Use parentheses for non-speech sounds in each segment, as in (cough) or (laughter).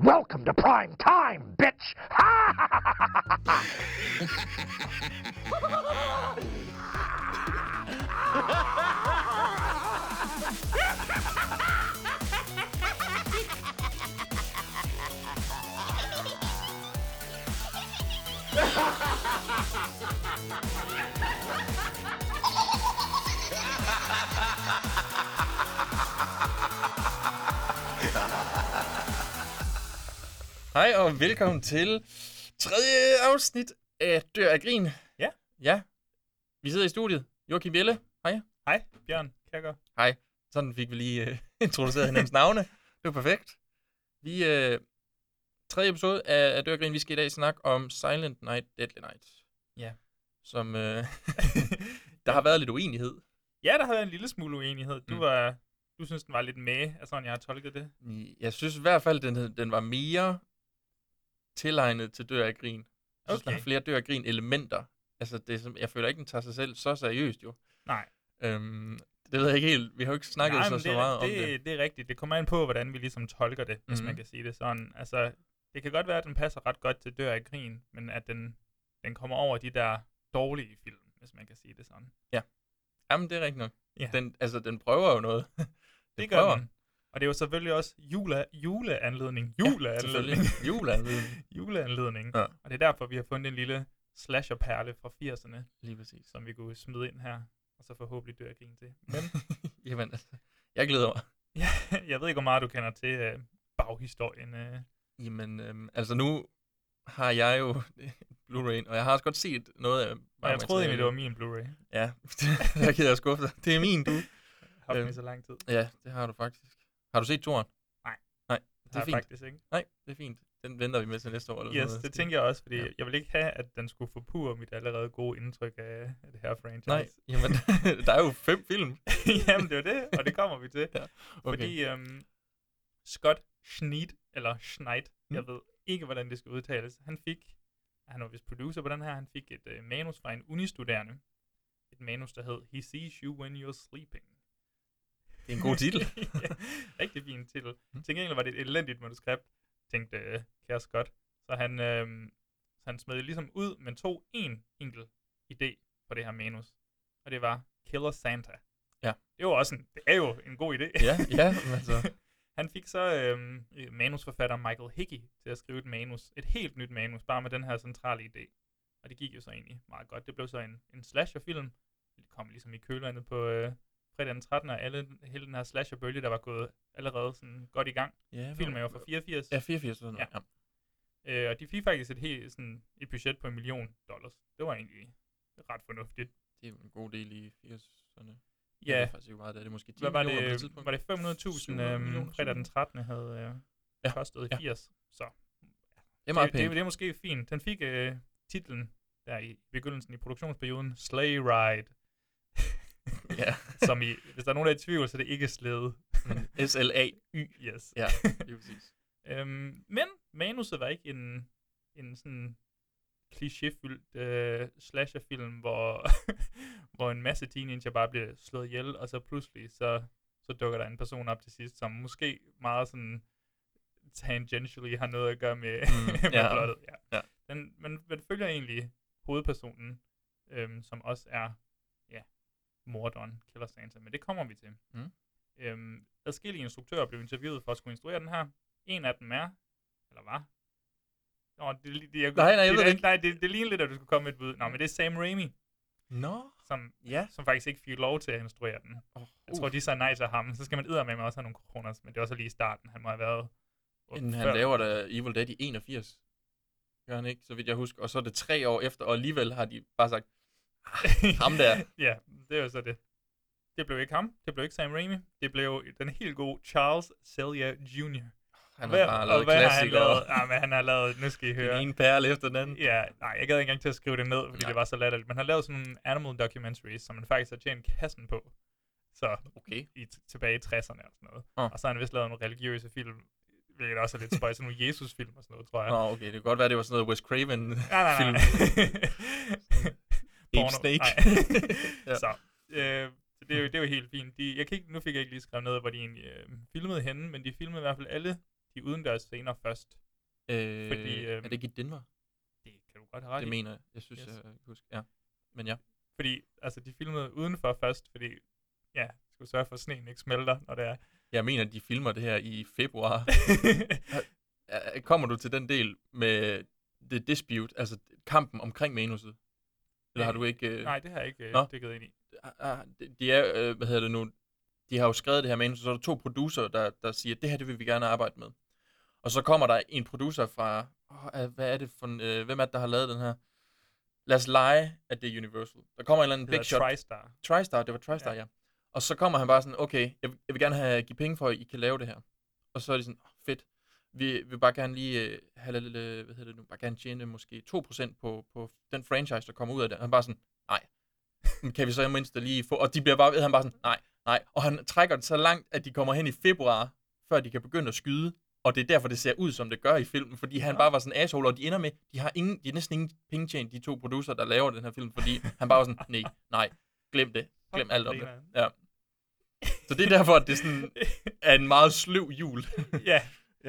Welcome to prime time, bitch! (laughs) Hej og velkommen til tredje afsnit af Dør af Grin. Ja. Ja. Vi sidder i studiet. Joachim Bjelle. Hej. Hej, Bjørn Kærgaard. Hej. Sådan fik vi lige uh, (laughs) introduceret hinandens navne. Det var perfekt. Vi, uh, tredje episode af, af Dør af Grin, vi skal i dag snakke om Silent Night, Deadly Night. Ja. Som, uh, (laughs) der har været lidt uenighed. Ja, der har været en lille smule uenighed. Du Mm. var, du synes, den var lidt med, af sådan jeg har tolket det. Jeg synes i hvert fald, den, den var mere tilegnet til Dør af Grin. Okay. der er flere Dør af Grin elementer. Altså, det er, som- jeg føler ikke, den tager sig selv så seriøst, jo. Nej. Øhm, det ved jeg ikke helt. Vi har jo ikke snakket Nej, så, så meget det, om det. det er rigtigt. Det kommer an på, hvordan vi ligesom tolker det, hvis Mhm. man kan sige det sådan. Altså, det kan godt være, at den passer ret godt til Dør af Grin, men at den, den kommer over de der dårlige film, hvis man kan sige det sådan. Jamen, det er rigtigt nok. Ja. Den, altså, den prøver jo noget. (laughs) den det gør prøver. den. Og det er jo selvfølgelig også jule, juleanledning. Ja, Juleanledning. selvfølgelig. Juleanledning. (laughs) juleanledning. Ja. Og det er derfor, vi har fundet en lille slasherperle fra 80'erne, Lige præcis. som vi kunne smide ind her, og så forhåbentlig dør grin til. Men (laughs) Jamen, altså, jeg glæder mig. (laughs) jeg ved ikke, hvor meget du kender til øh, baghistorien. Øh. Jamen, øhm, altså nu har jeg jo Blu-ray, og jeg har også godt set noget af... Og jeg troede egentlig, det var min Blu-ray. Ja, jeg gider jeg skuffe dig. Det er min, du. Har i så lang tid. Ja, det har du faktisk. Har du set toren? Nej. Nej, Det er fint. faktisk ikke. Nej, det er fint. Den venter vi med til næste år. Eller Yes, noget. det tænker jeg også, fordi Ja. jeg vil ikke have, at den skulle forpure mit allerede gode indtryk af, af det her franchise. Nej, jamen, (laughs) der er jo fem film. (laughs) Jamen, det er det, og det kommer vi til. Okay. Fordi øhm, Scott Schneid, eller Schneid, Mm. jeg ved ikke, hvordan det skal udtales, han fik, han var vist producer på den her, han fik et øh, manus fra en unistuderende. Et manus, der hed He Sees You When You're Sleeping. Det er en god titel. (laughs) ja, rigtig fin titel. Mm. Til gengæld var det et elendigt manuskript, tænkte øh, kære Scott. Så han, øh, så han smed ligesom ud, men tog en enkelt idé på det her manus. Og det var Killer Santa. Ja. Det var også en, det er jo en god idé. ja, ja, altså... (laughs) Han fik så øh, manusforfatter Michael Hickey til at skrive et manus, et helt nyt manus, bare med den her centrale idé. Og det gik jo så egentlig meget godt. Det blev så en, en slasherfilm. Det kom ligesom i kølandet på øh, fredag den 13. og alle, hele den her slasherbølge, der var gået allerede sådan godt i gang. Ja, Filmen er jo fra 84. Ja, 84. Sådan Ja. ja. ja. Øh, og de fik faktisk et, helt, sådan, et budget på en million dollars. Det var egentlig ret fornuftigt. Det er en god del i 80'erne. Jeg Ja, ved faktisk ikke, meget det er. Det er måske 10 hvad var på det, tidspunkt. var det 500.000 700 øhm, fredag den 13. havde øh, Ja, kostet i ja. 80. Så Det er meget det, det, det er måske fint. Den fik øh, titlen der i begyndelsen i produktionsperioden, Sleigh Ride. Ja. (laughs) som i, hvis der er nogen, der er i tvivl, så er det ikke slæde. Mm, S-L-A-Y. Yes. Ja, (laughs) lige præcis. Øhm, men manuset var ikke en, en sådan klichéfyldt øh, slasherfilm, hvor, (laughs) hvor en masse teenager bare bliver slået ihjel, og så pludselig så, så dukker der en person op til sidst, som måske meget sådan tangentially har noget at gøre med, Mm, med ja. plottet. Ja. Ja. Den, men man følger egentlig hovedpersonen, øhm, som også er morderen, Killer Santa, men det kommer vi til. Mm. Øhm, adskillige instruktører blev interviewet for at skulle instruere den her. En af dem er, eller var, Nå, det, det, det, jeg, Nej, nej, jeg det, ved det det, ikke. Nej, det, det ligner lidt, at du skulle komme med et bud. Nå, men det er Sam Raimi, Nå. som, Ja. som faktisk ikke fik lov til at instruere den. Oh, Jeg tror, de sagde nej til ham. Så skal man med også have nogle kroner, men det var så lige i starten. Han må have været... Inden han laver da Evil Dead i 81. Gør han ikke, så vidt jeg husker. Og så er det tre år efter, og alligevel har de bare sagt, (laughs) ham der. ja, det var så det. Det blev ikke ham. Det blev ikke Sam Raimi. Det blev den helt gode Charles Celia Jr. Han Hvad- har bare og lavet hvad har han klassikere. lavet? Ja, men han har lavet, nu skal I høre. Den ene perle efter den anden. Ja, nej, jeg gad ikke engang til at skrive det ned, fordi Nej. det var så latterligt. Men han har lavet sådan nogle animal documentaries, som man faktisk har tjent kassen på. Så Okay. i, tilbage i 60'erne og sådan noget. Ah. Og så har han vist lavet nogle religiøse film, hvilket også er lidt spøjt, sådan nogle Jesus-film og sådan noget, tror jeg. Nå, okay. Det kan godt være, det var sådan noget Wes Craven Nej, nej, nej. (laughs) (laughs) Ape Snake. (laughs) Ja. Så, øh, så det, er jo, det er jo helt fint. De, jeg kan ikke, nu fik jeg ikke lige skrevet ned, hvor de egentlig øh, filmede henne, men de filmede i hvert fald alle de udendørs scener først. Øh, Fordi, er øhm, det ikke i Denver? Det kan du godt have ret Det i. mener jeg. Jeg synes, Yes. jeg kan huske. Ja. Men ja. Fordi, altså, de filmede udenfor først, fordi, ja, skulle sørge for, at sneen ikke smelter, når det er. Jeg mener, de filmer det her i februar. (laughs) Er- Kommer du til den del med The Dispute, altså kampen omkring manuset? Eller har du ikke... Øh, Nej, det har jeg ikke Nå. uh, dykket ind i. ah, de- de er, øh, hvad hedder det nu, de har jo skrevet det her manus, og så er der to producer, der, der siger, det her det vil vi gerne arbejde med. Og så kommer der en producer fra, øh, hvad er det for en, øh, hvem er det, der har lavet den her? Lad os lege, at det er Universal. Der kommer en eller anden Det big shot. TriStar. TriStar, det var TriStar, ja. Ja. Og så kommer han bare sådan, okay, jeg, vil- jeg vil gerne have, give penge for, at I kan lave det her. Og så er de sådan, oh. Vi vil bare gerne lige øh, have lidt, øh, hvad hedder det nu, bare gerne tjene måske 2% på, på den franchise, der kommer ud af det. Han bare sådan, nej. Kan vi så i mindst lige få... Og de bliver bare ved, han bare sådan, nej, nej. Og han trækker det så langt, at de kommer hen i februar, før de kan begynde at skyde. Og det er derfor, det ser ud, som det gør i filmen. Fordi han Ja. bare var sådan en asshole, og de ender med, de har, ingen, de har næsten ingen penge tjent, de to producer, der laver den her film. Fordi han bare var sådan, nej, nej, glem det. Glem alt om det. Ja. Så det er derfor, at det sådan er en meget sløv jul. ja.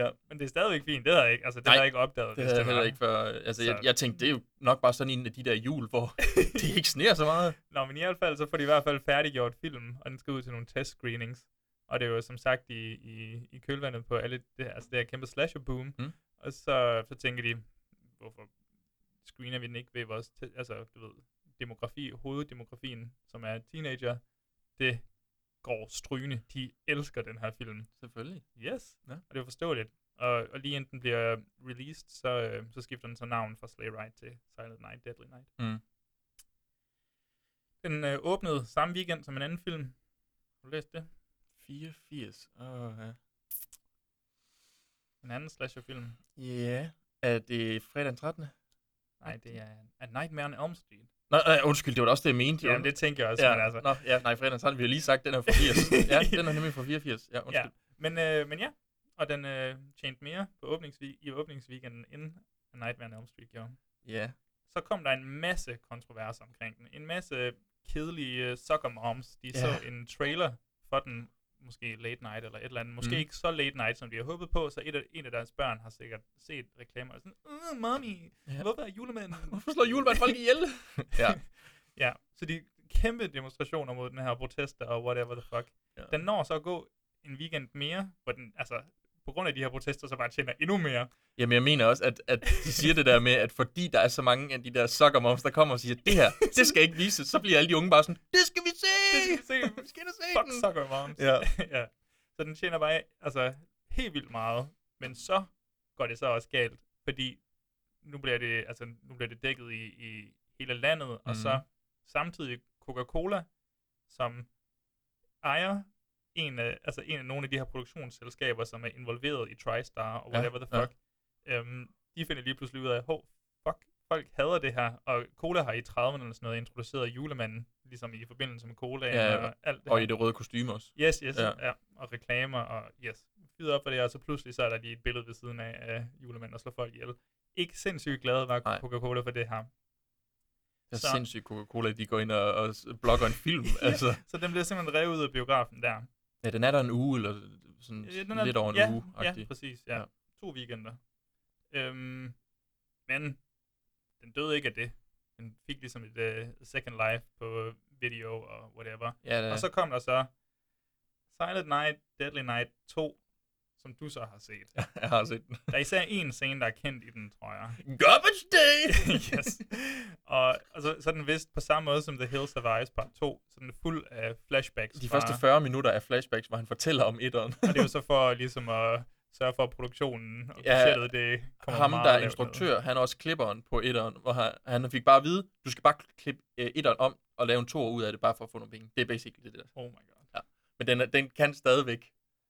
Ja. Men det er stadigvæk fint. Det havde jeg ikke, altså, det Nej, havde jeg ikke opdaget. Det havde jeg heller ikke før. Altså, jeg, Så- jeg tænkte, det er jo nok bare sådan en af de der jul, hvor (laughs) det ikke sneer så meget. Nå, men i hvert fald, så får de i hvert fald færdiggjort film, og den skal ud til nogle test screenings. Og det er jo som sagt i, i, i kølvandet på alle det, her- altså det her kæmpe slasher boom. Mm. Og så, så tænker de, hvorfor screener vi den ikke ved vores, altså du ved, demografi, hoveddemografien, som er teenager, det går strygende. De elsker den her film. Selvfølgelig. Yes, Ja. og det er forståeligt. Og, og lige inden den bliver released, så, øh, så skifter den så navn fra Slay Ride til Silent Night, Deadly Night. Mm. Den øh, åbnede samme weekend som en anden film. Har du læst det? 84. Åh, ja. En anden slasherfilm. Ja. Er det fredag den 13. Nej, det er A Nightmare on Elm Street. Nå, nej, undskyld, det var da også det, jeg mente. jo. Jamen, det tænker jeg også, ja, men altså. Nå, ja, nej, fredag 13. Vi har lige sagt, den er fra 80. (laughs) ja, den er nemlig fra 84. Ja, undskyld. Ja, men, øh, men ja, og den øh, tjente mere på åbningsvi- i åbningsweekenden, end A Nightmare on Elm Street gjorde. Ja. Så kom der en masse kontroverser omkring den. En masse kedelige uh, soccer moms. De Ja. så en trailer for den, måske late night eller et eller andet. Måske Mm. ikke så late night, som de har håbet på, så et af, en af deres børn har sikkert set reklamer og sådan, uh, mommy, Ja. hvorfor er julemanden? (laughs) Hvorfor slår julemanden folk ihjel? (laughs) ja. (laughs) ja, så de kæmpe demonstrationer mod den her protester og whatever the fuck. Ja. Den når så at gå en weekend mere, hvor den, altså, på grund af de her protester, så bare tjener endnu mere. Jamen, jeg mener også, at, at de siger det der med, at fordi der er så mange af de der soccer moms, der kommer og siger, det her, det skal ikke vises, så bliver alle de unge bare sådan, det skal vi se! Det skal vi se. (laughs) Vi skal se Fuck den! soccer moms. Ja. (laughs) ja. Så den tjener bare altså, helt vildt meget. Men så går det så også galt, fordi nu bliver det, altså, nu bliver det dækket i, i hele landet, mm. og Mhm. så samtidig Coca-Cola, som ejer en af, altså en af nogle af de her produktionsselskaber, som er involveret i TriStar og Ja, whatever the ja. fuck, øhm, de finder lige pludselig ud af, hov, fuck, folk hader det her, og Cola har i 30'erne eller sådan noget introduceret julemanden, ligesom i forbindelse med Cola Ja, og alt det Og her. i det røde kostume også. Yes, yes, Ja. ja. ja. Og reklamer, og yes. Fyder op for det, og så pludselig så er der lige et billede ved siden af, af julemanden, og slår folk ihjel. Ikke sindssygt glad var. Coca-Cola for det her. Det er Så- sindssygt Coca-Cola, de går ind og, og blogger en film. (laughs) altså. Så den bliver simpelthen revet ud af biografen der. Ja, den er der en uge, eller sådan Øh, den er- lidt over en ja, uge. Ja, -agtig. præcis. Ja. Ja. ja. To weekender. Øhm, men den døde ikke af det. Den fik ligesom et uh, second life på video og whatever. Ja, det, Og så kom der så Silent Night, Deadly Night 2, som du så har set. (laughs) jeg har set den. Der er især en scene, der er kendt i den, tror jeg. Garbage Day! (laughs) yes. Og, og så, så er den vist på samme måde som The Hills of Ice part 2, så den er fuld af flashbacks. De fra, første 40 minutter af flashbacks, hvor han fortæller om etteren. Og det er jo så (laughs) for ligesom at sørge for, at produktionen og Ja, budgettet, det kommer Ham, meget der er instruktør, han er også klipperen på etteren, hvor han, han fik bare at vide, du skal bare klippe øh, etteren om og lave en toer ud af det, bare for at få nogle penge. Det er basically det der. Oh my god. Men den, er- den kan stadigvæk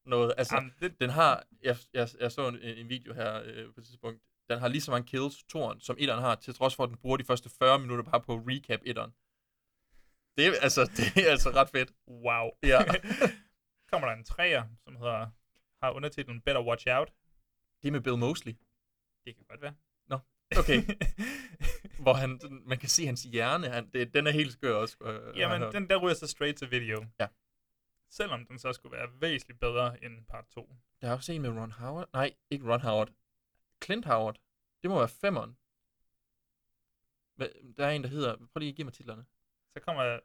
noget. Altså, Jamen, det, den har, jeg, jeg, jeg så en, en video her øh, på et tidspunkt, den har lige så mange kills, toren, som etteren har, til trods for, at den bruger de første 40 minutter bare på at recap etteren. Det er, altså, (laughs) det er altså ret fedt. wow. Ja. (laughs) kommer der en træer, som hedder, har undertitlen Better Watch Out. Det er med Bill Mosley, Det kan godt være. okay. (laughs) hvor han, man kan se hans hjerne. Han, det, den er helt skør også. Øh, Jamen, den der ryger så straight til video. Ja. Selvom den så skulle være væsentligt bedre end part 2. Der er også en med Ron Howard. Nej, ikke Ron Howard. Clint Howard. Det må være femmeren. Der er en, der hedder... Prøv lige at give mig titlerne. Så kommer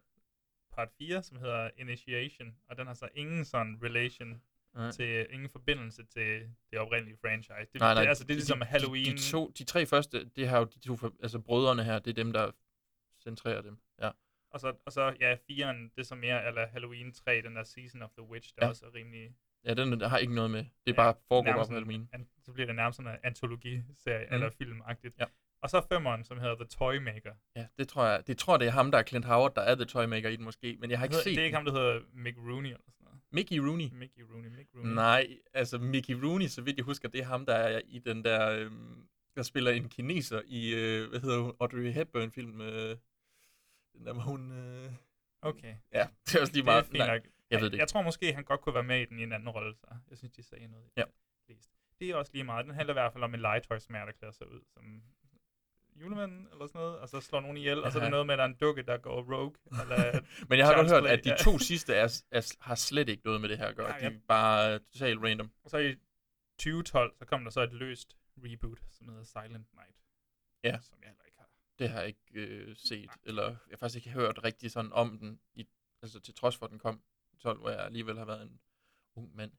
part 4, som hedder Initiation, og den har så ingen sådan relation Nej. til, ingen forbindelse til det oprindelige franchise. Det, Nej, nej, det, altså, det er de- ligesom de, Halloween. De, de, to, de tre første, det har jo de to, altså brødrene her, det er dem, der centrerer dem. Ja. Og så, og så ja, firen, det er så mere eller Halloween 3, den der Season of the Witch, der Ja. også er rimelig... Ja, den der har ikke noget med. Det er Ja, bare foregår sådan Halloween. An, så bliver det nærmest sådan en antologi-serie, mm. eller filmagtigt. Ja. Og så femmeren, som hedder The Toymaker. Ja, det tror jeg. Det tror det er ham, der er Clint Howard, der er The Toymaker i den måske, men jeg har ikke Hedder- set det er ikke ham, der hedder Mick Rooney eller sådan noget. Mickey Rooney. Mickey Rooney, Mick Rooney. Nej, altså Mickey Rooney, så vidt jeg husker, det er ham, der er i den der, øhm, der spiller en kineser i, øh, hvad hedder hun, Audrey Hepburn-film. Øh, den der, hvor hun... Øh, Okay. ja, det er også lige Det er meget... fint Nej, nok. jeg ved det Jeg tror måske, han godt kunne være med i den i en anden rolle, så jeg synes, de sagde noget. Ja. Læst. Det er også lige meget. Den handler i hvert fald om en legetøjsmær, der klæder sig ud som julemanden eller sådan noget, og så slår nogen ihjel, og så er Ja. der noget med, at der er en dukke, der går rogue. Eller, (laughs) Men jeg har godt hørt, at de ja. to sidste er, er, har slet ikke noget med det her at gøre. Nej, De er bare totalt random. og så i 2012, så kom der så et løst reboot, som hedder Silent Night. Ja. Som jeg. Det har jeg ikke øh, set, eller jeg har faktisk ikke hørt rigtig sådan om den, i, altså til trods for, at den kom i 12, hvor jeg alligevel har været en ung mand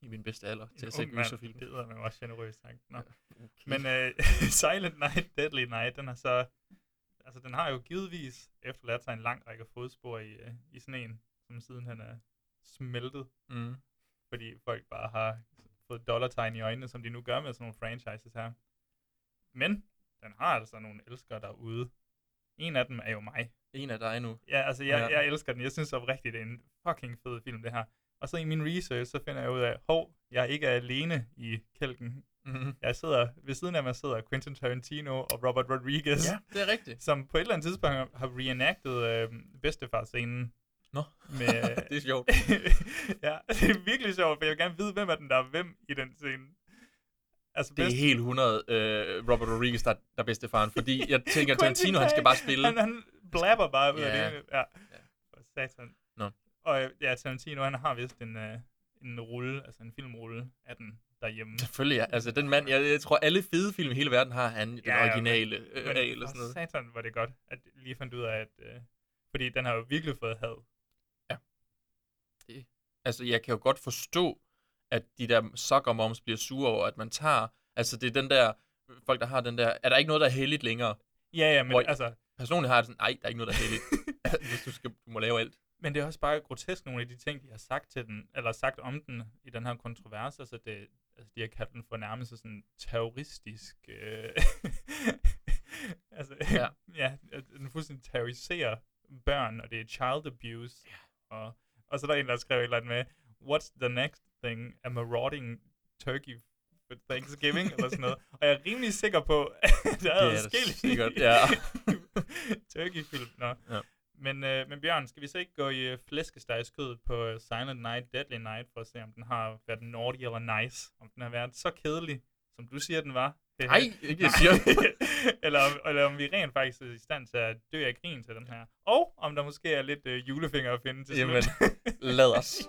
i min bedste alder til at se gyserfilm. Det er man også generøst sagt. Nå. Okay. Men øh, (laughs) Silent Night, Deadly Night, den har så... Altså, den har jo givetvis efterladt sig en lang række fodspor i, øh, i sneen, som siden han er smeltet, mm. fordi folk bare har fået dollartegn i øjnene, som de nu gør med sådan nogle franchises her. Men den har altså nogle elskere derude. En af dem er jo mig. En af dig nu. Ja, altså, jeg, Ja. jeg elsker den. Jeg synes oprigtigt, det er en fucking fed film, det her. Og så i min research, så finder jeg ud af, hov, jeg ikke er alene i kælken. Mm-hmm. Jeg sidder, ved siden af mig sidder Quentin Tarantino og Robert Rodriguez, Ja, det er rigtigt. som på et eller andet tidspunkt har- reenacted øh, bedstefar-scenen. Nå, Med, (laughs) det er sjovt. (laughs) ja, det er virkelig sjovt, for jeg vil gerne vide, hvem er den, der er hvem i den scene. Altså, Det er bedst- helt 100 øh, Robert Rodriguez, der, der er bedstefaren, fordi jeg (laughs) tænker, Quentin Tarantino, han skal bare spille. Han, han blabber bare ud Ja. af det. Ja. Ja. Satan. Nå. Og ja, Tarantino, han har vist en, øh, en rulle, altså en filmrulle af den derhjemme. Selvfølgelig, ja. Altså, den mand, jeg, jeg tror, alle fede film i hele verden har han den Ja, ja, originale øh, Men eller sådan noget. satan var det godt, at lige fandt ud af, at... Øh, fordi den har jo virkelig fået had. Altså, jeg kan jo godt forstå, at de der soccer moms bliver sure over, at man tager... Altså, det er den der... Folk, der har den der... Er der ikke noget, der er heldigt længere? Ja, ja, men Hvor- altså... Personligt har jeg sådan, nej, der er ikke noget, der er heldigt. (laughs) (laughs) Hvis du, skal, du må lave alt. Men det er også bare grotesk, nogle af de ting, de har sagt til den, eller sagt om den i den her kontrovers. Altså, det, altså de har kaldt den for nærmest sådan terroristisk... Øh, (laughs) altså, Ja. ja. den fuldstændig terroriserer børn, og det er child abuse. Ja. Og, og så er der en, der skrev et eller andet med, what's the next thing? A marauding turkey for Thanksgiving, eller sådan noget. Og jeg er rimelig sikker på, (laughs) at der er adskillige ja. (laughs) turkeyfilm. Nå. Ja. Men, øh, men Bjørn, skal vi så ikke gå i øh, flæskestegskød på øh, Silent Night, Deadly Night, for at se, om den har været naughty eller nice? Om den har været så kedelig, som du siger, den var? Nej, ikke jeg siger. (laughs) eller, om- eller om vi rent faktisk er i stand til at dø af grin til den her. Og om der måske er lidt øh, julefinger at finde til Jamen, lad os.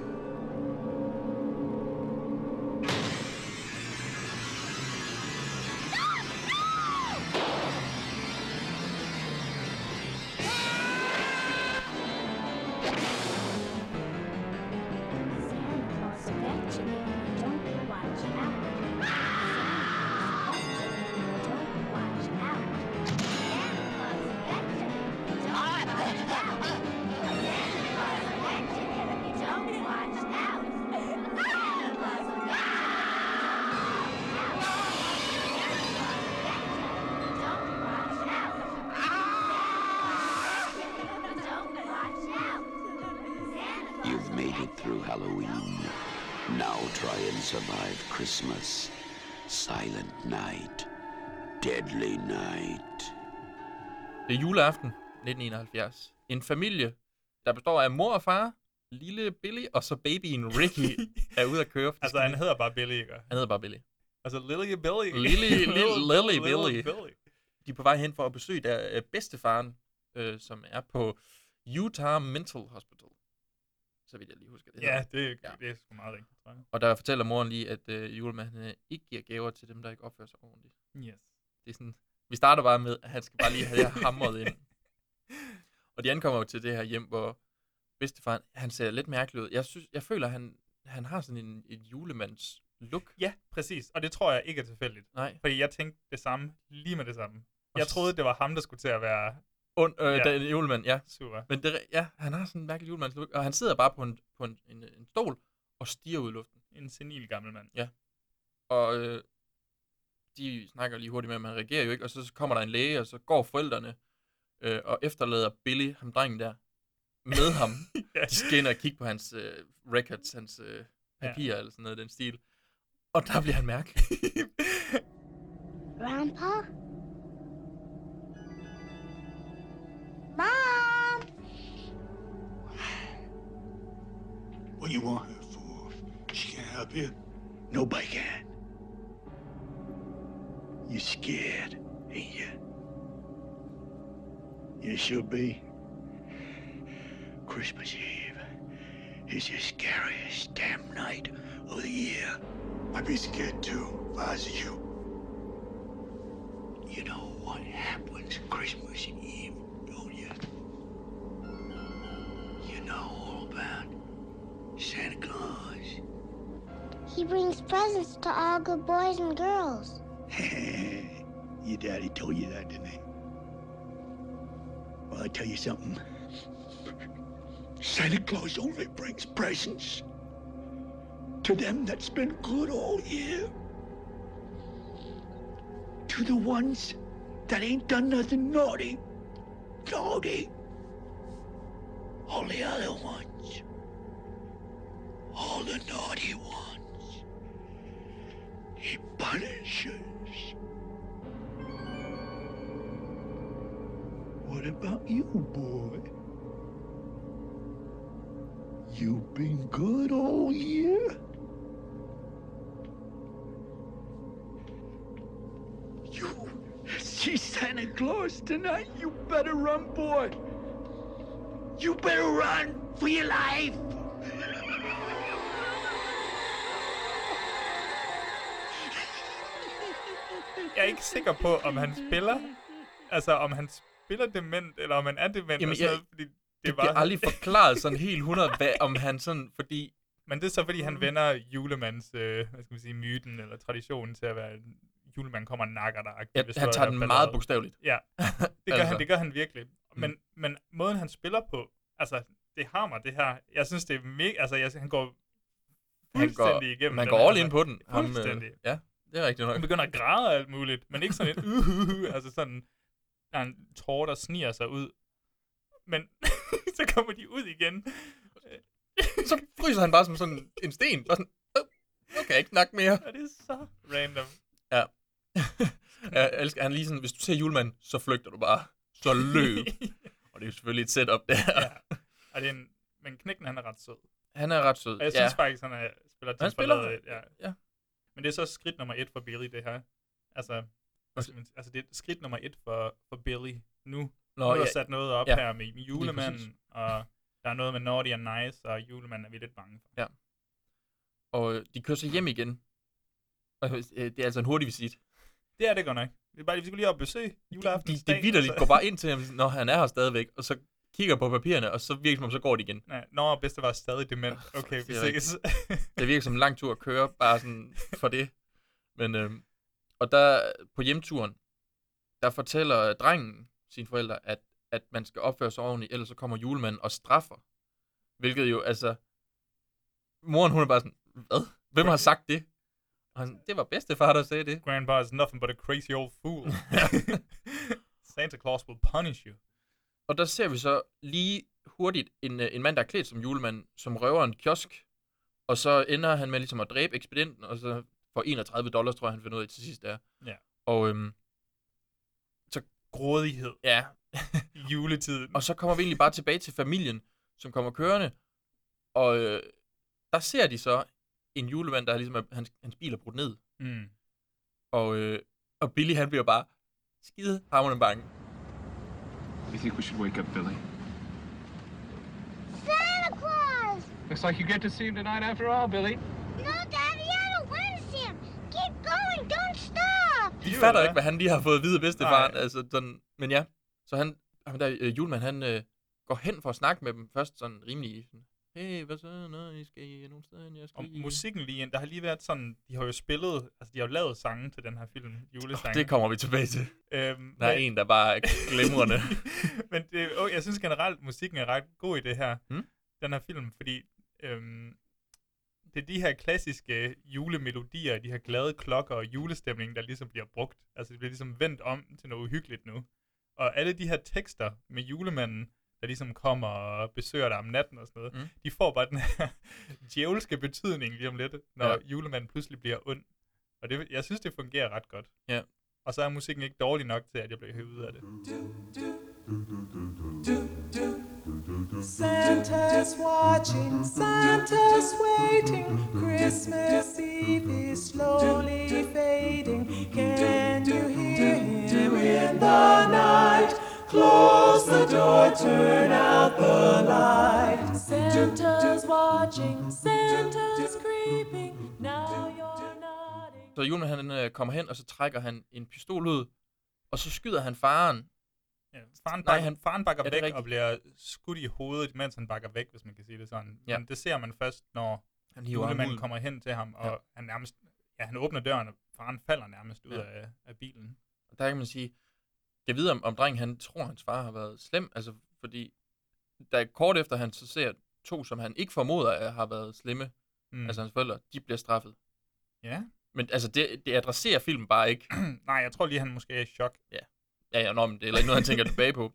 1971. En familie, der består af mor og far, lille Billy, og så babyen Ricky (laughs) er ude at køre. Altså, han hedder bare Billy, ikke? han hedder bare Billy. Altså, Lily Billy. Lily- (laughs) Lily- Lily Billy. Billy. De er på vej hen for at besøge der øh, bedstefaren, øh, som er på Utah Mental Hospital. Så vidt jeg lige husker det. Ja, det, Ja. det er sgu meget rigtigt. Og der fortæller moren lige, at øh, julemanden øh, ikke giver gaver til dem, der ikke opfører sig ordentligt. Yes. Det er sådan, vi starter bare med, at han skal bare lige have hamret ind. (laughs) Og de ankommer jo til det her hjem, hvor bedstefaren, han ser lidt mærkelig ud. Jeg, synes, jeg føler, han, han har sådan en, en julemands look. Ja, præcis. Og det tror jeg ikke er tilfældigt. Nej. Fordi jeg tænkte det samme lige med det samme. Jeg troede, det var ham, der skulle til at være Und, øh, Ja. ja. den julemand, ja. super. Men det, ja, han har sådan en mærkelig julemands look, og han sidder bare på en, på en, en, en stol og stiger ud i luften. En senil gammel mand. Og øh, de snakker lige hurtigt med ham, han reagerer jo ikke, og så kommer der en læge, og så går forældrene øh, og efterlader Billy, ham drengen der, med ham. (laughs) Ja. De skal ind og kigge på hans øh, records, hans øh, papirer ja. eller sådan noget i den stil. Og der bliver han mærkelig. (laughs) Grandpa? Mom! What do you want her for? She can't help you. Nobody can. You scared, ain't you? You should be. Christmas Eve is the scariest damn night of the year. I'd be scared too if I was you. You know what happens Christmas Eve, don't you? You know all about Santa Claus. He brings presents to all good boys and girls. (laughs) Your daddy told you that, didn't he? Well, I tell you something. Santa Claus only brings presents to them that's been good all year. To the ones that ain't done nothing naughty. Naughty. All the other ones. All the naughty ones. He punishes. What about you, boy? You've been good all year? You see Santa Claus tonight? You better run, boy. You better run for your life. Jeg er ikke sikker på, om han spiller, altså om han spiller dement, eller om han er dement, Jamen, og sådan jeg- noget, fordi det, Det er bliver aldrig forklaret sådan (laughs) helt 100, hvad, om han sådan, fordi Men det er så, fordi han vender julemands, øh, hvad skal man sige, myten eller traditionen til at være, en julemand kommer og nakker dig. ja, han tager den meget bogstaveligt. Ja, (laughs) det gør, Altså. han, det gør han virkelig. Men, men måden, han spiller på, altså, det har mig, det her. Jeg synes, det er mega, altså, jeg, han går Han fuldstændig går, igennem. man den går all in altså. på den. Ham, øh, ja, det er rigtigt nok. Han begynder at græde og alt muligt, men ikke sådan et (laughs) uh, uh, uh, altså sådan, der er en tårer, der sniger sig ud. Men (laughs) så kommer de ud igen. (laughs) Så fryser han bare som sådan en sten. Bare sådan, "Øh, nu kan jeg ikke snakke mere. Og det er så random. (laughs) jeg elsker, han lige sådan, hvis du ser julemanden, så flygter du bare. Så løb. Og det er jo selvfølgelig et setup der. ja. Og det er en, men knækken, han er ret sød. Han er ret sød. Og jeg ja. synes faktisk, han er, spiller Han til spiller- forladet, ja. ja. Men det er så skridt nummer et for Billy, det her. Altså, sige? altså det er skridt nummer et for, for Billy nu. Nå, nu er der ja, sat noget op Ja. her med, julemanden, og der er noget med Naughty and Nice, og julemanden er vi lidt bange for. og øh, de kører så hjem igen. Og, øh, det er altså en hurtig visit. Det er det godt nok. Det er bare, vi skulle lige op og besøge De, juleaften. de, de vidderligt går bare ind til ham, når han er her stadigvæk, og så kigger på papirerne, og så virker det som om, så går de igen. Nej, når bedste var stadig dement. Okay, vi Det ses. Det virker som en lang tur at køre, bare sådan for det. Men, øhm, og der på hjemturen, der fortæller drengen sine forældre, at, at man skal opføre sig ordentligt, ellers så kommer julemanden og straffer. Hvilket jo, altså, moren hun er bare sådan, hvad? Hvem har sagt det? Og han, det var bedstefar, der sagde det. Grandpa is nothing but a crazy old fool. (laughs) Santa Claus will punish you. Og der ser vi så lige hurtigt en, øh, en mand, der er klædt som julemand, som røver en kiosk, og så ender han med ligesom at dræbe ekspedienten, og så for 31 dollars, tror jeg, han finder ud af til sidst er. Ja. Og øhm, Grådighed ja, i (laughs) juletiden. og så kommer vi egentlig bare tilbage til familien, som kommer kørende, og øh, der ser de så en julemand, der er ligesom, hans, hans bil er brudt ned, Mm. og, øh, og Billy han bliver bare skide hammerende bange. You think we should wake up Billy? Santa Claus! Looks like you get to see him tonight after all, Billy. No, Daddy, I don't want to see him. Keep going, don't stop! De fatter ja. ikke, hvad han lige har fået at vide af bedstefaren. Altså, sådan, men ja, så han, ham der øh, julemand, han øh, går hen for at snakke med dem. Først sådan rimelig sådan, hey, hvad så? Nå, I skal I nogle steder? Jeg skal Og lige... musikken lige ind, der har lige været sådan, de har jo spillet, altså de har jo lavet sange til den her film, julesange. Det kommer vi tilbage til. Øhm, Der er men- en, der bare er glimrende. (laughs) Men det, oh, jeg synes generelt, musikken er ret god i det her, Hmm? den her film, fordi øhm, det er de her klassiske julemelodier, de her glade klokker og julestemning, der ligesom bliver brugt. Altså det bliver ligesom vendt om til noget uhyggeligt nu. Og alle de her tekster med julemanden, der ligesom kommer og besøger dig om natten og sådan noget, Mm. de får bare den her (laughs) djævelske betydning lige om lidt, når Ja. julemanden pludselig bliver ond. Og det, jeg synes, det fungerer ret godt. Ja. Og så er musikken ikke dårlig nok til, at jeg bliver hævet ud af det. Santa's watching, Santa's waiting. Christmas Eve is slowly fading. Can you hear him in the night? Close the door, turn out the light. Santa's watching, Santa's creeping. Now you're nodding. Så julemand, han øh, kommer hen, og så trækker han en pistol ud, og så skyder han faren. Ja, faren, Nej, bakker, han- faren bakker Ja, er væk rigtigt. og bliver skudt i hovedet, mens han bakker væk, hvis man kan sige det sådan. Ja. Men det ser man først, når Han julemanden kommer hen til ham, og Ja. han nærmest, ja, han åbner døren, og faren falder nærmest ud Ja. af, af bilen. Og der kan man sige, jeg ved om, om drengen han tror, hans far har været slem, altså fordi, da kort efter han så ser to, som han ikke formoder at har været slemme, Mm. mm. altså hans forældre, de bliver straffet. ja. Men altså, det, det adresserer filmen bare ikke. (clears throat) Nej, jeg tror lige, han måske er i chok. Ja, ja, nå, men det er heller ikke noget, han tænker tilbage på.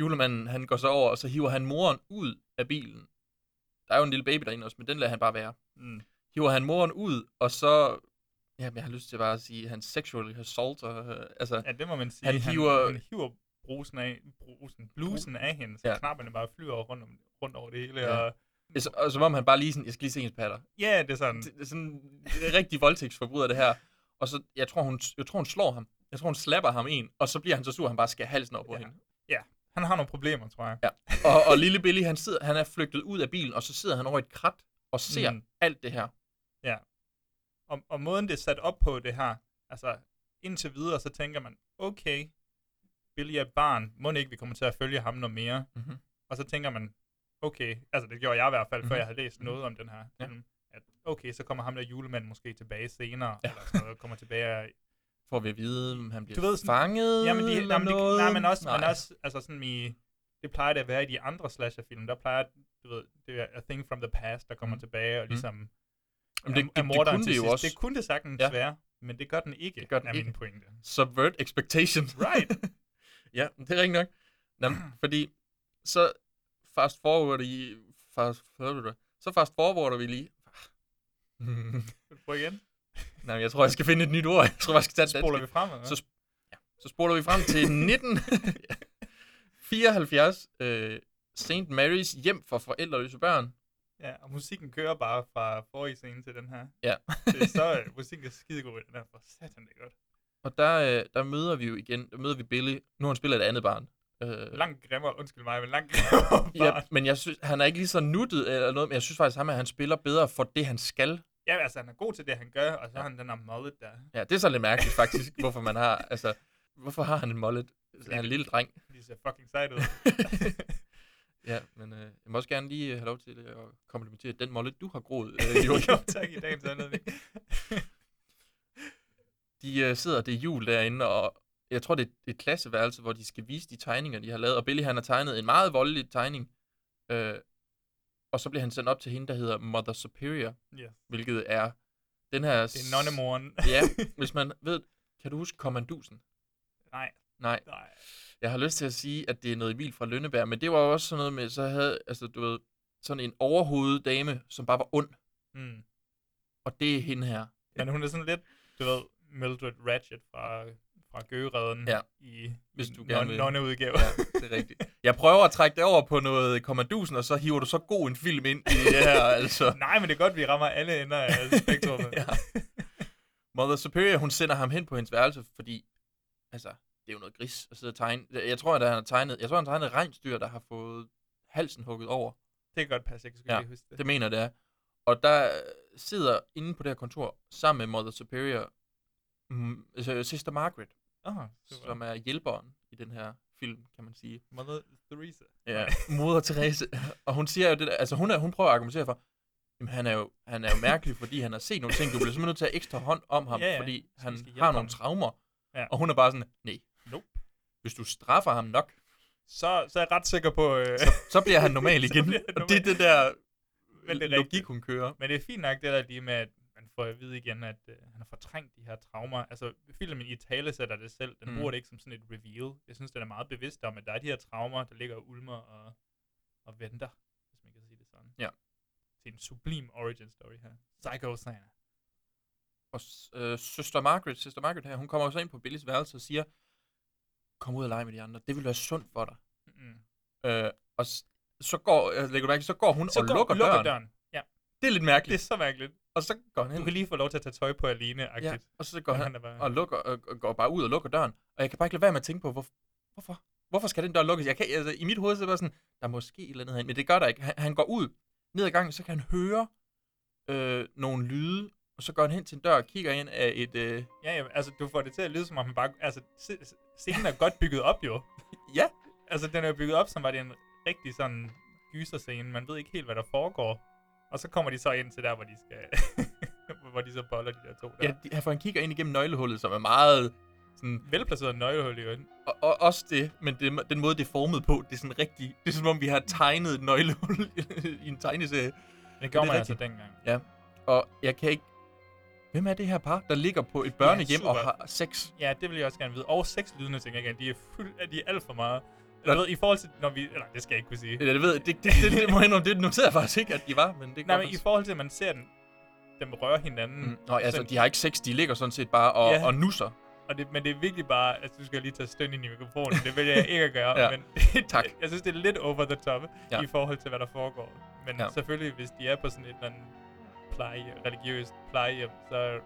Julemanden, han går så over, og så hiver han moren ud af bilen. Der er jo en lille baby derinde også, men den lader han bare være. Mm. Hiver han moren ud, og så... Jamen, jeg har lyst til bare at sige, han sexually assaulter... Øh, altså, Ja, det må man sige. Han hiver- han hiver brusen af, brusen, blusen af hende, så Ja. ja. knapperne bare flyver rundt, om, rundt over det hele. Ja. Ja. Og, så- og som om han bare lige sådan, jeg skal lige se hendes patter. ja, det er sådan. Det, det er sådan det er rigtig voldtægtsforbryder, det her. Og så, jeg tror, hun, jeg tror, hun slår ham. Jeg tror, hun slapper ham en, og så bliver han så sur, at han bare skal halsen over på Ja. hende. Han har nogle problemer, tror jeg. Ja. (laughs) Og, og lille Billy, han, sidder, han er flygtet ud af bilen, og så sidder han over et krat og ser mm. Alt det her. Og, og måden, det er sat op på det her, altså indtil videre, så tænker man, okay, Billy er et barn, må ikke vi kommer til at følge ham noget mere? Mm-hmm. Og så tænker man, okay, altså det gjorde jeg i hvert fald, mm-hmm. før jeg havde læst noget om den her Ja. film, at okay, så kommer ham der julemand måske tilbage senere, Ja. ja. eller sådan noget, kommer tilbage (laughs) Får vi at vide, om han bliver Du ved sådan- fanget Ja, men, de, eller nej, men, de, noget? nej, men også, Nej. men også altså sådan i, det plejer det at være i de andre slasherfilm, der plejer, du ved, det er A Thing from the Past, der kommer Mm. mm. tilbage og Mm. ligesom Jamen, det, det, er det, morderen kunne det jo sidst. også. Det kunne det sagtens Ja. være, men det gør den ikke, Det gør den er ikke. min pointe. Subvert expectations. (laughs) Right. ja, det er rigtigt nok. Nå, fordi så fast forwarder I... Fast så fast forwarder vi lige... Prøv igen. Nej, jeg tror, jeg skal finde et nyt ord. (laughs) Jeg tror, jeg skal tage Spoler vi frem, eller? Så, ja, så spoler vi frem til (laughs) 1974. Øh, St. Mary's hjem for forældreløse børn. Ja, og musikken kører bare fra forrige scene til den her. Ja. (laughs) det er så, øh, musikken er skidegod i den her, for satan det er godt. Og der, øh, der møder vi jo igen, der møder vi Billy. Nu har han spiller et andet barn. Øh, Langt grimmere, undskyld mig, men langt grimmere ja, men jeg synes, han er ikke lige så nuttet eller noget, men jeg synes faktisk, ham, at han spiller bedre for det, han skal. Ja, altså han er god til det, han gør, og så Ja. har han den her mullet der. Ja, det er så lidt mærkeligt faktisk, (laughs) hvorfor man har, altså, hvorfor har han en mullet? Han er en lille dreng. (laughs) De ser fucking sejt ud. (laughs) Ja, men øh, jeg må også gerne lige øh, have lov til øh, at komplimentere den mullet, du har groet, øh, Joachim. jo, tak i dagens anledning. De øh, sidder, det er jul derinde, og jeg tror, det er et klasseværelse, hvor de skal vise de tegninger, de har lavet. Og Billy, han har tegnet en meget voldelig tegning. Øh, og så bliver han sendt op til hende, der hedder Mother Superior, Ja. hvilket er den her... Det er nonnemoren. ja, (laughs) hvis man ved... Kan du huske kommandusen? Nej, Nej. Nej. Jeg har lyst til at sige, at det er noget Emil fra Lønneberg, men det var også sådan noget med, så havde, altså du ved, sådan en overhovedet dame, som bare var ond, Mm. og det er hende her. Men hun er sådan lidt, du ved, Mildred Ratchet fra, fra Gøgeredden Ja. i, Hvis du gerne vil. nonneudgave. Ja, det er rigtigt. Jeg prøver at trække det over på noget kommandusen, og så hiver du så god en film ind i det her, (laughs) altså. Nej, men det er godt, vi rammer alle ender af (laughs) spektrummet. ja. Mother Superior, hun sender ham hen på hendes værelse, fordi, altså, det er jo noget gris at sidde og tegne. Jeg tror, at han har tegnet, jeg tror, han har tegnet et rensdyr, der har fået halsen hugget over. Det kan godt passe, jeg kan Ja, ikke huske det. Det mener det er. Og der sidder inde på det her kontor, sammen med Mother Superior, mm, altså Sister Margaret, Oh, som er hjælperen i den her film, kan man sige. Mother Teresa. Ja, moder Therese. Og hun siger jo det der, altså hun, er, hun prøver at argumentere for, jamen han er, jo, han er jo mærkelig, (laughs) fordi han har set nogle ting. Du bliver simpelthen nødt til at ekstra hånd om ham, Ja, ja. fordi Så han har nogle ham. traumer. Ja. Og hun er bare sådan, nej. Nope. Hvis du straffer ham nok, Så, så er jeg ret sikker på... Øh, så, så bliver han normal (laughs) Så igen. bliver han og det er det der Men det er logik, rigtigt. hun kører. Men det er fint nok det der lige med, at får at vide igen, at øh, han har fortrængt de her traumer. Altså, filmen i tale sætter det selv. Den Mm. bruger det ikke som sådan et reveal. Jeg synes, den er meget bevidst om, at der er de her traumer, der ligger og ulmer og, og venter, hvis man kan sige det sådan. Ja. Det er en sublim origin story her. Psycho Santa. Og øh, søster Margaret, søster Margaret her, hun kommer jo så ind på Billys værelse og siger, kom ud og lege med de andre. Det vil være sundt for dig. Mm. Øh, og så går, jeg lægger du mærke, til, så går hun Så og går, lukker, lukker døren. døren. Ja, Det er lidt det mærkeligt. er så mærkeligt. Og så går han hen. Du kan lige få lov til at tage tøj på alene, Ja, agtigt. og så går Men han, han bare- og, lukker, og, og går bare ud og lukker døren. Og jeg kan bare ikke lade være med at tænke på, hvor, hvorfor? Hvorfor skal den dør lukkes? Jeg kan, altså, I mit hoved så er det bare sådan, der er måske et eller andet herinde, men det gør der ikke. Han, han går ud, ned ad gangen, så kan han høre øh, nogle lyde, og så går han hen til en dør og kigger ind af et... Øh, Ja, ja, altså du får det til at lyde som om han bare... Altså, se- scenen er godt bygget op jo. ja, Altså den er bygget op som var det en rigtig sådan gyserscene. Man ved ikke helt, hvad der foregår. Og så kommer de så ind til der, hvor de skal... (laughs) hvor de så boller de der to der. ja, de- han får en kigger ind igennem nøglehullet, som er meget sådan... Velplaceret nøglehul i øjnene. Og, og også det, men det, den måde, det er formet på, det er sådan rigtig... Det er som om, vi har tegnet et nøglehul (laughs) i en tegneserie. Det gjorde man altså dengang. Ja, og jeg kan ikke... Hvem er det her par, der ligger på et børnehjem og super. har sex? Ja, det vil jeg også gerne vide. Og seks lydende ting igen. De er, fuld, de er alt for meget. Jeg ved, i forhold til, når vi... Eller, det skal jeg ikke kunne sige. Ja, det ved jeg. Det, det, det, det må jeg indrømme, det noterede jeg faktisk ikke, at de var, men det kan Nej, men i forhold til, at man ser den, dem røre hinanden. Mm. Nå, altså, så- de har ikke sex, de ligger sådan set bare og, Ja. og nusser. Og det, men det er virkelig bare, altså du skal lige tage støn ind i mikrofonen, det vil jeg ikke at gøre, (laughs) Ja. men (laughs) Tak. (laughs) jeg synes, det er lidt over the top Ja. i forhold til, hvad der foregår. Men Ja. selvfølgelig, hvis de er på sådan et eller andet pleje, religiøst plejehjem, så,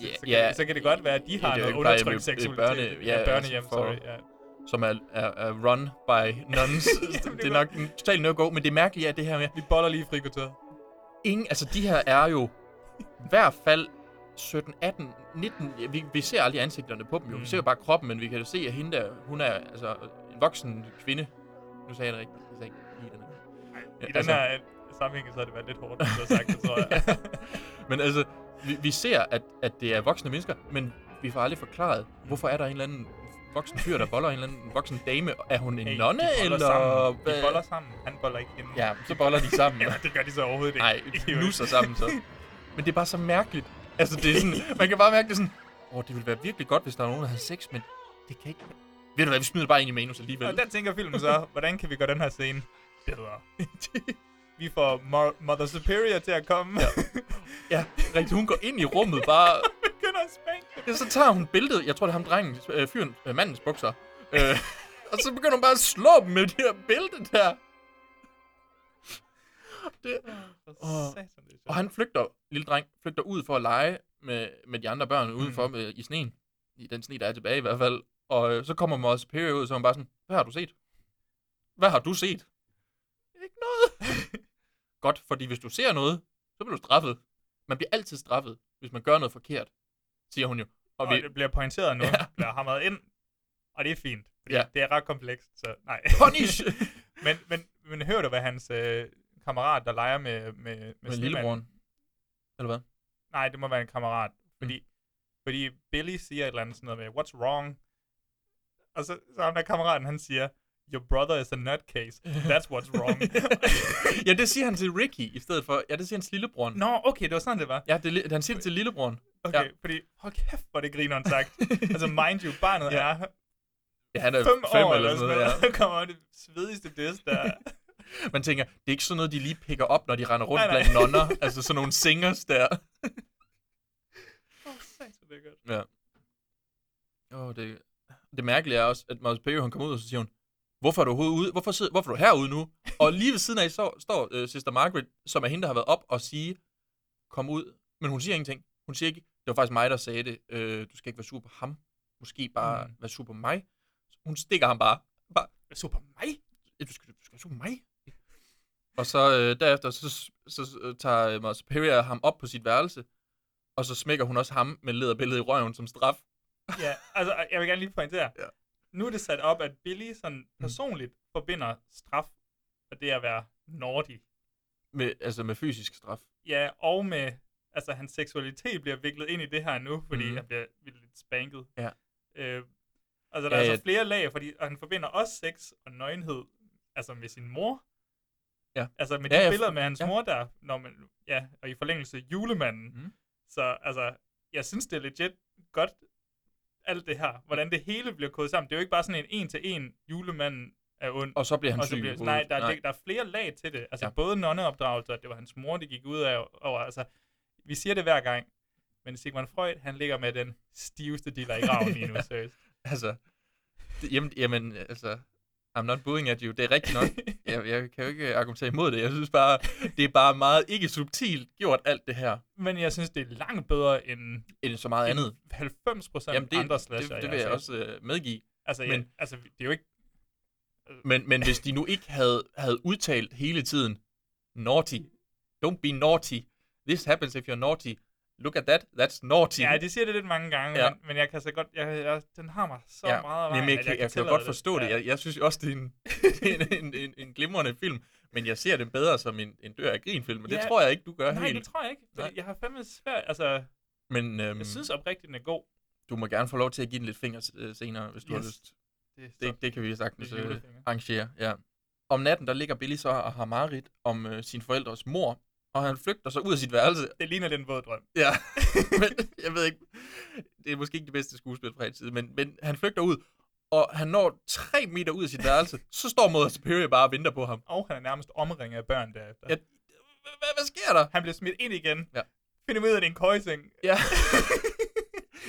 så, Ja, så, kan, ja. så kan det godt være, at de har noget undertrykt er seksualitet. børne- ja, altså børnehjem, for- sorry. Ja. Som er, er, er run by nuns. (laughs) Jamen, det er nok en total no-go, men det mærkelige er det her med, Vi boller lige frikoteret. ingen, altså de her er jo i hvert fald 17, 18, 19, ja, vi, vi ser aldrig ansigterne på dem jo, vi Mm. ser jo bare kroppen, men vi kan jo se, at hende der, hun er altså en voksen kvinde. Nu sagde jeg det rigtigt, jeg sagde ikke lige den her. I Ja, den her øh, sammenhæng, så har det været lidt hårdt, hvis du har sagt det, tror jeg. (laughs) Men altså, vi, vi ser, at, at det er voksne mennesker, men vi får aldrig forklaret, hvorfor er der en eller anden voksen fyr, der boller en eller anden voksen dame. Er hun en Hey, nonne, de eller... Sammen. De boller sammen. Han boller ikke hende. Ja, så boller de sammen. (laughs) Eller, det gør de så overhovedet ikke. Nej, Jo. nusser sammen så. (laughs) Men det er bare så mærkeligt. Altså, det er sådan, man kan bare mærke det sådan, åh, oh, det ville være virkelig godt, hvis der er nogen, der havde sex, men det kan ikke... Ved du hvad, vi smider bare ind i manus alligevel. Og der tænker filmen så, hvordan kan vi gøre den her scene bedre? (laughs) vi får Mo- Mother Superior til at komme. Ja. ja, rigtigt. Hun går ind i rummet bare... Ja, så tager hun billedet, jeg tror, det er ham drengen, øh, fyren, øh, mandens bukser. øh, (laughs) og så begynder hun bare at slå dem med det her billede der. Det, er og han flygter, lille dreng, flygter ud for at lege med, med de andre børn udenfor Mm. med, i sneen. I den sne, der er tilbage i hvert fald. Og øh, så kommer Mother Superior ud, så hun bare sådan, hvad har du set? Hvad har du set? Ikke noget. (laughs) Godt, fordi hvis du ser noget, så bliver du straffet. Man bliver altid straffet, hvis man gør noget forkert, siger hun jo. Og, Og vi, det bliver pointeret nu. Ja. Bliver hamret ind. Og det er fint. Fordi Ja. Det er ret komplekst, så nej. (laughs) punish! (laughs) men, men, men hører du, hvad hans øh, kammerat, der leger med, med, med, med lillebroren. Eller hvad? Nej, det må være en kammerat. Fordi, mm. fordi Billy siger et eller andet sådan noget med, what's wrong? Og så, så ham der kammeraten, han siger, your brother is a nutcase. That's what's wrong. (laughs) ja, det siger han til Ricky i stedet for. Ja, det siger hans lillebroren. Nå, okay, det var sådan, det var. Ja, det, han siger det til lillebroren. Okay, Ja. fordi, hold kæft, hvor det grineren sagt. altså, mind you, barnet Ja. er Ja, han er fem, fem år eller sådan noget. Ja. (laughs) kommer det svedigste diss der. (laughs) Man tænker, det er ikke sådan noget, de lige picker op, når de render rundt Nej, nej. blandt nonner. altså sådan nogle singers der. Åh, satan, det er godt. Ja. Åh, oh, det, det mærkelige er også, at Miles Perry, han kommer ud, og så siger hun, hvorfor er du overhovedet ude? Hvorfor, sidder, hvorfor er du herude nu? og lige ved siden af så, står uh, Sister Margaret, som er hende, der har været op og sige, kom ud. Men hun siger ingenting. Hun siger ikke, det var faktisk mig, der sagde det. Øh, du skal ikke være sur på ham. Måske bare Mm. være sur på mig. Hun stikker ham bare. bare Hvad så på mig? "Ja, du skal, du skal være sur på mig. Og så øh, derefter, så, så, så øh, tager øh, Miles Perry ham op på sit værelse, og så smækker hun også ham med lederbilledet i røven som straf. Ja, altså, jeg vil gerne lige pointere. Ja. Nu er det sat op, at Billy sådan personligt forbinder straf og det at være naughty. Med, altså med fysisk straf. Ja, og med, altså hans seksualitet bliver viklet ind i det her nu, fordi mm. han bliver lidt spanket. Ja. Øh, altså, der Ja, er ja. altså flere lag, fordi og han forbinder også sex og nøgenhed, altså med sin mor. Ja. Altså med de Ja, ja, ja, billeder med hans ja. ja. mor der, når man, ja, og i forlængelse julemanden. Mhm. Så altså, jeg synes, det er legit godt, alt det her. Hvordan det hele bliver kodet sammen. Det er jo ikke bare sådan en en-til-en julemanden er ond. Og så bliver han og så syg. bliver, nej, der, nej. der er flere lag til det. Altså Ja. både nonneopdragelse, og det var hans mor, det gik ud af over. Altså, vi siger det hver gang. Men Sigmund Freud, han ligger med den stiveste diller i graven lige nu, (laughs) Ja. seriøst. Altså, det, jamen, jamen, altså, I'm not booing at you. Det er rigtigt nok. (laughs) jeg, jeg kan jo ikke argumentere imod det. Jeg synes bare, det er bare meget ikke subtilt gjort alt det her, Men jeg synes, det er langt bedre end, end så meget andet. end 90 procent det, andre det, slasher. det vil jeg også øh, medgive. Altså, men- ja, altså, det er jo ikke... Men, men hvis de nu ikke havde, havde udtalt hele tiden, naughty, don't be naughty, this happens if you're naughty, look at that, that's naughty. Ja, de siger det lidt mange gange, Ja. men, men jeg kan så godt... Jeg, jeg, den har mig så ja. meget af vejen, Jamen, jeg, kan, jeg, jeg kan jo tillade godt forstå det. Ja. Jeg, jeg synes også, det er en, det (laughs) en, en, en, en glimrende film, men jeg ser den bedre som en, en dør af grin-film, det Ja. tror jeg ikke, du gør Nej, helt. det tror jeg ikke. Nej. jeg har fandme svært... Altså, Men øhm, jeg synes oprigtigt, den er god. du må gerne få lov til at give den lidt fingre øh, senere, hvis du har lyst. Det, Det, det kan vi sagtens Det øh, arrangere, ja. Om natten, der ligger Billy så og har mareridt om øh, sin forældres mor, og han flygter så ud af sit værelse. det ligner lidt en våd drøm. Ja, (laughs) (laughs) men jeg ved ikke, det er måske ikke det bedste skuespil fra tid, men, men han flygter ud, og han når tre meter ud af sit værelse, så står Mother Superior bare og venter på ham. Og han er nærmest omringet af børn derefter. Ja, Hvad, hvad sker der? Han bliver smidt ind igen. Ja. Finder ud af, at det er en køjseng. Ja. (laughs)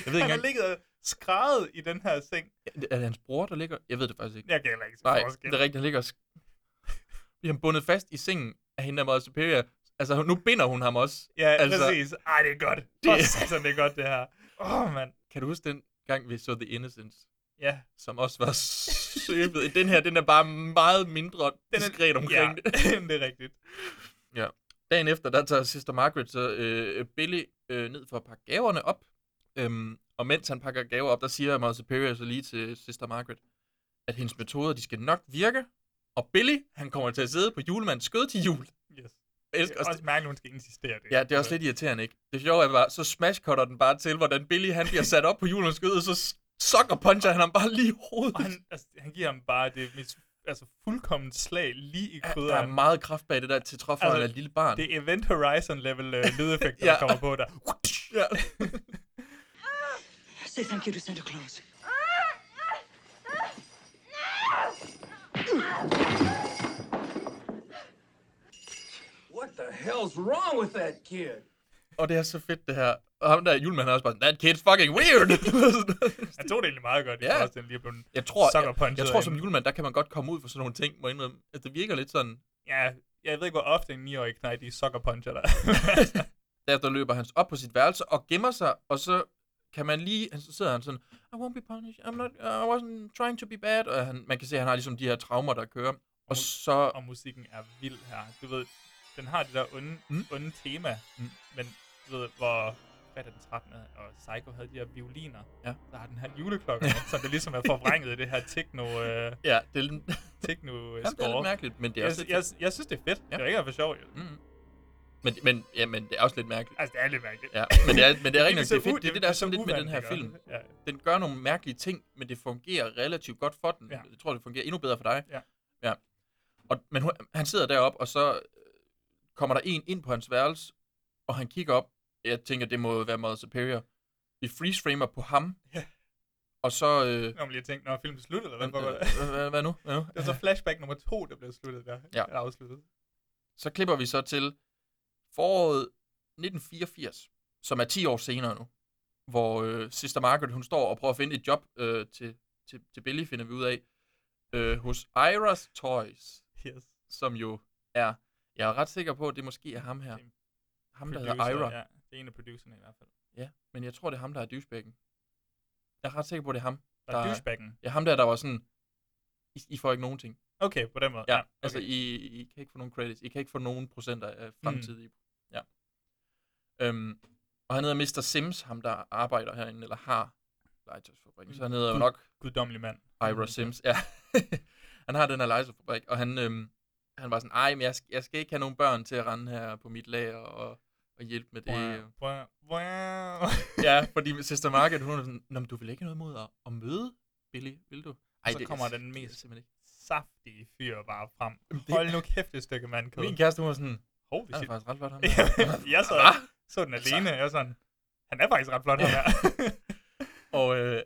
jeg ved Han ikke har engang, ligget og i den her seng. er det hans bror, der ligger? Jeg ved det faktisk ikke. Jeg kan heller ikke se Nej, forskel. det er rigtigt, han ligger og bliver han bundet fast i sengen af hende der Mother Superior. Altså, nu binder hun ham også. Ja, altså- altså, præcis. Ej, det er godt. Det- Det... Oh, satan, det er godt, det her. Åh, oh, mand. Kan du huske den gang, vi så The Innocence? Ja. Som også var søbet. Den her, den er bare meget mindre Den er, diskret omkring ja, det. (laughs) det er rigtigt. Dagen efter, der tager Sister Margaret så øh, Billy øh, ned for at pakke gaverne op. Øhm, og mens han pakker gaver op, der siger Mother Superior så lige til Sister Margaret, at hendes metoder, de skal nok virke. Og Billy, han kommer til at sidde på julemandens skød til jul. Elsker er også også mærkeligt, hun skal insistere det. Ja, det er også lidt irriterende, ikke? Det sjove er bare, så smashcutter den bare til, hvordan Billy han bliver sat op på julemandens skød, så sucker puncher han ham bare lige i hovedet. Og han, altså, han giver ham bare det mest altså, fuldkommen slag lige i Ja, der er krydderen. meget kraft bag det der, til trods for, at Altså, han er et lille barn. Det er Event Horizon level uh, (laughs) lydeffekter, Ja. der kommer på der. Ja. (laughs) Say thank you to Santa Claus. What the hell's wrong with that kid? Og det er så fedt, det her. Og ham der julemanden er også bare, that kid's fucking weird. (laughs) (laughs) Han tog det egentlig meget godt i Ja. forhold til, at han lige blev jeg tror, jeg, jeg tror som julemand, der kan man godt komme ud for sådan nogle ting, må indrømme. At det virker lidt sådan, Ja, jeg ved ikke, hvor ofte en 9-årig knægt, de sucker puncher (laughs) der. derefter løber han op på sit værelse og gemmer sig, og så kan man lige, så sidder han sådan, I won't be punished, I'm not, I wasn't trying to be bad, og han, man kan se, at han har ligesom de her traumer, der kører. Og så, og musikken er vild her. Du ved, den har det der onde, Mm. onde tema, Mm. men du ved, hvor det, den 13. og Psycho havde de her violiner. Ja. Så har den her juleklokke, så det ligesom er (laughs) forvrænget i det her techno, øh, ja, det er, (laughs) techno (laughs) Jamen, det er lidt mærkeligt, men det er jeg, også lidt jeg, jeg, synes, det er fedt. Ja. Det er ikke for sjov, jo. Mm. Men, men, ja, men det er også lidt mærkeligt. Altså, det er lidt mærkeligt. Ja, men det er, men det er rigtig det fedt. Det er det, der er så sådan lidt med den her film. Ja. Den gør nogle mærkelige ting, men det fungerer relativt godt for den. Ja. Jeg tror, det fungerer endnu bedre for dig. Ja. ja. Og, men hun, han sidder deroppe, og så kommer der en ind på hans værelse, og han kigger op. Jeg tænker, det må være Mother Superior. Vi freeze-framer på ham. Ja. Og så... Øh, Når man lige tænkte, når filmen sluttede, eller hvad? øh, hvad, hvad, hvad, hvad nu? Hvad nu? Det var så flashback nummer to, der blev sluttet der. Ja. Eller afsluttet. Så klipper vi så til foråret 1984, som er 10 år senere nu, hvor øh, Sister Margaret, hun står og prøver at finde et job øh, til, til, til Billy, finder vi ud af, øh, hos Ira's Toys, Yes. som jo er, jeg er ret sikker på, at det måske er ham her. Det er Ham, der hedder Producer, Ira. Ja, det er en af producerne i hvert fald. Ja, men jeg tror, det er ham, der er douchebagen. Jeg er ret sikker på, det er ham. Der Der er douchebagen. Ja, ham der, der var sådan, I, I får ikke nogen ting. Okay, på den måde. Ja, okay. altså I, I kan ikke få nogen credits. I kan ikke få nogen procenter af fremtidige. Mm. Ja. Øhm, og han hedder Mr. Sims, ham der arbejder herinde, eller har legetøjsfabrikken. Så han hedder jo nok Guddommelig mand. Ira Sims. Ja. (laughs) han har den her legetøjsfabrik, og han, øhm, han var sådan, ej, men jeg, skal, jeg skal ikke have nogen børn til at rende her på mit lager og, og hjælpe med det. Wow. Wow. ja, (laughs) fordi Sister Margaret, hun er sådan, Nå, men du vil ikke have noget mod at, at møde Billy, vil du? Ej, så kommer den det mest simpelthen ikke. saftige fyr bare frem. det- Hold nu kæft, et stykke mandkød. Min kæreste, hun var sådan, Holy han er shit. faktisk ret flot, ham (laughs) jeg så, Hva? så den Altså. alene, jeg var sådan, han er faktisk ret flot, ham her. (laughs) Og øh,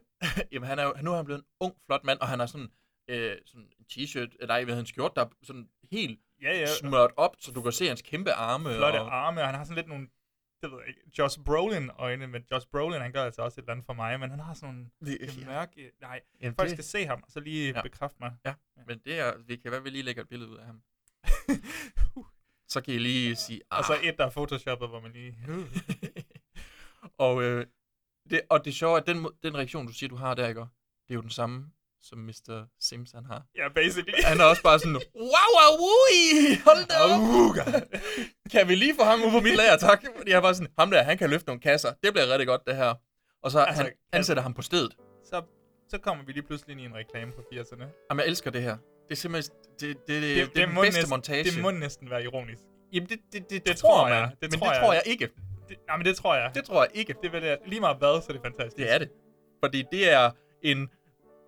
jamen, han er, nu er han blevet en ung, flot mand, og han har sådan, øh, sådan en t-shirt, eller nej, hvad en skjort, der er sådan helt ja, ja. smørt op, så du kan se hans kæmpe arme. Flotte og, arme, og han har sådan lidt nogle, det ved jeg ikke, Josh Brolin-øjne, men Josh Brolin, han gør altså også et eller andet for mig, men han har sådan nogle ja. mørke, nej, Jamen, folk det- skal se ham, og så lige Ja. ja. bekræfte mig. Ja, men det er, vi kan være, vi lige lægger et billede ud af ham. (laughs) så kan I lige sige, ah. Og så et, der er photoshoppet, hvor man lige... (laughs) (laughs) og, øh, det, og det sjove er, at den, den reaktion, du siger, du har der, ikke? Det er jo den samme, som Mr. Sims han har. Ja, basically. Han er også bare sådan, wow, wow, wui, hold da op. kan vi lige få ham ud på mit lager, tak? Fordi jeg var sådan, ham der, han kan løfte nogle kasser. Det bliver rigtig godt, det her. Og så Altså, altså, han ansætter ham på stedet. så, så kommer vi lige pludselig ind i en reklame på 80'erne. Jamen, jeg elsker det her. Det er simpelthen det, det, det, det, Det, det, det må bedste næsten, montage. det må næsten være ironisk. Jamen, det, det, det, Det tror tror man. jeg. Det men tror det jeg. tror jeg ikke. Det, nej, men det tror jeg. Det tror jeg ikke. Det jeg, lige meget hvad, så er det fantastisk. Det er det. Fordi det er en,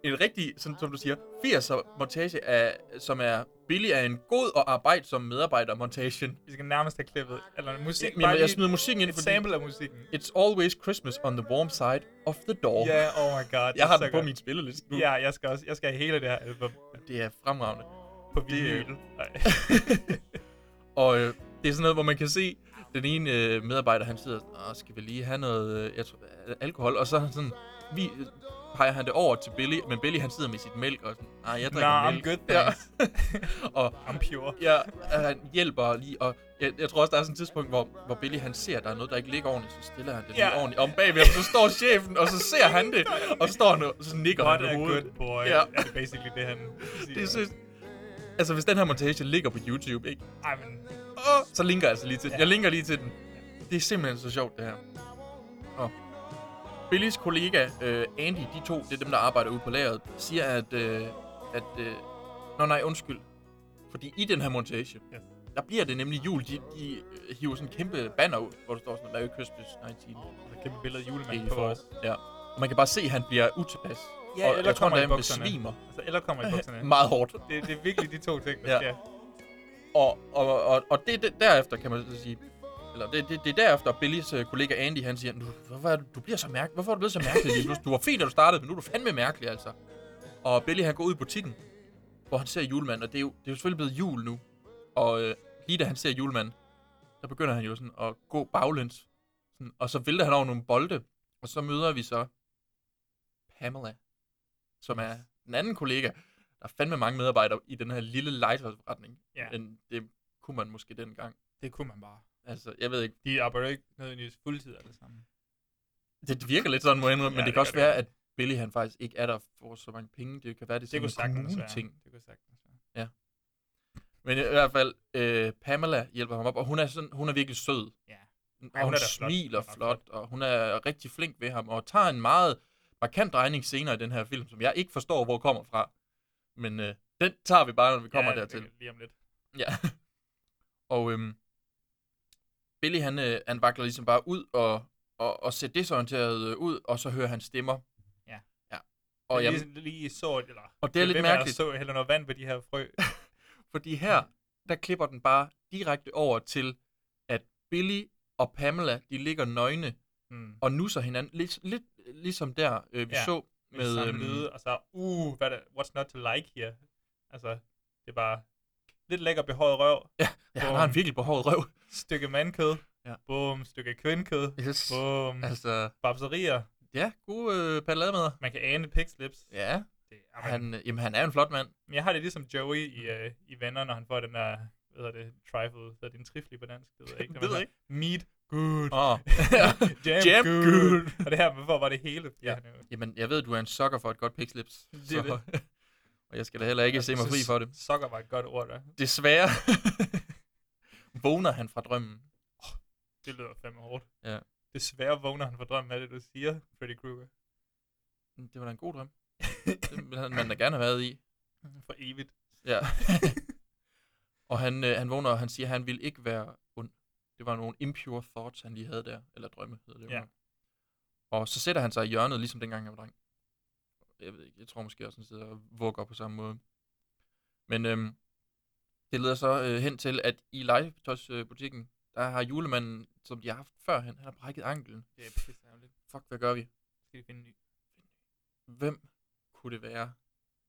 en rigtig, sådan, som du siger, 80'er montage, af, som er billig af en god og arbejdsom medarbejder montage. Vi skal nærmest have klippet, eller musik, Jamen, jeg smider musikken ind, et sample af musikken. It's always Christmas on the warm side of the door. Ja, yeah, oh my god. Jeg har den på godt. min spilleliste nu. Ja, jeg skal også, jeg skal have hele det her album Det er fremragende. på vinyl. (laughs) Og øh, det er sådan noget, hvor man kan se, den ene øh, medarbejder, han sidder "Åh, skal vi lige have noget øh, jeg tror, øh, alkohol? Og så er han sådan, vi, peger han det over til Billy, men Billy han sidder med sit mælk og sådan, nej, jeg drikker Nah, I'm mælk. good, ja. (laughs) og I'm pure. Ja, han hjælper lige, og jeg, jeg tror også, der er sådan et tidspunkt, hvor, hvor Billy han ser, at der er noget, der ikke ligger ordentligt, så stiller han det lige Ja. ordentligt om bagved, så står chefen, og så ser han det, og så står han og så nikker What han med hovedet. good boy. Ja. Er det basically det, han siger? Det er så, altså, hvis den her montage ligger på YouTube, ikke? Ej, men... Åh, så linker jeg altså lige til den. Ja. Jeg linker lige til den. Det er simpelthen så sjovt, det her. Og Billys kollega, øh, Andy, de to, det er dem, der arbejder ude på lageret, siger, at... Øh, at øh, Nå nej, undskyld. Fordi i den her montage, Yes. der bliver det nemlig jul. De, de øh, hiver sådan en kæmpe banner ud, hvor der står sådan, Merry Christmas 19. Der kæmpe billede af julemanden på 84. os. Ja. Og man kan bare se, at han bliver utilpas. Ja, og eller jeg tror, kommer i han bukserne. besvimer. Altså, eller kommer i (laughs) bukserne. Meget hårdt. Det, det er virkelig de to ting, der Ja. sker. Og, og, og, og det, det derefter, kan man så sige, eller det, det, det er derefter, Billys øh, kollega Andy, han siger, du, hvorfor er du, du bliver så mærkelig, hvorfor er du blevet så mærkelig pludselig? Du var fint, da du startede, men nu er du fandme mærkelig, altså. Og Billy, han går ud i butikken, hvor han ser julemanden, og det er jo, det er jo selvfølgelig blevet jul nu. Og øh, lige da han ser julemanden, der begynder han jo sådan at gå baglæns. Sådan, og så vælter han over nogle bolde, og så møder vi så Pamela, som er den anden kollega. Der er fandme mange medarbejdere i den her lille legetøjsforretning. Ja. Men det kunne man måske dengang. Det kunne man bare. Altså, jeg ved ikke. De arbejder ikke nødvendigvis fuldtid alle sammen. Det virker lidt sådan, må jeg indrømme, Ja, men det det kan også det. være, at Billy han faktisk ikke er der for så mange penge. Det kan være, det er Det sådan en kommune-ting. Det kunne sagtens være. Men i hvert fald, øh, Pamela hjælper ham op, og hun er, sådan, hun er virkelig sød. Ja. Og Ja, hun hun er flot. smiler er flot, og hun er rigtig flink ved ham, og tager en meget markant drejning senere i den her film, som jeg ikke forstår, hvor kommer fra. Men øh, den tager vi bare, når vi kommer ja, dertil. Lige om lidt. Ja. (laughs) og øhm, Billy, han, øh, han vakler ligesom bare ud og, og, og ser desorienteret øh, ud, og så hører han stemmer. Ja. Ja. Og Og, lige, lige så, eller... og det er lidt ved mærkeligt, Så hælder noget vand på de her frø. (laughs) fordi her, der klipper den bare direkte over til, at Billy og Pamela, de ligger nøgne Hmm. og nusser hinanden. Lidt, lidt ligesom der, øh, vi Ja. så med, Med, samme øhm, lyde, og så, uh, hvad what's not to like here? Altså, det er bare lidt lækker behåret røv, Ja, han har en virkelig behåret røv. stykke mandkød, Ja. bum, stykke kvindkød, Yes. bum, Altså, babserier, ja, gode øh, paddelademad. man kan ane pigslips. Ja, Det, jamen, han... jamen, han er en flot mand. Men jeg har det ligesom Joey i, uh, i Venner, når han får den der, hvad hedder det, trifle, hvad hedder det, en trifle på dansk, det ved jeg ikke. (laughs) Ved jeg ikke. Meat, good. Åh, (laughs) Jam, Jam good. good. Og det her, hvorfor var det hele? Ja. er Jamen, jeg ved, du er en sukker for et godt pigslips. Det er det. Og jeg skal da heller ikke se mig Jeg fri for det. Sokker var et godt ord der. Desværre (laughs) vågner han fra drømmen. Det lyder fandme hårdt. Ja. Desværre vågner han fra drømmen, er det, du siger, Freddy Krueger? Det var da en god drøm. (laughs) det ville han- man da gerne have været i. (laughs) For evigt. Ja. og han, øh, han vågner, og han siger, at han ville ikke være ond. Det var nogle impure thoughts, han lige havde der. Eller drømme, hedder det jo Ja. Og så sætter han sig i hjørnet, ligesom dengang han var dreng. Jeg ved ikke, jeg tror måske også, han sidder og vugger på samme måde. Men øhm, det leder så øh, hen til, at i legetøjsbutikken, der har julemanden, som de har haft før, han, han har brækket anklen. Det er pisse. Fuck, hvad gør vi? Skal vi finde en ny? Hvem kunne det være?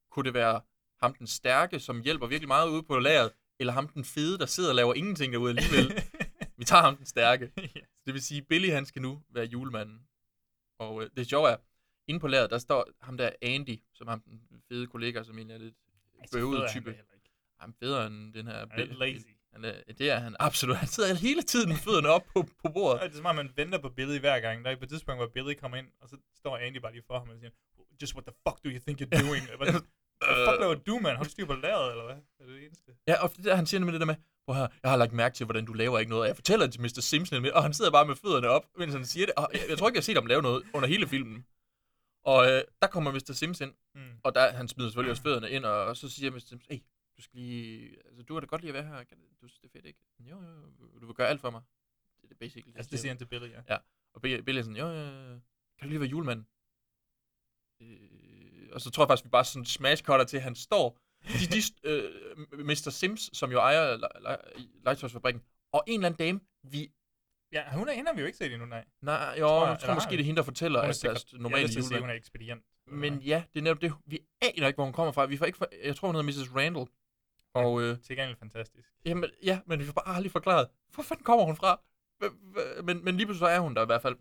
Kunne det være ham den stærke, som hjælper virkelig meget ude på lageret, eller ham den fede, der sidder og laver ingenting derude alligevel? (laughs) vi tager ham den stærke. ja. Så det vil sige, Billy han skal nu være julemanden. Og øh, det sjove er, inde på lageret, der står ham der Andy, som ham den fede kollega, som egentlig er lidt bøvet type. Han er federe end den her Han er lazy. Han er, det er han absolut. Han sidder hele tiden med fødderne op på, på bordet. Det er som om, man venter på Billy hver gang. Der er på et tidspunkt, hvor Billy kommer ind, og så står Andy bare lige for ham og siger, just what the fuck do you think you're doing? Hvad fuck laver du, mand? Har du styr på lageret, eller hvad? Er det det eneste? Ja, og det der, han siger nemlig det der med, prøv her, jeg har lagt mærke til, hvordan du laver ikke noget. Og Jeg fortæller det til Mr. Simpson, og han sidder bare med fødderne op, mens han siger det. Og jeg, jeg tror ikke, jeg har set ham lave noget under hele filmen. Og øh, der kommer Mr. Simpson, Mm. og der, han smider selvfølgelig også fødderne ind, og, og så siger Mr. Simpson, hey, du skal lige, altså du har da godt lide at være her, du synes det er fedt, ikke? Jo, jo, du vil gøre alt for mig. Det er det basically. Altså, det siger han til Billy, ja. Ja, og Billy er sådan, jo, jo, kan du lige være julemanden? Øh, og så tror jeg faktisk, vi bare sådan smash cutter til, han står, de, de, (laughs) øh, Mr. Sims, som jo ejer legetøjsfabrikken, og en eller anden dame, vi, Ja, hun er, hende har vi jo ikke set endnu, nej. nej, jo, Tror jeg, jeg, tror måske det er hende, der fortæller, er at deres jeg normale sige, julemand. hun er ekspedient. Men ja, det er netop det, vi aner ikke, hvor hun kommer fra. Vi får ikke, for, jeg tror, hun hedder Mrs. Randall. Og øh, Til gengæld fantastisk. Jamen, ja, men vi får bare aldrig forklaret, hvor fanden kommer hun fra? Men, men lige pludselig så er hun der i hvert fald.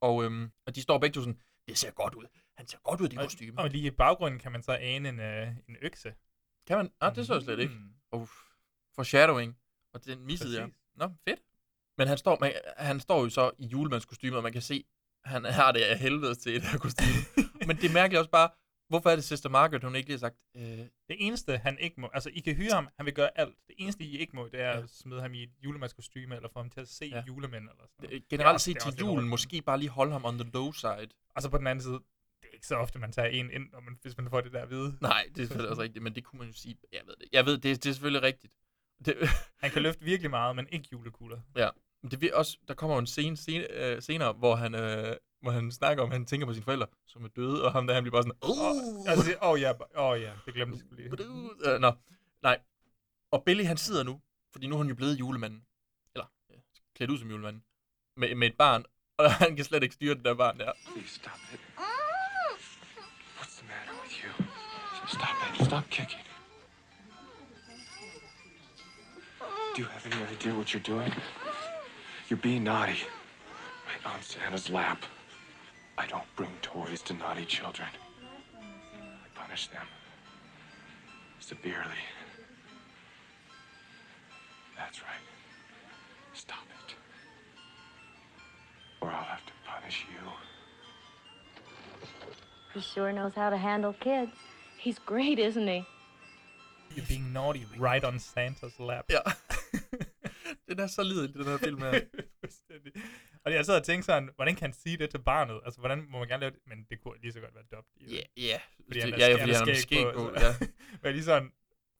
Og, øhm, og de står begge to sådan, det ser godt ud. Han ser godt ud i det Og, kostume. og lige i baggrunden kan man så ane en, øh, en økse. Kan man? Ah, det så jeg slet ikke. Mm. Uff. Foreshadowing. Og den missede jeg. Præcis. Nå, fedt. Men han står, man, han står jo så i julemandskostyme, og man kan se, han har det af helvede til det her kostume. (laughs) men det er mærkeligt også bare, hvorfor er det Sister Margaret, hun ikke lige har sagt, øh, Det eneste, han ikke må... Altså, I kan hyre ham, han vil gøre alt. Det eneste, I ikke må, det er Ja. at smide ham i et julemandskostyme, eller få ham til at se Ja. julemænd, eller sådan noget. generelt set til julen, måske bare lige holde ham on the low side. Og så på den anden side, det er ikke så ofte, man tager en ind, når man, hvis man får det der at vide. Nej, det er selvfølgelig også (laughs) rigtigt, men det kunne man jo sige. Jeg ved det. Jeg ved, det, det er selvfølgelig rigtigt. Det, (laughs) Han kan løfte virkelig meget, men ikke julekugler. men det vil også, der kommer jo en scene, scene øh, senere, hvor han, øh, hvor han snakker om, at han tænker på sine forældre, som er døde, og ham der, han bliver bare sådan, uh, Altså, åh oh, ja, åh oh, ja, det glemte jeg lige. øh, nå, nej. Og Billy, han sidder nu, fordi nu er han jo blevet julemanden, eller ja, klædt ud som julemanden, med, med et barn, (laughs) og han kan slet ikke styre det der barn der. Please stop it. What's the matter with you? Stop it. Stop kicking. Do you have any idea what you're doing? You're being naughty. Right on Santa's lap. I don't bring toys to naughty children. I punish them severely. That's right. Stop it. Or I'll have to punish you. He sure knows how to handle kids. He's great, isn't he? You're being naughty right on Santa's lap. Ja. (laughs) den er så lidelig, den her film her. (laughs) Og jeg sad og tænkte sådan, hvordan kan han sige det til barnet? Altså, hvordan må man gerne lave det? Men det kunne lige så godt være dubbed. Ja, ja. Fordi han er- Ja, ja, fordi er han har skæg på, Ja. (laughs) Men lige sådan,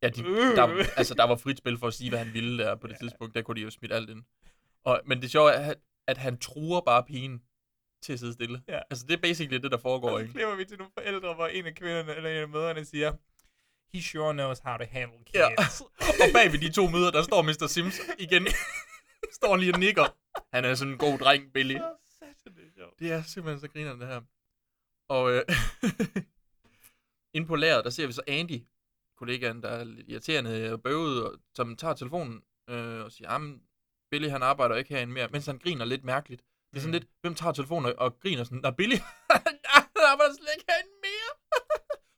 Ja, de, Øh. der, altså, der var frit spil for at sige, hvad han ville der på det Ja. tidspunkt. Der kunne de jo smidt alt ind. Og, men det sjove er, at, han truer bare pigen til at sidde stille. Ja. Altså, det er basically det, der foregår, og så klipper vi til nogle forældre, hvor en af kvinderne, eller en af møderne siger, He sure knows how to handle kids. Ja. og bag ved de to møder, der står Mr. Sims igen. (laughs) står lige og nikker. Han er sådan en god dreng, Billy. Det er sjovt. Det er simpelthen så griner det her. Og øh, (laughs) inde på lageret, der ser vi så Andy, kollegaen, der er lidt irriterende og bøvet, og, som tager telefonen øh, og siger, jamen, Billy han arbejder ikke herinde mere, mens han griner lidt mærkeligt. Det er sådan Mm. lidt, hvem tager telefonen og, og griner sådan, Nå, Billy, (laughs) han arbejder slet ikke herinde mere.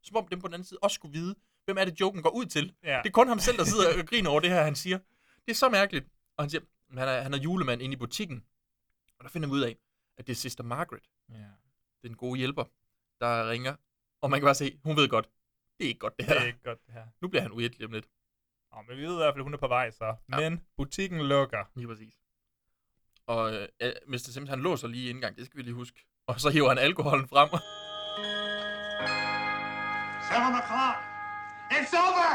Som om dem på den anden side også skulle vide, hvem er det, joken går ud til. Ja. Det er kun ham selv, der sidder og griner over det her, han siger. Det er så mærkeligt. Og han siger, han er, han er julemand inde i butikken. Og der finder vi ud af, at det er Sister Margaret, Ja. den gode hjælper, der ringer. Og man kan bare se, hun ved godt, det er ikke godt det her. Det er ikke godt, det her. Nu bliver han lige om lidt. Nå, men vi ved i hvert fald, at hun er på vej så. Ja. Men butikken lukker. Lige præcis. Og øh, øh, Mr. Sims, han låser lige indgang, det skal vi lige huske. Og så hiver han alkoholen frem. Seven o'clock. It's over.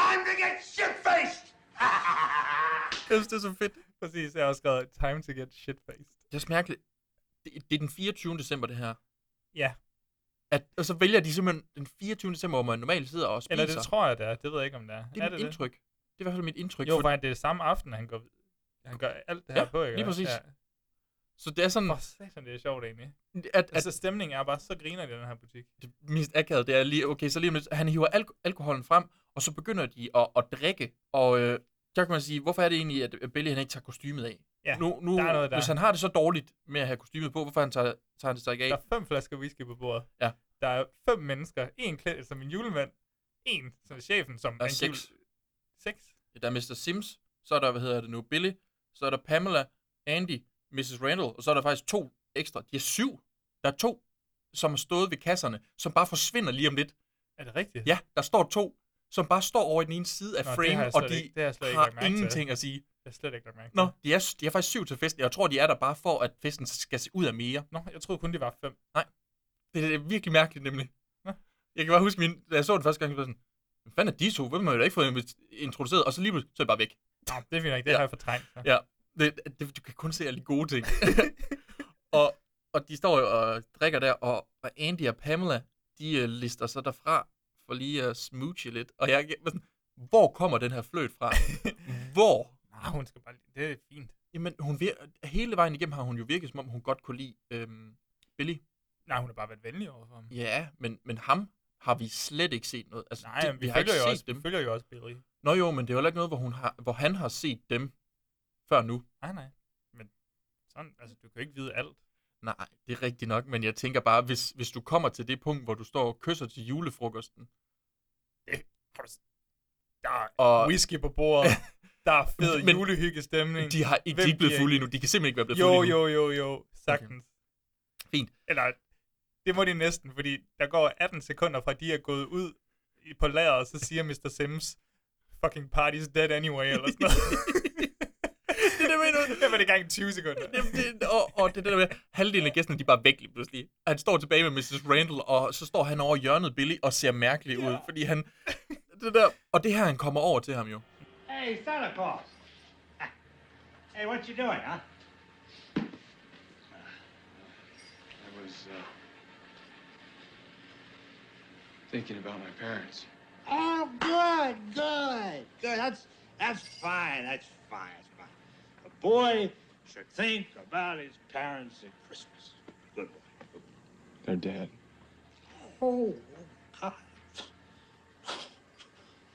Time to get shit-faced. (laughs) Jeg synes, det er så fedt. Præcis, jeg har også skrevet, time to get shit-faced. Det er mærkeligt. Det, det er den 24. december, det her. Ja, At, og så vælger de simpelthen den 24. december, hvor man normalt sidder og spiser. eller det tror jeg, det er. Det ved jeg ikke, om det er. det er er mit det indtryk. Det? det er i hvert fald mit indtryk. Det? Jo, for- det er samme aften, han går, han gør alt det her Ja, på, ikke? lige præcis. Ja. Så det er sådan, Hvor satan, det er sjovt egentlig. at, at Altså, stemningen er bare så griner i den her butik. det mest akavede, det er lige, okay, så lige om lidt, han hiver al- alkoholen frem, og så begynder de at, at drikke, og øh, der kan man sige, hvorfor er det egentlig, at Billy han ikke tager kostymet af? Ja, nu, nu, der er noget der. Hvis han har det så dårligt med at have kostymet på, hvorfor han tager, tager han det så ikke af? Der er fem flasker whisky på bordet. Ja. Der er fem mennesker. En klædt som en julemand. En som chefen, som Der er seks. Seks? Der er Mr. Sims, så er der, hvad hedder det nu, Billy, så er der Pamela, Andy, Mrs. Randall, og så er der faktisk to ekstra. De er syv. Der er to, som har stået ved kasserne, som bare forsvinder lige om lidt. Er det rigtigt? Ja, der står to, som bare står over i den ene side af Nå, frame, har og de ikke- har ikke har til. ingenting at sige. Jeg slet ikke mærke. Nå, de er, de er faktisk syv til festen. Jeg tror, de er der bare for, at festen skal se ud af mere. Nå, jeg troede kun, de var fem. Det er, det er virkelig mærkeligt, nemlig. Nå. Jeg kan bare huske, min, da jeg så det første gang, så var sådan, hvad fanden er de to? Hvem har jeg da ikke fået introduceret? Og så lige pludselig, så er det bare væk. Nå, det er nok. Det Ja. har jeg fortrængt. så. Ja, det, det, du kan kun se alle de gode ting. (laughs) og, og de står jo og drikker der, og, og Andy og Pamela, de uh, lister så derfra for lige at smooche lidt. Og jeg var sådan, hvor kommer den her fløt fra? (laughs) hvor? Nej, hun skal bare... Det er fint. Jamen, hun vir- hele vejen igennem har hun jo virket, som om hun godt kunne lide øhm, Billy. Nej, hun har bare været venlig overfor ham. Ja, men, men ham har vi slet ikke set noget. Altså, Nej, det, men vi, har ikke følger jo set også, dem. vi følger jo også Billy. Nå jo, men det er jo heller ikke noget, hvor, hun har, hvor han har set dem før nu. Nej, nej. Men sådan, altså, du kan ikke vide alt. Nej, det er rigtigt nok, men jeg tænker bare, hvis, hvis du kommer til det punkt, hvor du står og kysser til julefrokosten, Der er og whisky på bordet. (laughs) Der er fed Men- julehyggestemning. de, har, ikke, de Hvem ikke blevet fulde endnu. De kan simpelthen ikke være blevet Jo, fulde endnu. jo, jo, jo. Sagtens. Fint. Eller, det må de næsten, fordi der går 18 sekunder fra, de er gået ud på lageret, og så siger Mr. Sims, fucking party's dead anyway, eller sådan noget. (laughs) er jeg mener. Det var det i gang i 20 sekunder. Jamen, det, og, og det er det der med, halvdelen af gæsterne, de er bare væk lige pludselig. Han står tilbage med Mrs. Randall, og så står han over i hjørnet Billy og ser mærkelig ud, fordi han... (laughs) Det der, og det her, han kommer over til ham jo. Hey, Santa Claus. Hey, what you doing, huh? I was, uh, thinking about my parents. Oh, good, good, good. That's that's fine. That's fine. That's fine. A boy should think about his parents at Christmas. Good boy. They're dead. Oh, God.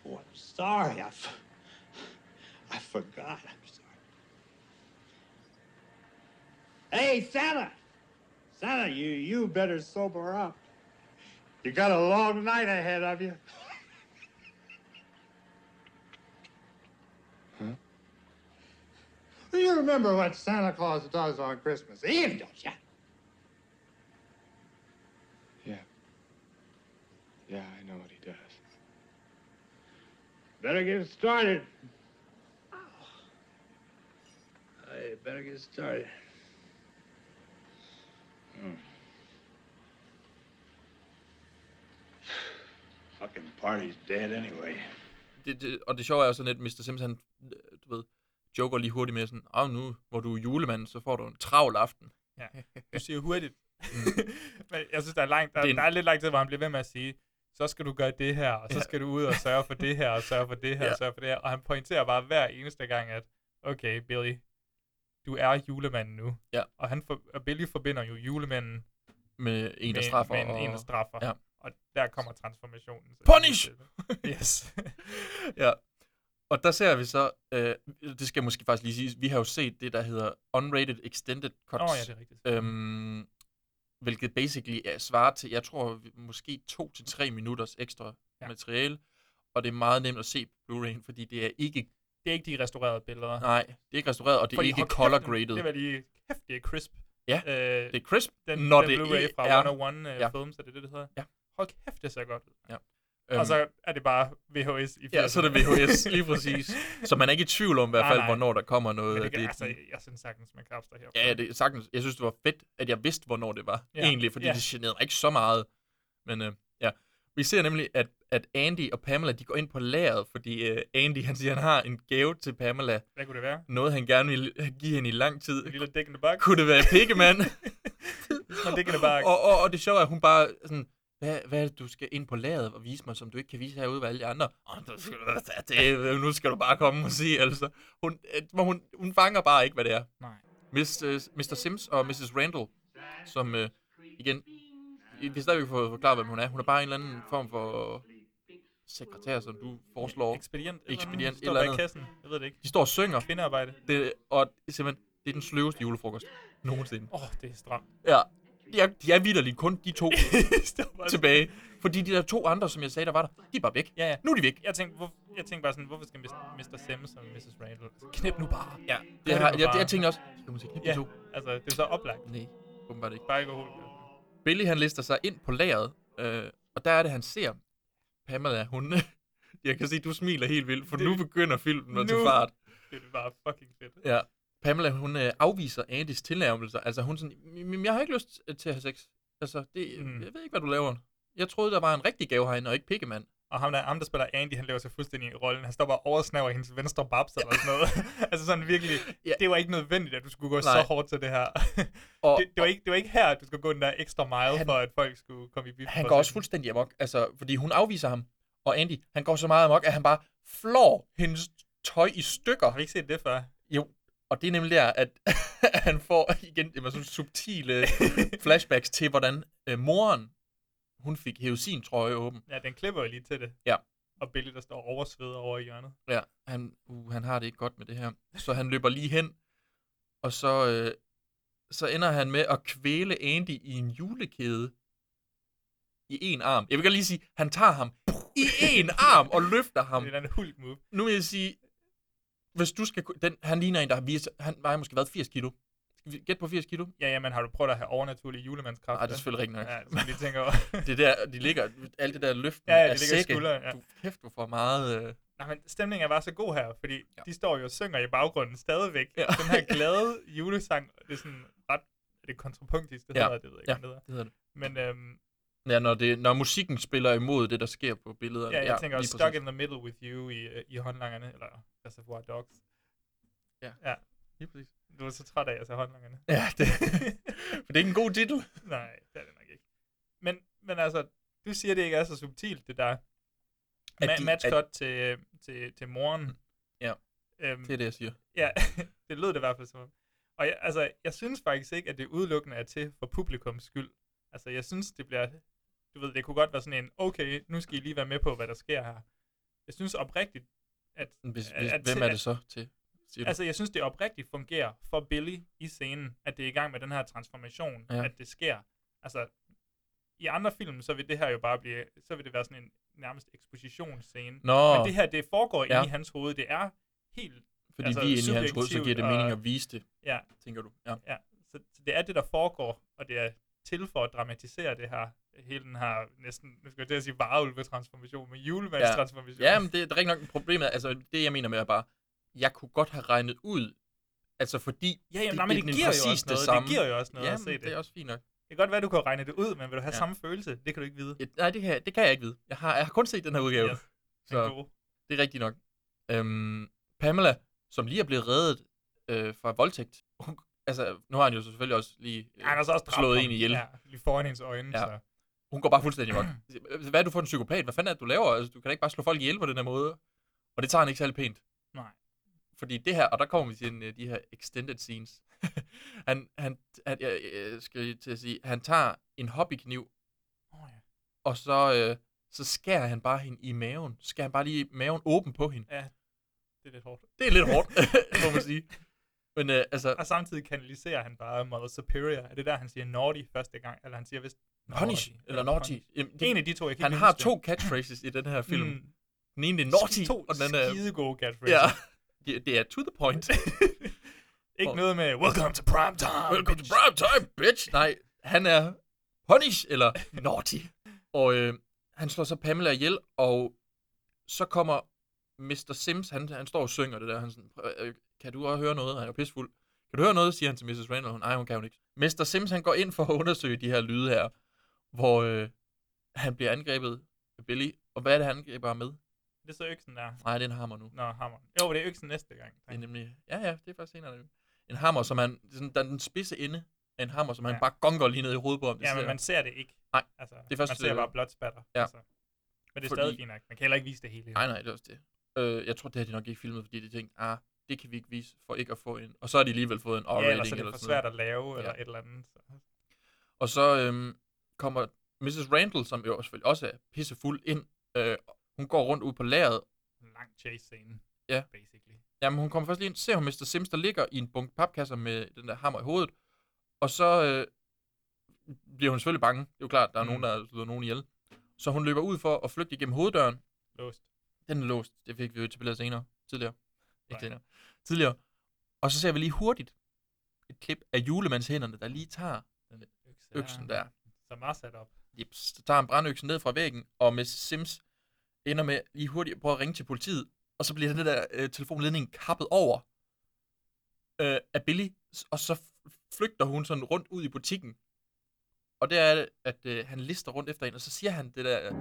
Oh, I'm sorry. I, f- I forgot. I'm sorry. Hey, Santa. Santa, you you better sober up. You got a long night ahead of you. You remember what Santa Claus does on Christmas Eve, don't you? Yeah. Yeah, I know what he does. Better get started. I better get started. Hmm. Fucking party's dead anyway. Det, det, og det sjove er jo sådan lidt, Mr. Sims, han, du ved, joker lige hurtigt med sådan, ah, nu hvor du er julemand, så får du en travl aften. Ja. Du siger hurtigt. (laughs) Men jeg synes, der er, langt, der, Det er en- der er lidt lang tid, hvor han bliver ved med at sige, så skal du gøre det her, og så Ja. skal du ud og sørge for det her, og sørge for det her, Ja. og sørge for det her. Og han pointerer bare hver eneste gang, at okay, Billy, du er julemanden nu. Ja. Og, han for, og Billy forbinder jo julemanden med en, der straffer. med en, og, en, der straffer. Ja. Og der kommer transformationen. så- Punish! (laughs) yes. (laughs) ja. Og der ser vi så, øh, det skal måske faktisk lige sige, vi har jo set det, der hedder Unrated Extended Cuts. Åh, ja, det er rigtigt. Øhm, hvilket basically er svaret til, jeg tror, måske to til tre minutters ekstra Ja. materiale. Og det er meget nemt at se på Blu-ray, fordi det er ikke, Det er ikke de restaurerede billeder. nej, det er ikke restaureret, og det er Fordi, ikke hold kæft, color graded. Det var lige kæft, det er crisp. Ja, øh, det er crisp, den, når den det Blu-ray ikke fra er- 101 uh, Ja. Films, er det det, det hedder? Ja. Hold kæft, det ser godt ud. Ja. Og Øhm, så er det bare VHS i Ja, så er det 80'erne. VHS, lige præcis. Så man er ikke i tvivl om i hvert Nej, fald, nej. hvornår der kommer noget. Men det, kan, det, altså, jeg synes sagtens, man kan abstrahere Ja, ja, det sagtens. Jeg synes, det var fedt, at jeg vidste, hvornår det var. Ja. Egentlig, fordi ja. det generede mig ikke så meget. Men øh, ja, vi ser nemlig, at, at Andy og Pamela, de går ind på lageret, fordi øh, Andy, han siger, han har en gave til Pamela. Hvad kunne det være? Noget, han gerne ville give hende i lang tid. En lille the box? Kunne det være (laughs) box. og, og, og det sjove er, at hun bare sådan, hvad, hvad er det, du skal ind på lageret og vise mig, som du ikke kan vise herude ved alle de andre? Oh, (laughs) det, det, nu skal du bare komme og sige, altså. Hun, øh, hun, hun fanger bare ikke, hvad det er. Nej. Mr. Mr. Sims og Mrs. Randall, som øh, igen, vi vi stadigvæk få forklare, hvem hun er. Hun er bare en eller anden form for sekretær, som du foreslår. Eller et Står eller bag andet. kassen. Jeg ved det ikke. De står og synger. Kvindearbejde. Det, og simpelthen, det er den sløveste julefrokost nogensinde. Åh, oh, det er stramt. Ja, er, de er vidderligt kun de to (laughs) tilbage. Fordi de der to andre, som jeg sagde, der var der, de er bare væk. Ja, ja. Nu er de væk. Jeg tænkte, hvor, jeg tænkte bare sådan, hvorfor skal Mr. Sims og Mrs. Randall? Knip nu bare. Ja, det har, jeg, bare. jeg tænkte også, kommer til at knippe Ja, de to. altså, det er så oplagt. Nej, åbenbart ikke. Bare ikke overhovedet. Billy, han lister sig ind på lageret, øh, og der er det, han ser Pamela, hun... (laughs) jeg kan se, du smiler helt vildt, for Det- nu begynder filmen at tage fart. Det er bare fucking fedt. Ja. Pamela, hun øh, afviser Andys tilnærmelser. Altså, hun sådan, "Men jeg har ikke lyst til at have sex. Altså, det, Mm. jeg ved ikke, hvad du laver. Jeg troede, der var en rigtig gave herinde, og ikke pikkemand. Og ham der, ham, der spiller Andy, han lever sig fuldstændig i rollen. Han står bare og oversnaver hendes venstre babs eller sådan noget. (laughs) altså sådan virkelig, (laughs) Ja. det var ikke nødvendigt, at du skulle gå Nej. så hårdt til det her. (laughs) Og, det, det, var ikke, det var ikke her, at du skulle gå den der ekstra mile, Han- for at folk skulle komme i byen. han går også fuldstændig amok, altså, fordi hun afviser ham. Og Andy, han går så meget amok, at han bare flår hendes tøj i stykker. Har vi ikke set det før? Jo, og det er nemlig der, at (laughs) han får igen det var sådan subtile (laughs) flashbacks til, hvordan øh, moren, hun fik hævet sin trøje åben. Ja, den klipper jo lige til det. Ja. Og Billy, der står oversveder over i hjørnet. Ja, han, uh, han har det ikke godt med det her. Så han løber lige hen, og så, øh, så ender han med at kvæle Andy i en julekæde i en arm. Jeg vil godt lige sige, han tager ham i en arm og løfter ham. Det er en hulk move. Nu vil jeg sige, hvis du skal... Den, han ligner en, der har vist... Han vejer måske været 80 kilo. Skal vi gætte på 80 kilo? Ja, ja, men har du prøvet at have overnaturlige julemandskraft? Nej, det er selvfølgelig ikke nok. Ja, så lige tænker over. (laughs) Det der, de ligger, alt det der løften Ja, ja, af de ligger sække. skulderen, ja. Du, kæft, du får meget... Øh... Nej, men stemningen er bare så god her, fordi ja. de står jo og synger i baggrunden stadigvæk. Ja. Den her glade julesang, det er sådan ret... Er det kontrapunktisk, det Ja. hedder? Det ved jeg ikke, Ja, det hedder det. Men øhm, Ja, når, det, når musikken spiller imod det, der sker på billederne. ja, jeg tænker også, Stuck in the Middle with You i, i håndlangerne, eller Reservoir Dogs. Ja. ja. Lige præcis. Du er så træt af at se håndlangerne. Ja, det, (laughs) for det er ikke en god titel. Nej, det er det nok ikke. Men, men altså, du siger, det ikke er så subtilt, det der At ma- de- match at- til, til, til moren. Ja, Øhm, det er det, jeg siger. Ja, (laughs) det lød det i hvert fald som om. Og jeg, altså, jeg synes faktisk ikke, at det udelukkende er til for publikums skyld. Altså, jeg synes, det bliver... Du ved, det kunne godt være sådan en, okay, nu skal I lige være med på, hvad der sker her. Jeg synes oprigtigt, at... Hvis, at- hvis, at- hvem er det så til? Siger du? Altså, jeg synes, det oprigtigt fungerer for Billy i scenen, at det er i gang med den her transformation, Ja. at det sker. Altså, i andre film, så vil det her jo bare blive, så vil det være sådan en nærmest ekspositionsscene. Nå. Men det her, det foregår Ja. inde i hans hoved. Det er helt Fordi altså, vi er inde i hans hoved, så giver det mening og- at vise det, Ja, tænker du. Ja. ja. Så, så det er det, der foregår, og det er til for at dramatisere det her, hele den her næsten, nu skal jeg til at sige varulve-transformation, men julemandstransformation. Ja, men det, det er rigtig nok problemet. Altså, det jeg mener med er bare, jeg kunne godt have regnet ud, altså fordi Ja, jamen, det, nej, men det, er giver jo også noget. Det, samme. giver jo også noget ja, at se det. det er også fint nok. Det kan godt være, at du kan regne det ud, men vil du have Ja. ja. samme følelse? Det kan du ikke vide. Ja, nej, det kan, jeg- det kan jeg ikke vide. Jeg har, jeg har kun set den her udgave. Yes. Så gode. det er rigtigt nok. Øhm, Pamela, som lige er blevet reddet øh, fra voldtægt. Altså, nu har han jo selvfølgelig også lige øh, Ja, han så også slået ham. en ihjel. Ja, lige foran hendes øjne. Ja. Så. Hun går bare fuldstændig amok. Hvad er du for en psykopat? Hvad fanden er det, du laver? Altså, du kan da ikke bare slå folk ihjel på den her måde. Og det tager han ikke særlig pænt. Nej. fordi det her, og der kommer vi til en, øh, de her extended scenes. (laughs) han, han, han jeg, jeg skal til at sige, han tager en hobbykniv, Åh, ja. og så, øh, så skærer han bare hende i maven. Skærer han bare lige maven åben på hende. Ja, det er lidt hårdt. Det er lidt hårdt, (laughs) må man sige. Men øh, altså, Og samtidig kanaliserer han bare Mother Superior. Er det der, han siger naughty første gang? Eller han siger vist punish, eller naughty. Jamen, det- En af de to, jeg kan Han har det. to catchphrases i den her film. Mm. Den ene er naughty, To og den anden er... skide gode catchphrases. Ja, (laughs) det, det er to the point. (laughs) Ikke noget med, welcome to prime time. Welcome to prime time, bitch! Nej, han er punish, eller (laughs) naughty. Og øh, han slår så Pamela ihjel, og så kommer Mr. Sims, han, han står og synger det der. Han sådan, "Prøv, øh, kan du også høre noget? Han er jo pissefuld. Kan du høre noget, siger han til Mrs. Randall. Nej, hun kan jo ikke. Mr. Sims, han går ind for at undersøge de her lyde her, hvor øh, han bliver angrebet af Billy. Og hvad er det, han angriber ham med? Det er så øksen der. Nej, det er en hammer nu. Nå, hammer. Jo, det er øksen næste gang. Det er nemlig... Ja, ja, det er faktisk senere. En hammer, som han... det Sådan, der er den spidse ende af en hammer, som han Ja. bare gonger lige ned i hovedet på ham. Det Ja, men man ser det ikke. Nej, Altså, det er først, man ser øh, bare blot spatter. Ja. Altså. Men det er Fordi- stadig fint nok. Man kan heller ikke vise det hele. Nej, nej, det er også det. Øh, jeg tror, det har de nok ikke filmet, fordi de tænkte, ah, det kan vi ikke vise, for ikke at få en... Og så har de alligevel fået en R-rating Ja, ellers er det eller for svært at lave, eller Ja. et eller andet. Så. Og så øhm, kommer Mrs. Randall, som jo selvfølgelig også er pissefuld ind. Øh, hun går rundt ud på lageret. En lang chase scene. Ja. Basically. Jamen, hun kommer først lige ind, ser hun Mr. Sims, der ligger i en bunke papkasser med den der hammer i hovedet. Og så øh, bliver hun selvfølgelig bange. Det er jo klart, der er mm. nogen, der slået nogen ihjel. Så hun løber ud for at flygte igennem hoveddøren. Låst. Den er låst. Det fik vi jo billedet senere. Tidligere. Ikke Nej. senere. Tidligere. Og så ser vi lige hurtigt et klip af julemandshænderne, der lige tager den Økse øksen der. Som er sat op. Jeps, så tager han brandøksen ned fra væggen, og Miss Sims ender med lige hurtigt at prøve at ringe til politiet, og så bliver den der øh, telefonledning kappet over øh, af Billy, og så flygter hun sådan rundt ud i butikken. Og der er det, at øh, han lister rundt efter hende, og så siger han det der,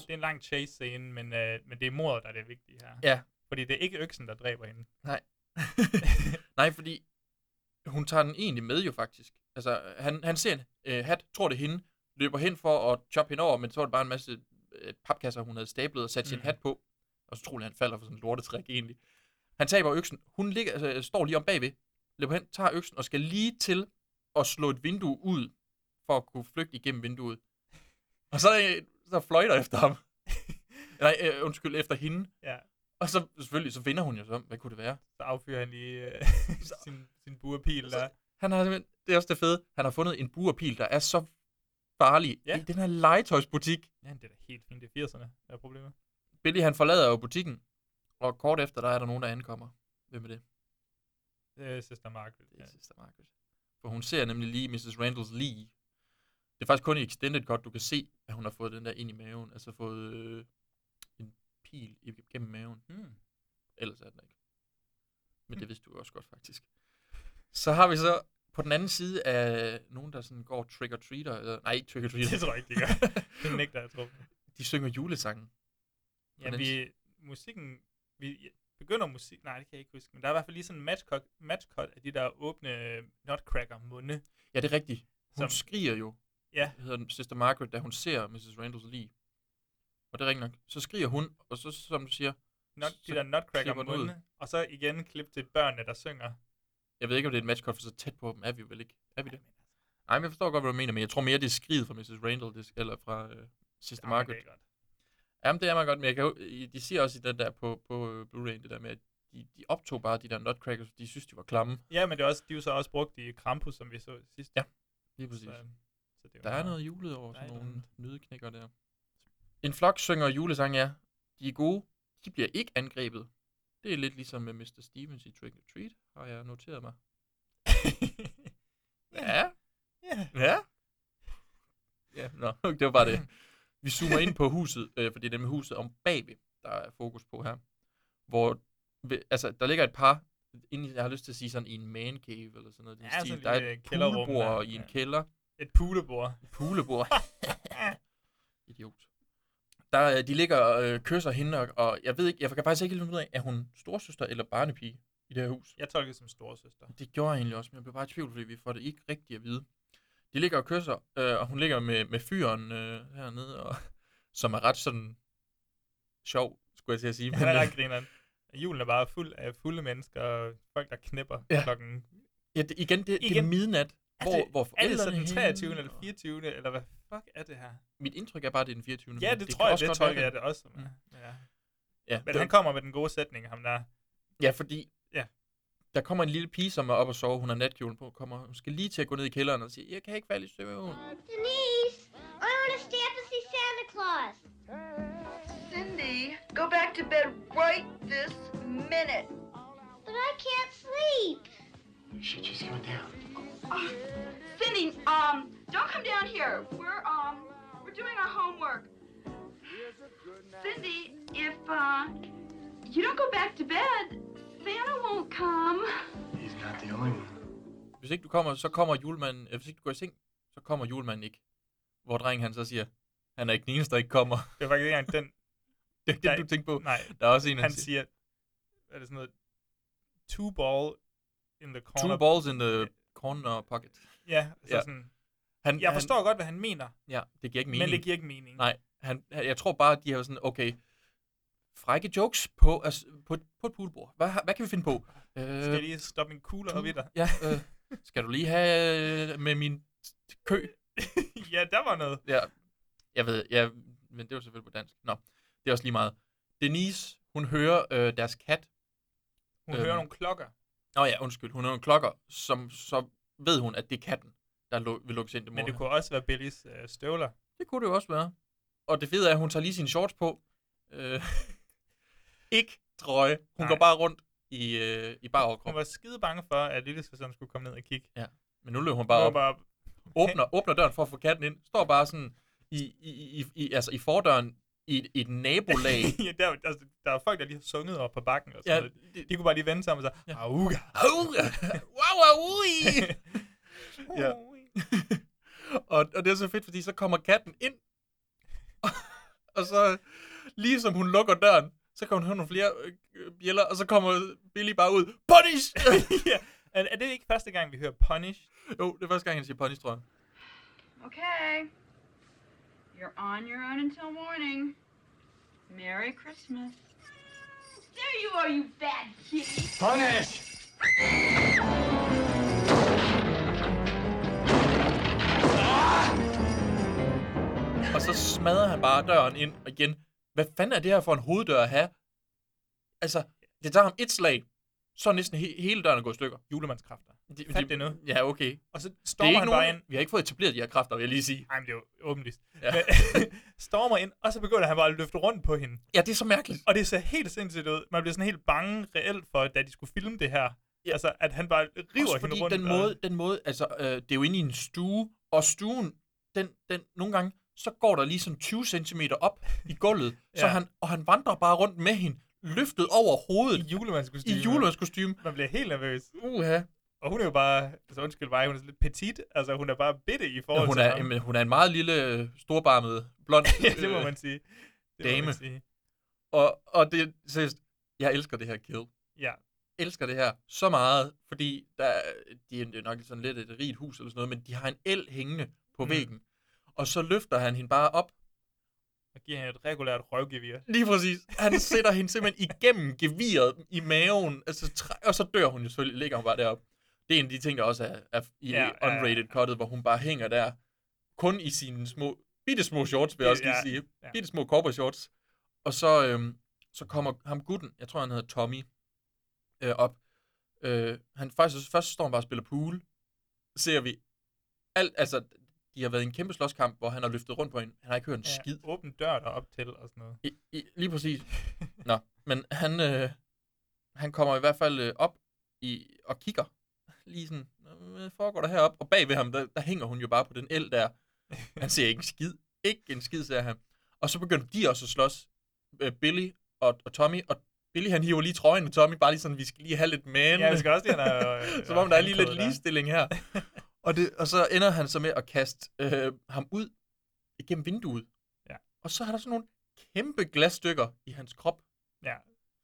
Ja, det er, er en lang chase scene, men, øh, men det er mordet, der er det vigtige her. ja, Fordi det er ikke øksen, der dræber hende. nej. (laughs) nej, fordi hun tager den egentlig med jo faktisk. Altså, han, han ser en øh, hat, tror det er hende, løber hen for at choppe hende over, men så var det bare en masse øh, papkasser, hun havde stablet og sat sin Mhm. hat på. Og så troede han falder for sådan en lortetræk egentlig. Han taber øksen. Hun ligger, altså, står lige om bagved, løber hen, tager øksen og skal lige til at slå et vindue ud, for at kunne flygte igennem vinduet. Og så, øh, så fløjter efter ham. (laughs) Nej, øh, undskyld, efter hende. Ja. Og så selvfølgelig, så finder hun jo så, hvad kunne det være? Så affyrer han lige øh, (laughs) sin, sin burpil der. Han har simpelthen, det er også det fede, han har fundet en burpil, der er så farlig Ja. i den her legetøjsbutik. Ja, det er da helt fint. Det er 80'erne, der er problemet. Billy han forlader jo butikken, og kort efter, der er der nogen, der ankommer. Hvem er det? Det er Sister Margaret. Det Ja. er Sister Margaret. For hun ser nemlig lige Mrs. Randalls lige. Det er faktisk kun i Extended Cut, du kan se, at hun har fået den der ind i maven. Altså fået øh, en pil igennem maven. Hmm. Ellers er den ikke. Men det vidste du også godt, faktisk. Så har vi så på den anden side af nogen, der sådan går trick-or-treater. Eller, nej, trick-or-treater. (laughs) Det tror jeg ikke, de gør. (laughs) Det nægter jeg, tror. De synger julesangen. Ja, vi, musikken, vi begynder musik, nej, det kan jeg ikke huske, men der er i hvert fald lige sådan en matchcut, matchcut af de der åbne nutcracker munde. Ja, det er rigtigt. Hun Som- skriger jo, Ja, hedder den Sister Margaret, da hun ser Mrs. Randalls lige. Og det er rigtigt nok. Så skriger hun, og så, som du siger, not, de der nutcracker klipper den ud. munde, og så igen klip til børnene, der synger. Jeg ved ikke, om det er et matchcut, for så tæt på dem er vi vel ikke. Er vi det? Nej, men jeg forstår godt, hvad du mener, men jeg tror mere, det er skriget fra Mrs. Randall, det, eller fra øh, Sister Margaret. det er godt. Jamen, det er meget godt, men jeg kan, de siger også i den der på, på øh, Blu-ray, det der med, at de, de optog bare de der nutcrackers, de synes, de var klamme. Ja, men det er også, de er jo så også brugt i Krampus, som vi så sidst. Ja, Lige præcis. Så, så det er Der er noget julet over er sådan nogle nydeknækker der. En flok synger julesang, ja. De er gode. De bliver ikke angrebet. Det er lidt ligesom med Mr. Stevens i Trick or Treat, har jeg noteret mig. (laughs) Ja. Ja. Ja. Ja, nå, (laughs) det var bare det. Vi zoomer ind på huset, øh, for det er nemlig huset om bagved, der er fokus på her. Hvor, ved- altså, der ligger et par, inden jeg har lyst til at sige sådan i en man cave, eller sådan noget. Ja, stil. sådan der er et kælderrum der, i en ja. kælder. Et pulebord. Poolebord. (laughs) Idiot. Der, øh, de ligger og øh, kysser hende, og, og jeg ved ikke, jeg kan faktisk ikke helt finde ud af, er hun storsøster eller barnepige i det her hus? Jeg tolker det som storesøster. Det gjorde jeg egentlig også, men jeg blev bare i tvivl, fordi vi får det ikke rigtigt at vide. De ligger og kysser, øh, og hun ligger med, med fyren øh, hernede, og, (laughs) som er ret sådan sjov, skulle jeg til at sige. Han er øh, ret grineren. Julen er bare fuld af fulde mennesker, og folk, der knipper Ja. ja. klokken... ja, det, igen, det, det er midnat, hvor, det, hvor er det så den er 23. henne, eller og- 24. eller hvad fuck er det her? Mit indtryk er bare, at det er den 24. Ja, men det, kan tror jeg, også det tolker jeg det også. Mm. er. Ja. Ja, Men det- han kommer med den gode sætning, ham der. Ja, fordi Ja. der kommer en lille pige, som er oppe og sove. Hun har natkjolen på. Kommer, hun skal lige til at gå ned i kælderen og sige, jeg kan ikke falde i søvn. Denise, I want to stay up and see Santa Claus. Cindy, go back to bed right this minute. But I can't sleep. Shit, she's coming down. Uh, Cindy, um, don't come down here. We're um, we're doing our homework. Cindy, if uh, you don't go back to bed, Santa won't come. He's not the only one. Hvis ikke du kommer, så kommer julemanden. øh, Hvis ikke du går i seng, så kommer julemanden ikke. Hvor drengen han så siger, han er ikke den eneste, der ikke kommer. Det var faktisk ikke engang den. (laughs) Det er det, du tænkte på. Nej, Der er også en, han siger, hvad er det sådan noget, two ball in the corner. Two balls in the corner pocket. Ja, så Ja. sådan, Han, jeg forstår godt, hvad han mener, Han, ja, det giver ikke mening. men det giver ikke mening. Nej, han, han- jeg tror bare, at de har sådan, okay, frække jokes på, altså, på, på et poolbord. Hvad, hvad kan vi finde på? Øh, Skal jeg lige stoppe min kugler op i dig? Ja, øh, skal du lige have øh, med min kø? (laughs) ja, der var noget. Ja, jeg ved, ja, men det var selvfølgelig på dansk. Nå, det er også lige meget. Denise, hun hører øh, deres kat. Hun Øhm, hører nogle klokker. Nå ja, undskyld. Hun hører nogle klokker, som så ved hun, at det er katten, der lu- vil lukkes ind til Men det mor. kunne også være Billys øh, støvler. Det kunne det jo også være. Og det fede er, at hun tager lige sine shorts på. Øh, (laughs) ikke trøje. Hun Nej. går bare rundt i, øh, i bare overkrop. Hun var skide bange for, at lille søsteren skulle komme ned og kigge. Ja, men nu løber hun bare Hun op. bare, Åbner, åbner døren for at få katten ind. Står bare sådan i, i, i, i, altså i fordøren i et, et nabolag. (laughs) ja, der, altså, der er folk, der lige har sunget op på bakken. Og sådan ja, de, de kunne bare lige vende sig om og sige, Ja. auga. Auga! wow, wow, ui! (laughs) ja. (laughs) og, og det er så fedt, fordi så kommer katten ind, og så lige som hun lukker døren, så kan hun høre nogle flere øh, bjæller, og så kommer Billy bare ud, Punish! ja. er, er det ikke første gang, vi hører Punish? jo, det er første gang, han siger Punish, tror jeg. Okay. You're on your own until morning. Merry Christmas. There you are, you bad kitty. Punish! Og så smadrer han bare døren ind igen. Hvad fanden er det her for en hoveddør at have? Altså, det tager ham et slag, så er næsten he- hele døren gået i stykker. Julemandskræfter. De, Fat det nu. Ja, okay. Og så Det er stormer ikke han nogen, bare ind. Vi har ikke fået etableret de her kræfter, vil jeg lige sige. Ej, men det er jo åbenlyst. Ja. (laughs) Stormer ind, og så begynder han bare at løfte rundt på hende. Ja, det er så mærkeligt. Og det ser helt sindssygt ud. Man bliver sådan helt bange reelt for, da de skulle filme det her. Ja. Altså, at han bare river Også hende fordi rundt. den og- måde, den måde, altså, øh, det er jo inde i en stue, og stuen, den, den, nogle gange, så går der lige sådan 20 cm op i gulvet, (laughs) ja. så han, og han vandrer bare rundt med hende, løftet over I hovedet, julemandskostyme. i julemandskostyme. Man bliver helt nervøs. Uha. Og hun er jo bare, altså undskyld mig, hun er lidt petit. Altså, hun er bare bitte i forhold Hun til er, ham. jamen, hun er en meget lille, storbarmet, blond (laughs) ja, det må man sige. Det dame. Må man sige. Og, og det, seriøst, jeg elsker det her kill. Ja. elsker det her så meget, fordi der, de er det er nok sådan lidt et rigt hus eller sådan noget, men de har en el hængende på Mm. væggen. Og så løfter han hende bare op. Og giver hende et regulært røvgevir. Lige præcis. Han (laughs) sætter hende simpelthen igennem geviret i maven, altså, og så dør hun jo selvfølgelig, ligger hun bare deroppe. Det er en af de ting, der også er, er i Ja, ja, ja, unrated cuttet, hvor hun bare hænger der, kun i sine små, bitte små shorts, vil jeg også lige Ja, sige. ja. Bitte små cowboy shorts. Og så, øhm, så kommer ham gutten, jeg tror han hedder Tommy, øh, op. Øh, han faktisk, først står han bare og spiller pool. Ser vi alt, altså, de har været i en kæmpe slåskamp, hvor han har løftet rundt på hende. Han har ikke hørt en Ja, skid. åben dør derop til og sådan noget. I, i, lige præcis. (laughs) Nå, men han, øh, han kommer i hvert fald øh, op i, og kigger. Lige sådan, "Nå, hvad foregår der heroppe? Og bag ved ham, der, der hænger hun jo bare på den el der. Han ser ikke en skid. Ikke en skid, ser han. Og så begynder de også at slås. Øh, Billy og, og Tommy. Og Billy han hiver lige trøjen, og Tommy bare lige sådan, vi skal lige have lidt man. Ja, vi skal også lige have (laughs) øh, Som om der er lige lidt ligestilling her. (laughs) og, det, og så ender han så med at kaste øh, ham ud igennem vinduet. Ja. Og så er der sådan nogle kæmpe glasstykker i hans krop. Ja.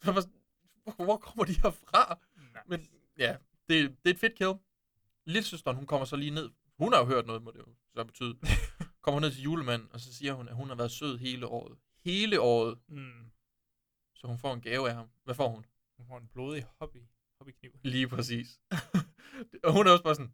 Så hvor, hvor kommer de her fra? Nice. Men ja, det, det er et fedt kill. Lillesøsteren, hun kommer så lige ned. Hun har jo hørt noget, må det jo så betyde. (laughs) kommer ned til julemanden, og så siger hun, at hun har været sød hele året. Hele året. Mm. Så hun får en gave af ham. Hvad får hun? Hun får en blodig hobby. Hobbykniv. Lige præcis. (laughs) og hun er også bare sådan,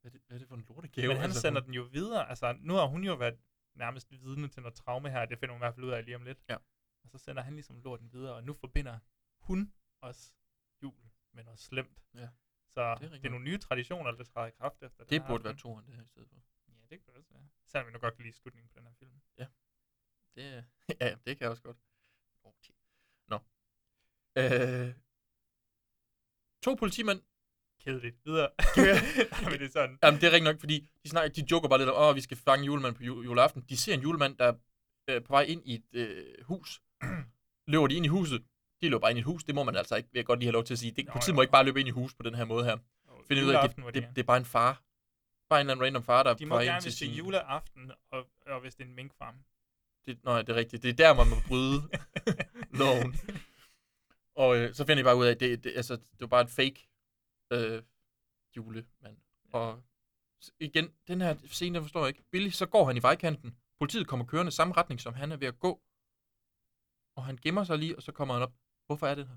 hvad er det, hvad er det for en lortegave? Men han Altså, sender hun- den jo videre. Altså, nu har hun jo været nærmest vidne til noget traume her. Det finder hun i hvert fald ud af lige om lidt. Ja. Og så sender han ligesom lorten videre, og nu forbinder hun også jul med noget slemt. Ja. Så det er, det er nogle nye traditioner, der træder i kraft efter Det her burde være toeren, det her i stedet for. Ja, det kunne det også være. Selvom vi nu godt kan lide slutningen på den her film. Det, er- (laughs) ja, det kan jeg også godt. Okay. Nå. Øh, to politimænd. Kedeligt. Videre. (laughs) Ja. (laughs) Nej, men det er sådan. Jamen, det er rigtigt nok, fordi de, snakker, de joker bare lidt om, åh, vi skal fange julemanden på jul, juleaften. De ser en julemand, der er øh, på vej ind i et øh, hus. (clears throat) løber de ind i huset. De løber bare ind i et hus. Det må man altså ikke, vil jeg godt lige have lov til at sige. Det, Jo, politiet jo. må ikke bare løbe ind i hus på den her måde her. Find ud af, det, det, det, det, er bare en far. Bare en eller anden random far, der er De må gerne, hvis det er juleaften, og, og hvis det er en minkfarm. Det, nej, det er rigtigt. Det er der, man må bryde (laughs) loven. Og øh, så finder I bare ud af, at det, det, altså, det var bare et fake øh, julemand. Og igen, den her scene, der forstår jeg ikke. Billy, så går han i vejkanten. Politiet kommer kørende samme retning, som han er ved at gå. Og han gemmer sig lige, og så kommer han op. Hvorfor er det her?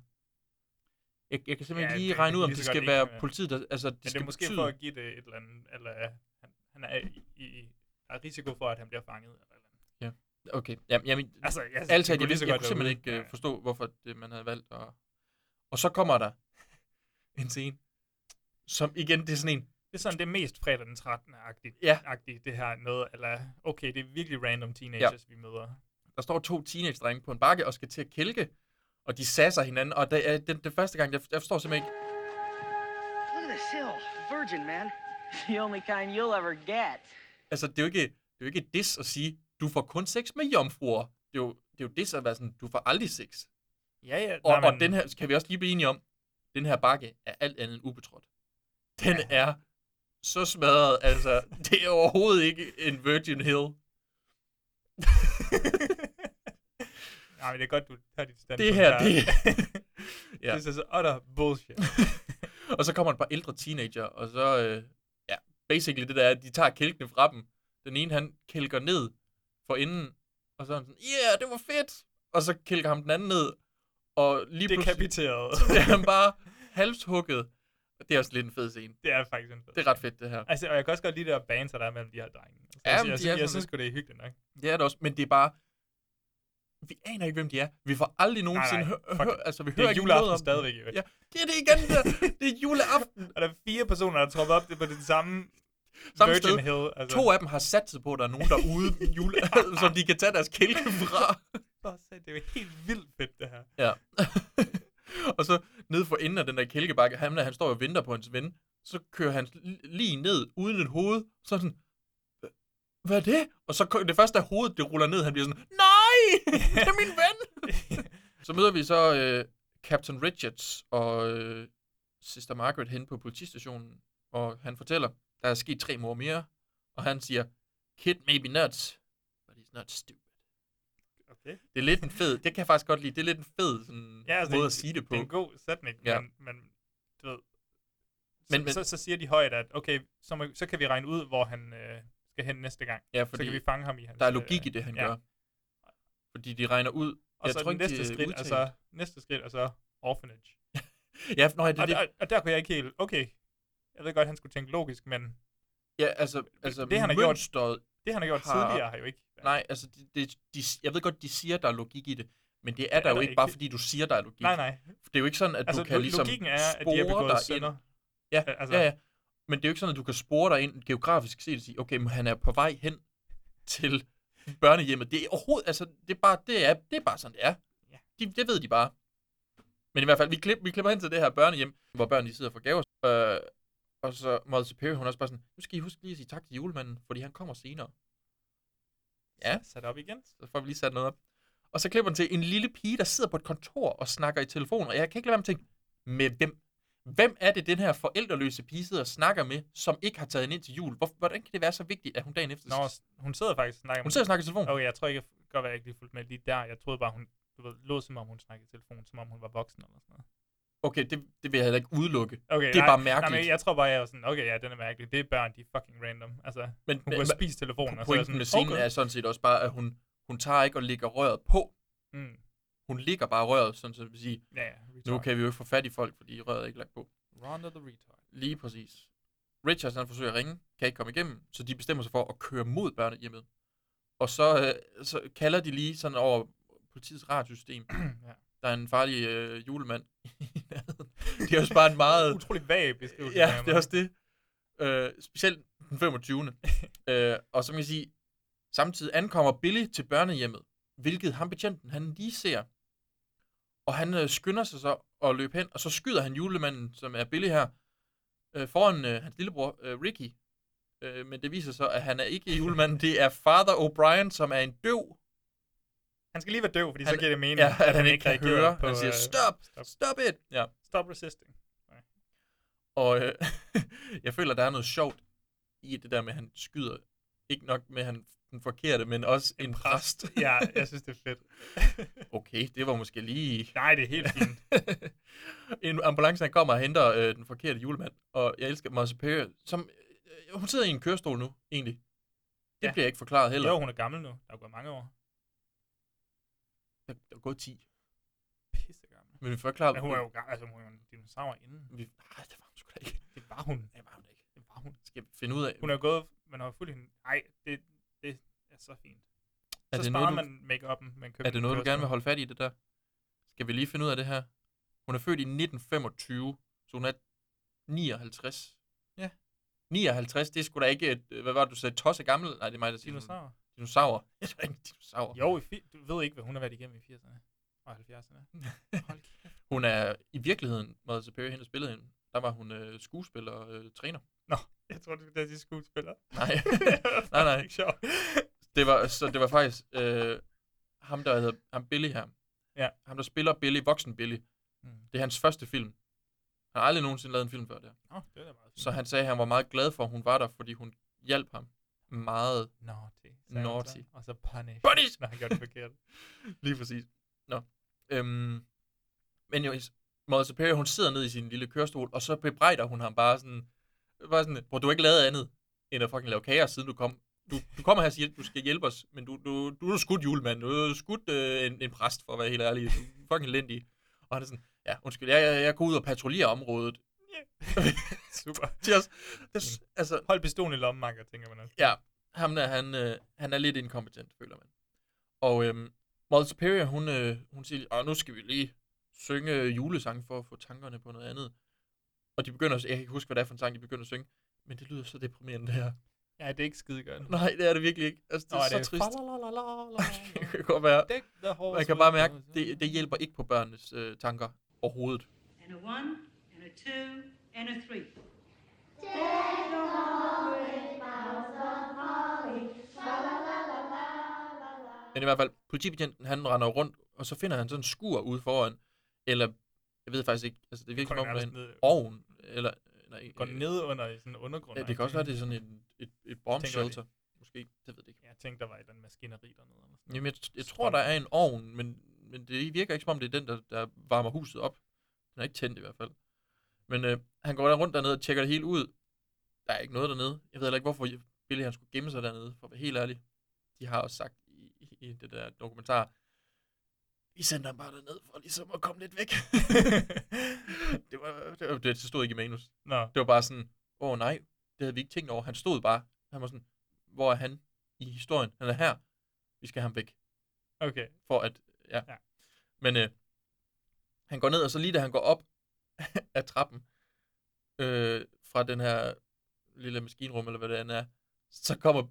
Jeg, jeg kan simpelthen Ja, lige det- regne ud, om det skal ikke være være. politiet, der... Altså, det Men det skal er måske betyde, for at give det et eller andet, eller øh, han, han er i, i, der er risiko for, at han bliver fanget. Eller, eller andet. Okay, jamen, jamen Altså, jeg, Alt det jeg, jeg, jeg godt kunne simpelthen ikke øh, forstå, hvorfor det, man havde valgt. at... Og så kommer der en scene, som igen, det er sådan en, Det er sådan det mest fredag den 13. agtigt, Ja. agtigt det her noget, eller okay, det er virkelig random teenagers, ja. vi møder. der står to teenage-drenge på en bakke og skal til at kælke, og de sasser hinanden, og det er den, det første gang, jeg, jeg forstår simpelthen ikke, Look at this hill. Virgin, man. (laughs) The only kind you'll ever get. altså det er jo ikke, det er jo ikke et diss at sige, du får kun sex med jomfruer. Det er jo, det er jo diss at være sådan, du får aldrig sex. Ja, ja. Og, nej, og men- den her, kan vi også lige blive enige om, den her bakke er alt andet end ubetrådt. Den Ja. er så smadret, altså, det er overhovedet ikke en Virgin Hill. (laughs) Nej, men det er godt, du tager dit stand Det her, det... ja. Det (laughs) er så utter bullshit. (laughs) og så kommer et par ældre teenager, og så, øh, ja, basically det der er, at de tager kælkene fra dem. Den ene, han kælker ned for enden, og så er han sådan, yeah, det var fedt! Og så kælker ham den anden ned, og lige pludselig, Dekapiteret. (laughs) så bliver han bare halshugget. Det er også lidt en fed scene. Det er faktisk en fed Det er ret fedt, det her. Altså, og jeg kan også godt lide det der banter, der er mellem de her drenge. Altså, Ja, jeg, jeg, jeg, er jeg synes sgu, det er hyggeligt nok. Det er det også, men det er bare, vi aner ikke, hvem de er. Vi får aldrig nogensinde nej, hø- fuck hø- it. altså vi Det hører er ikke juleaften noget om stadigvæk, jo. Ja, det er det igen, der. det er juleaften. (laughs) Og der er fire personer, der tropper op det på det samme, Samme Virgin sted. Hill. Altså. To af dem har sat sig på, at der er nogen derude, jule, (laughs) (laughs) som de kan tage deres kælke fra. Det er jo helt vildt fedt, det her. Ja. og så nede for enden af den der kælkebakke, han, han står og venter på hans ven. Så kører han li- lige ned, uden et hoved. Så sådan, "Hva- hvad er det? Og så det første af hovedet, det ruller ned. Han bliver sådan, nej, det er min ven. (laughs) så møder vi så øh, Captain Richards og øh, Sister Margaret hen på politistationen. Og han fortæller, der er sket tre mor mere. Og han siger, kid may be nuts, but he's not stupid. Okay. Det er lidt en fed, det kan jeg faktisk godt lide. Det er lidt en fed sådan, Ja, altså, måde det, at sige det på. Det er en god sætning, Ja. men, men du ved, Men- men, men- så, så, så siger de højt, at okay, så, må, så kan vi regne ud, hvor han øh, skal hen næste gang. Ja, så fordi kan vi fange ham i hans... Der er logik i det, han ja. gør. Fordi de regner ud. Og jeg så tror ikke, næste skridt, udtalt. altså, næste skridt (laughs) er så orphanage. Ja, nej, det, og, det, og, og, der kunne jeg ikke helt, okay, jeg ved godt, han skulle tænke logisk, men ja, altså, altså det, han har gjort, det, han har gjort tidligere, har jo ikke... Nej, altså, det, det, de, jeg ved godt, de siger, der er logik i det. Men det er Det der er jo ikke, bare fordi du siger, der er logik. Nej, nej. Det er jo ikke sådan, at Altså, du kan ligesom er, at de har dig ind. Ja, Altså- altså, ja, ja. Men det er jo ikke sådan, at du kan spore dig ind geografisk set og sige, okay, men han er på vej hen til børnehjemmet. Det er overhovedet, altså, det er bare, det er, det er bare sådan, det er. Ja. De, det ved de bare. Men i hvert fald, vi, klip, vi klipper hen til det her børnehjem, hvor børn de sidder for gaver. Øh, og så Mother Superior, hun er også bare sådan, nu skal I huske lige at sige tak til julemanden, fordi han kommer senere. Ja. Sat op igen. Så får vi lige sat noget op. Og så klipper den til en lille pige, der sidder på et kontor og snakker i telefon, og jeg kan ikke lade være med at tænke, med hvem? Hvem er det, den her forældreløse pige sidder og snakker med, som ikke har taget hende ind til jul? Hvor, hvordan kan det være så vigtigt, at hun dagen efter... Nå, hun sidder faktisk og snakker Hun sidder og snakker i telefon? Okay, jeg tror ikke, kan godt være, jeg ikke lige fulgte med lige der. Jeg troede bare, hun du ved, lød som om hun snakkede i telefon, som om hun var voksen eller sådan noget. Okay, det, det vil jeg heller ikke udelukke. Okay, det er nej, bare Nej, mærkeligt. men jeg tror bare, jeg var sådan, okay, ja, den er mærkelig. Det er børn, de er fucking random. Altså, Men- hun kunne spist telefonen, og så er jeg Pointen med sådan, scenen okay. er sådan set også bare, at hun, hun tager ikke og lægger røret på. Mm. Hun ligger bare røret, sådan så vil sige, Ja, ja, nu retard. kan vi jo ikke få fat i folk, fordi røret er ikke lagt på. Rhonda the retard. Lige præcis. Richards han forsøger at ringe, kan ikke komme igennem, så de bestemmer sig for at køre mod børnehjemmet. Og så, øh, så kalder de lige sådan over politiets radiosystem. (clears throat) ja. Der er en farlig øh, julemand (laughs) i nærheden. Det er også bare en meget... (laughs) Utrolig vag beskrivelse. Ja, det er også det. Øh, specielt den 25. (laughs) øh, og som jeg sige, samtidig ankommer Billy til børnehjemmet, hvilket ham betjenten, han lige ser. Og han øh, skynder sig så at løbe hen, og så skyder han julemanden, som er Billy her, øh, foran øh, hans lillebror, øh, Ricky. Øh, men det viser så, at han er ikke julemanden, det er Father O'Brien, som er en døv. Han skal lige være døv, fordi så Han- giver det mening, Ja, at han ikke kan høre. På, Han siger, øh, stop, stop it. Ja. Stop resisting. Og øh, (laughs) jeg føler, der er noget sjovt i det der med, at han skyder. Ikke nok med han den forkerte, men også en, præst. (laughs) ja, jeg synes, det er fedt. (laughs) okay, det var måske lige... Nej, det er helt fint. (laughs) en ambulance, han kommer og henter øh, den forkerte julemand. Og jeg elsker Martha Perry, som... Øh, hun sidder i en kørestol nu, egentlig. Det Ja. bliver ikke forklaret heller. Jo, hun er gammel nu. Der er gået mange år. Der, der er gået 10. Pisse gammel. Men vi får. Men hun er jo gammel. Altså, hun er jo en dinosaur inden. Vi, nej, det var hun sgu da ikke. Det var hun. Det var hun ikke. Det var hun. Skal vi finde ud af... Hun er gået... Man har fuldt hende... Nej, det, det er så fint. Er så det sparer noget, du- man make-up'en. Man Er det noget, du gerne vil holde fat i, det der? Skal vi lige finde ud af det her? Hun er født i 1925, så hun er 59. Ja. 59, det er sgu da ikke et, hvad var det, du sagde, tosse gammel? Nej, det er mig, der siger Dinosaur. sådan- Dinosaur. Jeg tror ikke, dinosaur. Jo, i du ved ikke, hvad hun har været igennem i 80'erne og 70'erne. (laughs) Hold kæft. Hun er i virkeligheden, Mother Perry, hende spillede hende, der var hun øh, skuespiller og øh, træner. Nå, jeg tror, det er de skuespiller. Nej. (laughs) nej, nej. Ikke sjovt. Det var, så det var faktisk øh, ham, der hedder ham Billy her. Ja. Ham, der spiller Billy, voksen Billy. Mm. Det er hans første film. Han har aldrig nogensinde lavet en film før der. Nå, det er meget. Så han sagde, at han var meget glad for, at hun var der, fordi hun hjalp ham meget. Naughty. Naughty. så. Og så punish. Punish! Når han gør det forkert. (laughs) Lige præcis. Nå. Øhm, men jo, Mother Superior, hun sidder ned i sin lille kørestol, og så bebrejder hun ham bare sådan, bare sådan, hvor du har ikke lavet andet, end at fucking lave kaos, siden du kom. Du, du kommer her og siger, at du skal hjælpe os, men du, du, du er skudt julemand, du er skudt øh, en, en præst, for at være helt ærlig. Du er fucking elendig. Og han er sådan, ja, undskyld, jeg, jeg, jeg går ud og patruljerer området. (laughs) Super. Til os. Det, altså, Hold pistolen i lommen, Anker, tænker man også. Ja, ham der, han, øh, han er lidt inkompetent, føler man. Og øhm, Mother Superior, hun, øh, hun siger, Åh, nu skal vi lige synge øh, julesange for at få tankerne på noget andet. Og de begynder, at- jeg kan ikke huske, hvad det er for en sang, de begynder at synge, men det lyder så deprimerende, det her. Ja, det er ikke skide godt. Nej, det er det virkelig ikke. Altså, det Nå, er, er så det trist. (laughs) det kan godt være. Man kan bare mærke, det, det hjælper ikke på børnenes øh, tanker overhovedet. and a one, and a two, and a three. Men i hvert fald, politibetjenten, han render rundt, og så finder han sådan en skur ude foran, eller, jeg ved faktisk ikke, altså det virker som om, der er en ovn, eller, nej, Går øh, ned under i sådan en undergrund. Ja, det kan også være, det er sådan et, et, et bomb shelter. Måske, det ved jeg ikke. Jeg tænkte, der var et eller andet maskineri dernede. Eller sådan Jamen, jeg, jeg tror, der er en ovn, men, men det virker ikke som om, det er den, der, der varmer huset op. Den er ikke tændt i hvert fald. Men øh, han går der rundt dernede og tjekker det hele ud. Der er ikke noget dernede. Jeg ved heller ikke, hvorfor Billy han skulle gemme sig dernede, for at være helt ærlig. De har også sagt i, i det der dokumentar, vi sender ham bare derned for ligesom at komme lidt væk. (laughs) det, var, det, var, det stod ikke i manus. Nå. Det var bare sådan, åh nej, det havde vi ikke tænkt over. Han stod bare, han var sådan, hvor er han i historien? Han er her. Vi skal have ham væk. Okay. For at, ja. Ja. Men øh, han går ned, og så lige da han går op (laughs) af trappen, øh, fra den her lille maskinrum, eller hvad det end er, så kommer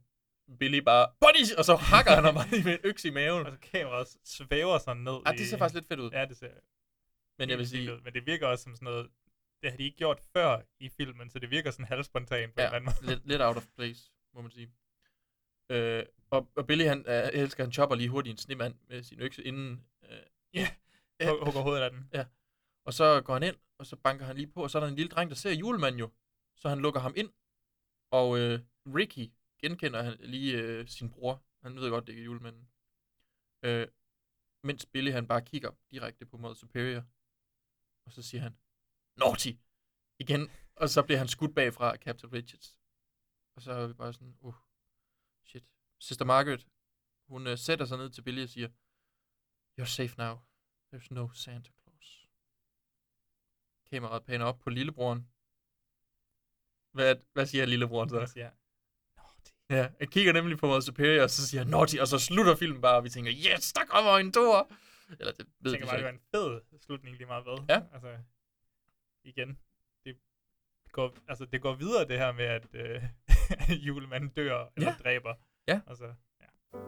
Billy bare, Bunny! Og så hakker han ham bare med en øks i maven. Og så kameraet svæver sådan ned. Ja, det ser faktisk lidt fedt ud. Ja, det ser Men jeg vil sige, ud. Men det virker også som sådan noget, det har de ikke gjort før i filmen, så det virker sådan halvspontant på en ja, eller anden måde. lidt, lidt out of place, må man sige. Øh, og, og Billy, han øh, elsker, han chopper lige hurtigt en snemand med sin økse inden. Øh, Ja, hug- hugger hovedet af den. Ja. Og så går han ind, og så banker han lige på, og så er der en lille dreng, der ser julemanden jo. Så han lukker ham ind, og øh, Ricky genkender han lige øh, sin bror. Han ved godt, det ikke er julemanden. Øh, mens Billy han bare kigger direkte på Mother Superior. Og så siger han, Naughty! Igen. Og så bliver han skudt bagfra af Captain Richards. Og så er vi bare sådan, uh, shit. Sister Margaret, hun øh, sætter sig ned til Billy og siger, You're safe now. There's no Santa Claus. Kameraet paner op på lillebroren. Hvad, hvad siger lillebroren så? Hvad siger, Ja, jeg kigger nemlig på Mother Superior, og så siger jeg, Naughty, og så slutter filmen bare, og vi tænker, yes, der kommer en toer. Eller det ved Jeg vi tænker så bare, det var en fed slutning lige meget hvad. Ja. Altså, igen, det går, altså, det går videre det her med, at øh, (laughs) julemanden dør eller Ja. dræber. Ja. Altså, ja.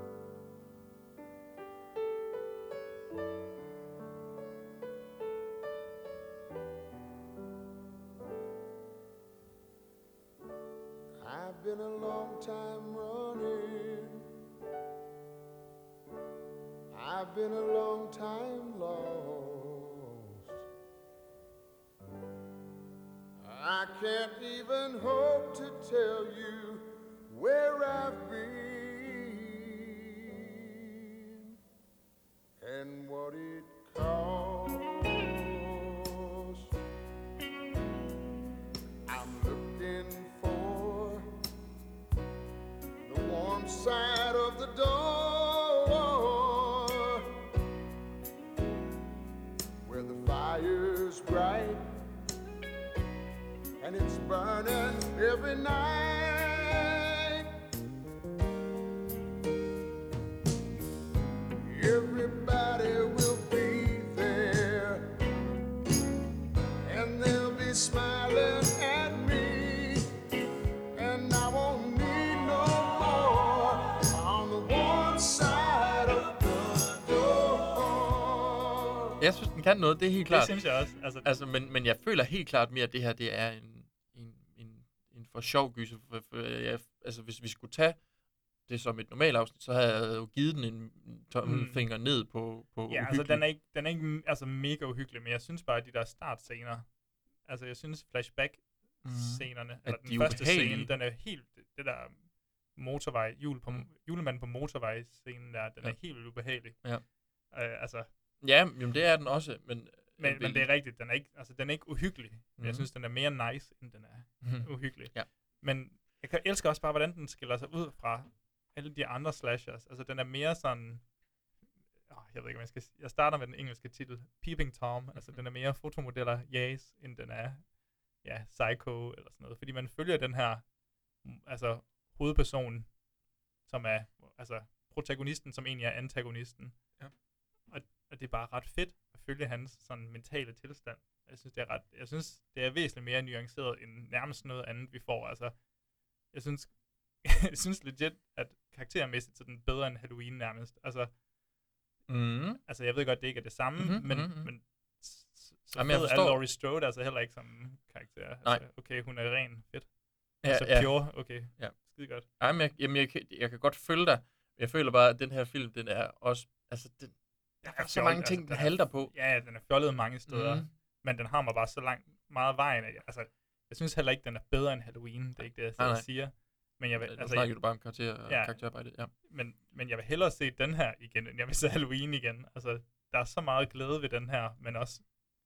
I've been a long time running. I've been a long time lost. I can't even hope to tell you kan noget, det er helt klart. Det synes jeg også. Altså, altså men, men jeg føler helt klart mere, at det her det er en, en, en, en for sjov gyser. For, for, jeg, altså, hvis vi skulle tage det som et normalt afsnit, så havde jeg jo givet den en tommelfinger mm. ned på, på Ja, altså den er ikke, den er ikke mm, altså, mega uhyggelig, men jeg synes bare, at de der startscener, altså jeg synes flashback-scenerne, Mhm. eller den de første ubehagelige. scene, den er helt, det der motorvej, jul på, julemanden på motorvej-scenen der, den Ja. er helt ubehagelig. Ja. Øh, altså, Ja, jamen, det er den også, men... men, men det er rigtigt, den er ikke, altså, den er ikke uhyggelig, Mhm. jeg synes, den er mere nice, end den er Mhm. uhyggelig. Ja. Men jeg kan elsker også bare, hvordan den skiller sig ud fra alle de andre slashers. Altså, den er mere sådan... Oh, jeg ved ikke, om jeg skal... Jeg starter med den engelske titel. Peeping Tom. Mhm. Altså, den er mere fotomodeller yes, end den er ja, Psycho eller sådan noget. Fordi man følger den her mm, altså, hovedperson, som er altså, protagonisten, som egentlig er antagonisten. Og, det er bare ret fedt at følge hans sådan, mentale tilstand. Jeg synes, det er ret, jeg synes, det er væsentligt mere nuanceret end nærmest noget andet, vi får. Altså, jeg synes, (laughs) jeg synes legit, at karaktermæssigt så er den bedre end Halloween nærmest. Altså, Mm. altså jeg ved godt, det ikke er det samme, Mhm, men, mhm, mhm. men så Jamen, jeg er. Laurie Strode altså heller ikke som karakter. Nej. Altså, okay, hun er ren, fedt. Ja, altså ja. pure, okay, Ja. skide godt. Jamen, jeg, jamen jeg, kan- jeg kan godt følge dig. Jeg føler bare, at den her film, den er også... Altså, den, der er så fjollet, mange ting, altså, den er- halter på. Ja, den er fjollet mange steder, mm. men den har mig bare så langt, meget vejen. Af, altså, jeg synes heller ikke, den er bedre end Halloween. Det er ikke det, jeg og siger. Men jeg vil, altså, snakker du bare om karakter, ja, karakterarbejde, ja. Men, men jeg vil hellere se den her igen, end jeg vil se Halloween igen. Altså, der er så meget glæde ved den her, men også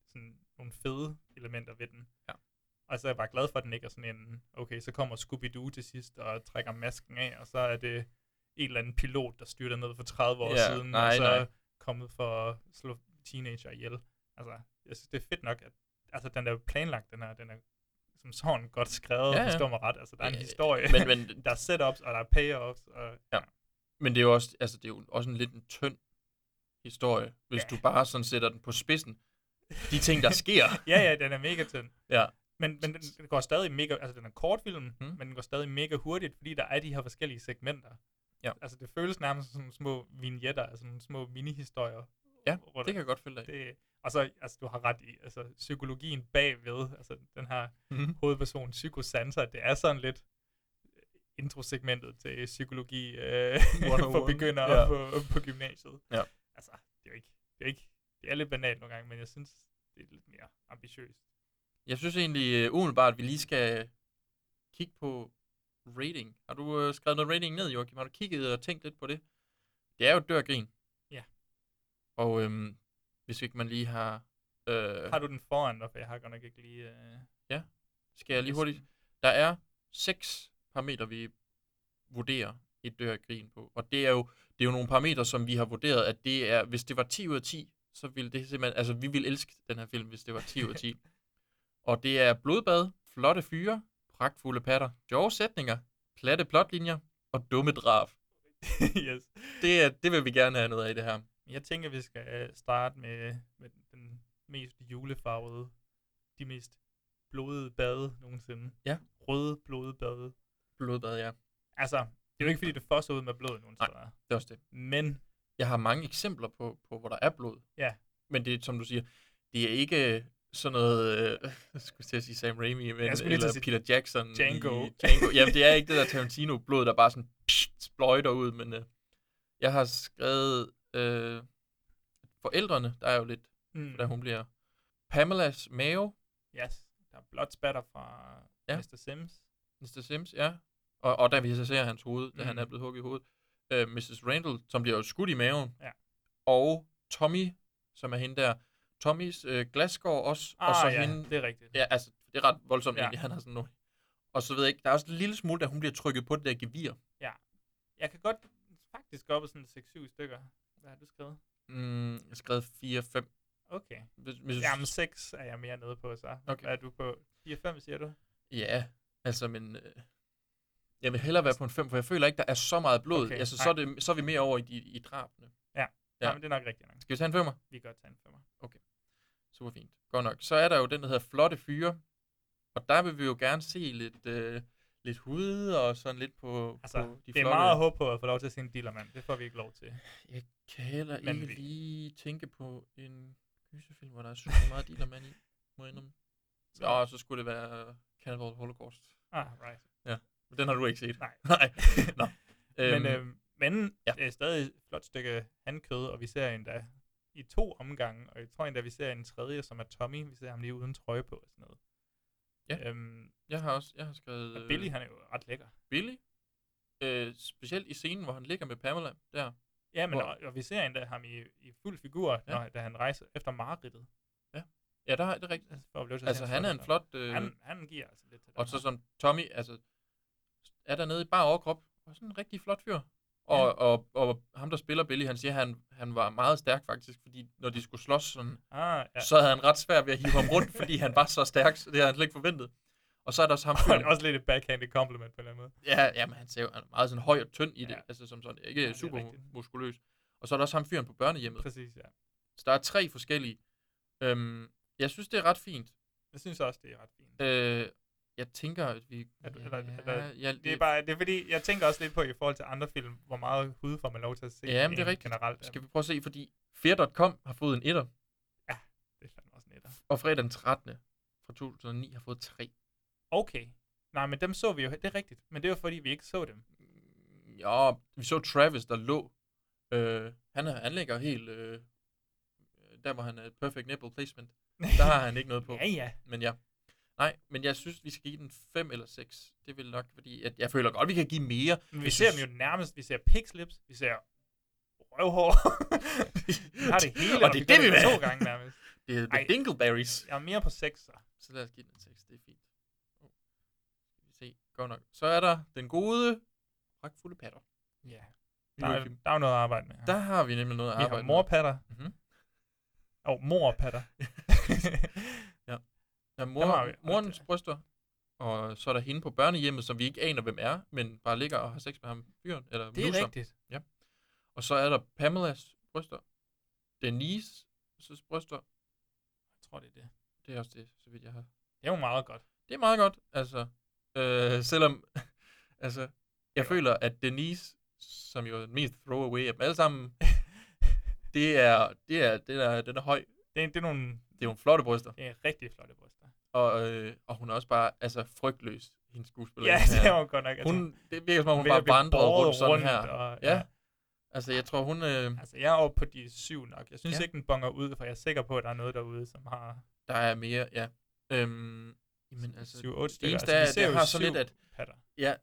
sådan nogle fede elementer ved den. Ja. Og så er jeg bare glad for, at den ikke er sådan en, okay, så kommer Scooby-Doo til sidst og trækker masken af, og så er det en eller anden pilot, der styrter ned for 30 år Ja, siden, nej, og så nej. Er kommet for at slå teenager ihjel. Altså, jeg synes, det er fedt nok, at altså, den er jo planlagt, den her, den er som sådan godt skrevet, Ja, ja, forstår mig ret. Altså, der er en historie, men- men- (laughs) der er setups, og der er payoffs, og Ja. Men det er jo også, altså, det er jo også en lidt en tynd historie, hvis ja. du bare sådan sætter den på spidsen. De ting, der sker. (laughs) ja, ja, den er mega tynd. Ja. Men, men den, den går stadig mega, altså den er kortfilm, hmm. men den går stadig mega hurtigt, fordi der er de her forskellige segmenter. Ja. Altså det føles nærmest som små vignetter, altså nogle små mini-historier. Ja, hvor det kan jeg godt følge dig det, Og så, altså du har ret i, altså psykologien bagved, altså den her Mhm. hovedperson, Psykosanta, det er sådan lidt introsegmentet til psykologi øh, (laughs) 101. for begyndere Ja. på, på gymnasiet. Ja. Altså, det er ikke, det er ikke, det er lidt banalt nogle gange, men jeg synes, det er lidt mere ambitiøst. Jeg synes egentlig uh, umiddelbart, at vi lige skal kigge på rating. Har du uh, skrevet noget rating ned, Joachim? Har du kigget og tænkt lidt på det? Det er jo dør grin. Ja. Og øhm, hvis ikke man lige har... Øh, Har du den foran dig, for jeg har godt nok ikke lige... Øh... Ja, skal jeg lige hurtigt... Der er seks parametre, vi vurderer et dør af grin på. Og det er jo, det er jo nogle parametre, som vi har vurderet, at det er, hvis det var 10 ud af 10, så ville det simpelthen, altså vi ville elske den her film, hvis det var 10 ud af 10. (laughs) og det er blodbad, flotte fyre, pragtfulde patter, sjove sætninger, platte plotlinjer og dumme drab. (laughs) yes. Det, er, det vil vi gerne have noget af i det her. Jeg tænker, vi skal øh, starte med, med den mest julefarvede, de mest blodede bade nogensinde. Ja. Røde blodbade. Blodbad, ja. Altså, det er jo ikke, fordi det fosser ud med blod nogen Nej, det er også det. Men Jeg har mange eksempler på, på hvor der er blod. Ja. Men det er, som du siger, det er ikke sådan noget, øh, (laughs) jeg skulle til at sige Sam Raimi, men, eller Peter Jackson Django. i Django. Jamen, det er (laughs) ikke det der Tarantino-blod, der bare sådan spløjter ud, men øh, jeg har skrevet øh, forældrene, der er jo lidt, Mm. da hun bliver Pamelas mave, yes, der er blodspatter fra Ja. Mr. Sims. Mr. Sims, ja. Og, og da vi så ser hans hoved, da Mm. han er blevet hugget i hovedet. Øh, Mrs. Randall, som bliver jo skudt i maven. Ja. Og Tommy, som er hende der. Tommys øh, glasgård også. og Ah, så ja, hende, det er rigtigt. Ja, altså, det er ret voldsomt Ja. egentlig, han har sådan noget. Og så ved jeg ikke, der er også en lille smule, da hun bliver trykket på det der gevir. Ja. Jeg kan godt faktisk gå op på sådan 6-7 stykker. Hvad har du skrevet? Mm, jeg har skrevet 4-5. Okay. Hvis, hvis, Jamen 6 er jeg mere nede på, så. Okay. Hvad er du på? 4-5, siger du? Ja, altså, men... Øh, jeg vil hellere være på en 5, for jeg føler ikke, der er så meget blod. Okay, altså, så er, det, så er vi mere over i, de, i drabene. Ja. Ja. ja. Jamen, det er nok rigtigt nok. Skal vi tage en femmer? Vi kan godt tage en femmer. Okay. Super fint. Godt nok. Så er der jo den, der hedder Flotte Fyre. Og der vil vi jo gerne se lidt, øh, lidt hud og sådan lidt på, Altså, på de det er flotte... meget at håbe på at få lov til at se en dillermand. Det får vi ikke lov til. Jeg kan heller Men ikke vi- lige tænke på en gyserfilm, hvor der er super meget dillermand i. Må jeg indrømme. Så- Ja, så skulle det være Cannibal Holocaust. Ah, right. Ja, men den har du ikke set. Nej. (laughs) Nej. Nå. men Øhm, øh, men ja. ja. det er stadig et flot stykke handkød, og vi ser endda i to omgange, og jeg tror endda, vi ser en tredje, som er Tommy. Vi ser ham lige uden trøje på og sådan noget. Ja. Øhm, Jeg har også jeg har skrevet... og Billy, han er jo ret lækker. Billy? Øh, specielt i scenen, hvor han ligger med Pamela der. Ja, men Hvor- og, og vi ser endda ham i, i fuld figur, Ja. ja. når, da han rejser efter mareridtet. Ja, der er det er rigtigt. Altså, for at Altså, han er en flot... Øh, han, han giver altså lidt til og så som Tommy, altså, er der nede i bare overkrop, og sådan en rigtig flot fyr. Og, Ja. og, og ham, der spiller Billy, han siger, at han, han var meget stærk faktisk, fordi når de skulle slås sådan, Ah, ja. så havde han ret svært ved at hive ham rundt, (laughs) fordi han var så stærk, så det havde han slet ikke forventet. Og så er der også ham Og det er også lidt et backhanded compliment på en eller anden måde. Ja, ja, men han ser jo han er meget sådan høj og tynd i det, Ja. altså som sådan, ikke Ja, er super rigtigt. muskuløs. Og så er der også ham fyren på børnehjemmet. Præcis, ja. Så der er tre forskellige. Øhm, jeg synes, det er ret fint. Jeg synes også, det er ret fint. Øh, jeg tænker, at vi... Er du, eller, ja, eller, ja, det, er bare, det er fordi, jeg tænker også lidt på i forhold til andre film, hvor meget hud får man lov til at se. Ja, men det er en rigtigt. Generelt. Skal vi prøve at se, fordi Fear.com har fået en etter, Det er fandme også netter. og fredag den 13. fra 2009 har fået tre. Okay. Nej, men dem så vi jo. Det er rigtigt. Men det var fordi, vi ikke så dem. Ja, vi så Travis, der lå. Øh, han, er, han ligger helt... Øh, der, hvor han er perfect nipple placement. Der har han ikke noget på. (laughs) Ja, ja. Men ja. Nej, men jeg synes, vi skal give den 5 eller 6. Det vil nok, fordi at jeg føler godt, vi kan give mere. Men vi Jeg ser synes- dem jo nærmest. Vi ser pigslips. Vi ser røvhår. (laughs) vi har det hele, Og det er vi det, vi vil to gange nærmest. (laughs) Det er Ej. Dingleberries. Jeg er mere på 6. Så. Så lad os give den en 6, det er fint. Oh. Vi se, godt nok. Så er der den gode, pragtfulde patter. Ja. Der er, der er jo noget at arbejde med. her. Der har vi nemlig noget at vi arbejde har morpatter. med. Mhm. Åh, oh, morpatter. (laughs) Ja. Mor, morens bryster, og så er der hende på børnehjemmet, som vi ikke aner, hvem er, men bare ligger og har sex med ham fyren, eller Det er nuser. rigtigt. Ja. Og så er der Pamelas bryster, Denise bryster, Jeg tror, det er det. det er også det, så vidt jeg har. Det er jo meget godt. Det er meget godt, altså, øh, selvom, (laughs) altså, jeg føler, at Denise, som jo er den mest throwaway af dem alle sammen, (laughs) det er, det er, den er, den er høj. Det er, det er nogle Det er nogle flotte bryster. det er rigtig flotte bryster. Og, øh, og hun er også bare, altså, frygtløs, hendes skuespiller. Ja, det er jo godt nok. Altså, Hun, det virker som om, hun bare vandrede rundt sådan rundt, her. og- ja. ja. Altså, jeg tror, hun... Øh, Altså, jeg er oppe på de syv nok. Jeg synes Ja. ikke, den bonger ud, for jeg er sikker på, at der er noget derude, som har der er mere, ja. Øhm, jamen, altså, syv, otte det stykker. eneste Altså, er, vi at ser jeg jo har syv lidt, at... patter. Ja.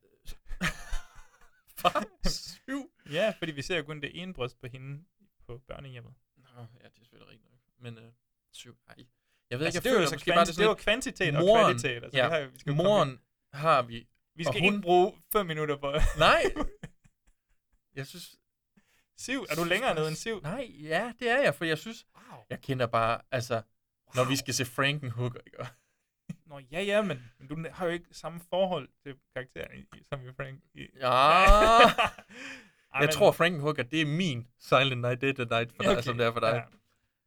(laughs) Syv? Ja, fordi vi ser jo kun det ene bryst på hende på børnehjemmet. Nå, ja, det er selvfølgelig rigtigt nok. Men øh, syv, ej. Jeg ved Altså, ikke, det jeg jo føler måske kvanti- bare, det det lidt- kvantitet og moren, kvalitet, altså, ja, vi har- vi skal moren har vi. Vi og skal hun, ikke bruge 5 minutter på... Nej! (laughs) Jeg synes... Syv? Er du længere nede end syv? Nej, ja, det er jeg, for jeg synes... Wow. Jeg kender bare, altså... Når vi skal se Frankenhooker, ikke? (laughs) Nå, ja, ja, men, men du har jo ikke samme forhold til karakteren som i Frank. I, Ja. (laughs) Jeg men- tror, Frankenhooker, det er min Silent Night, Dead Night, for dig, Okay, som det er for dig. ja.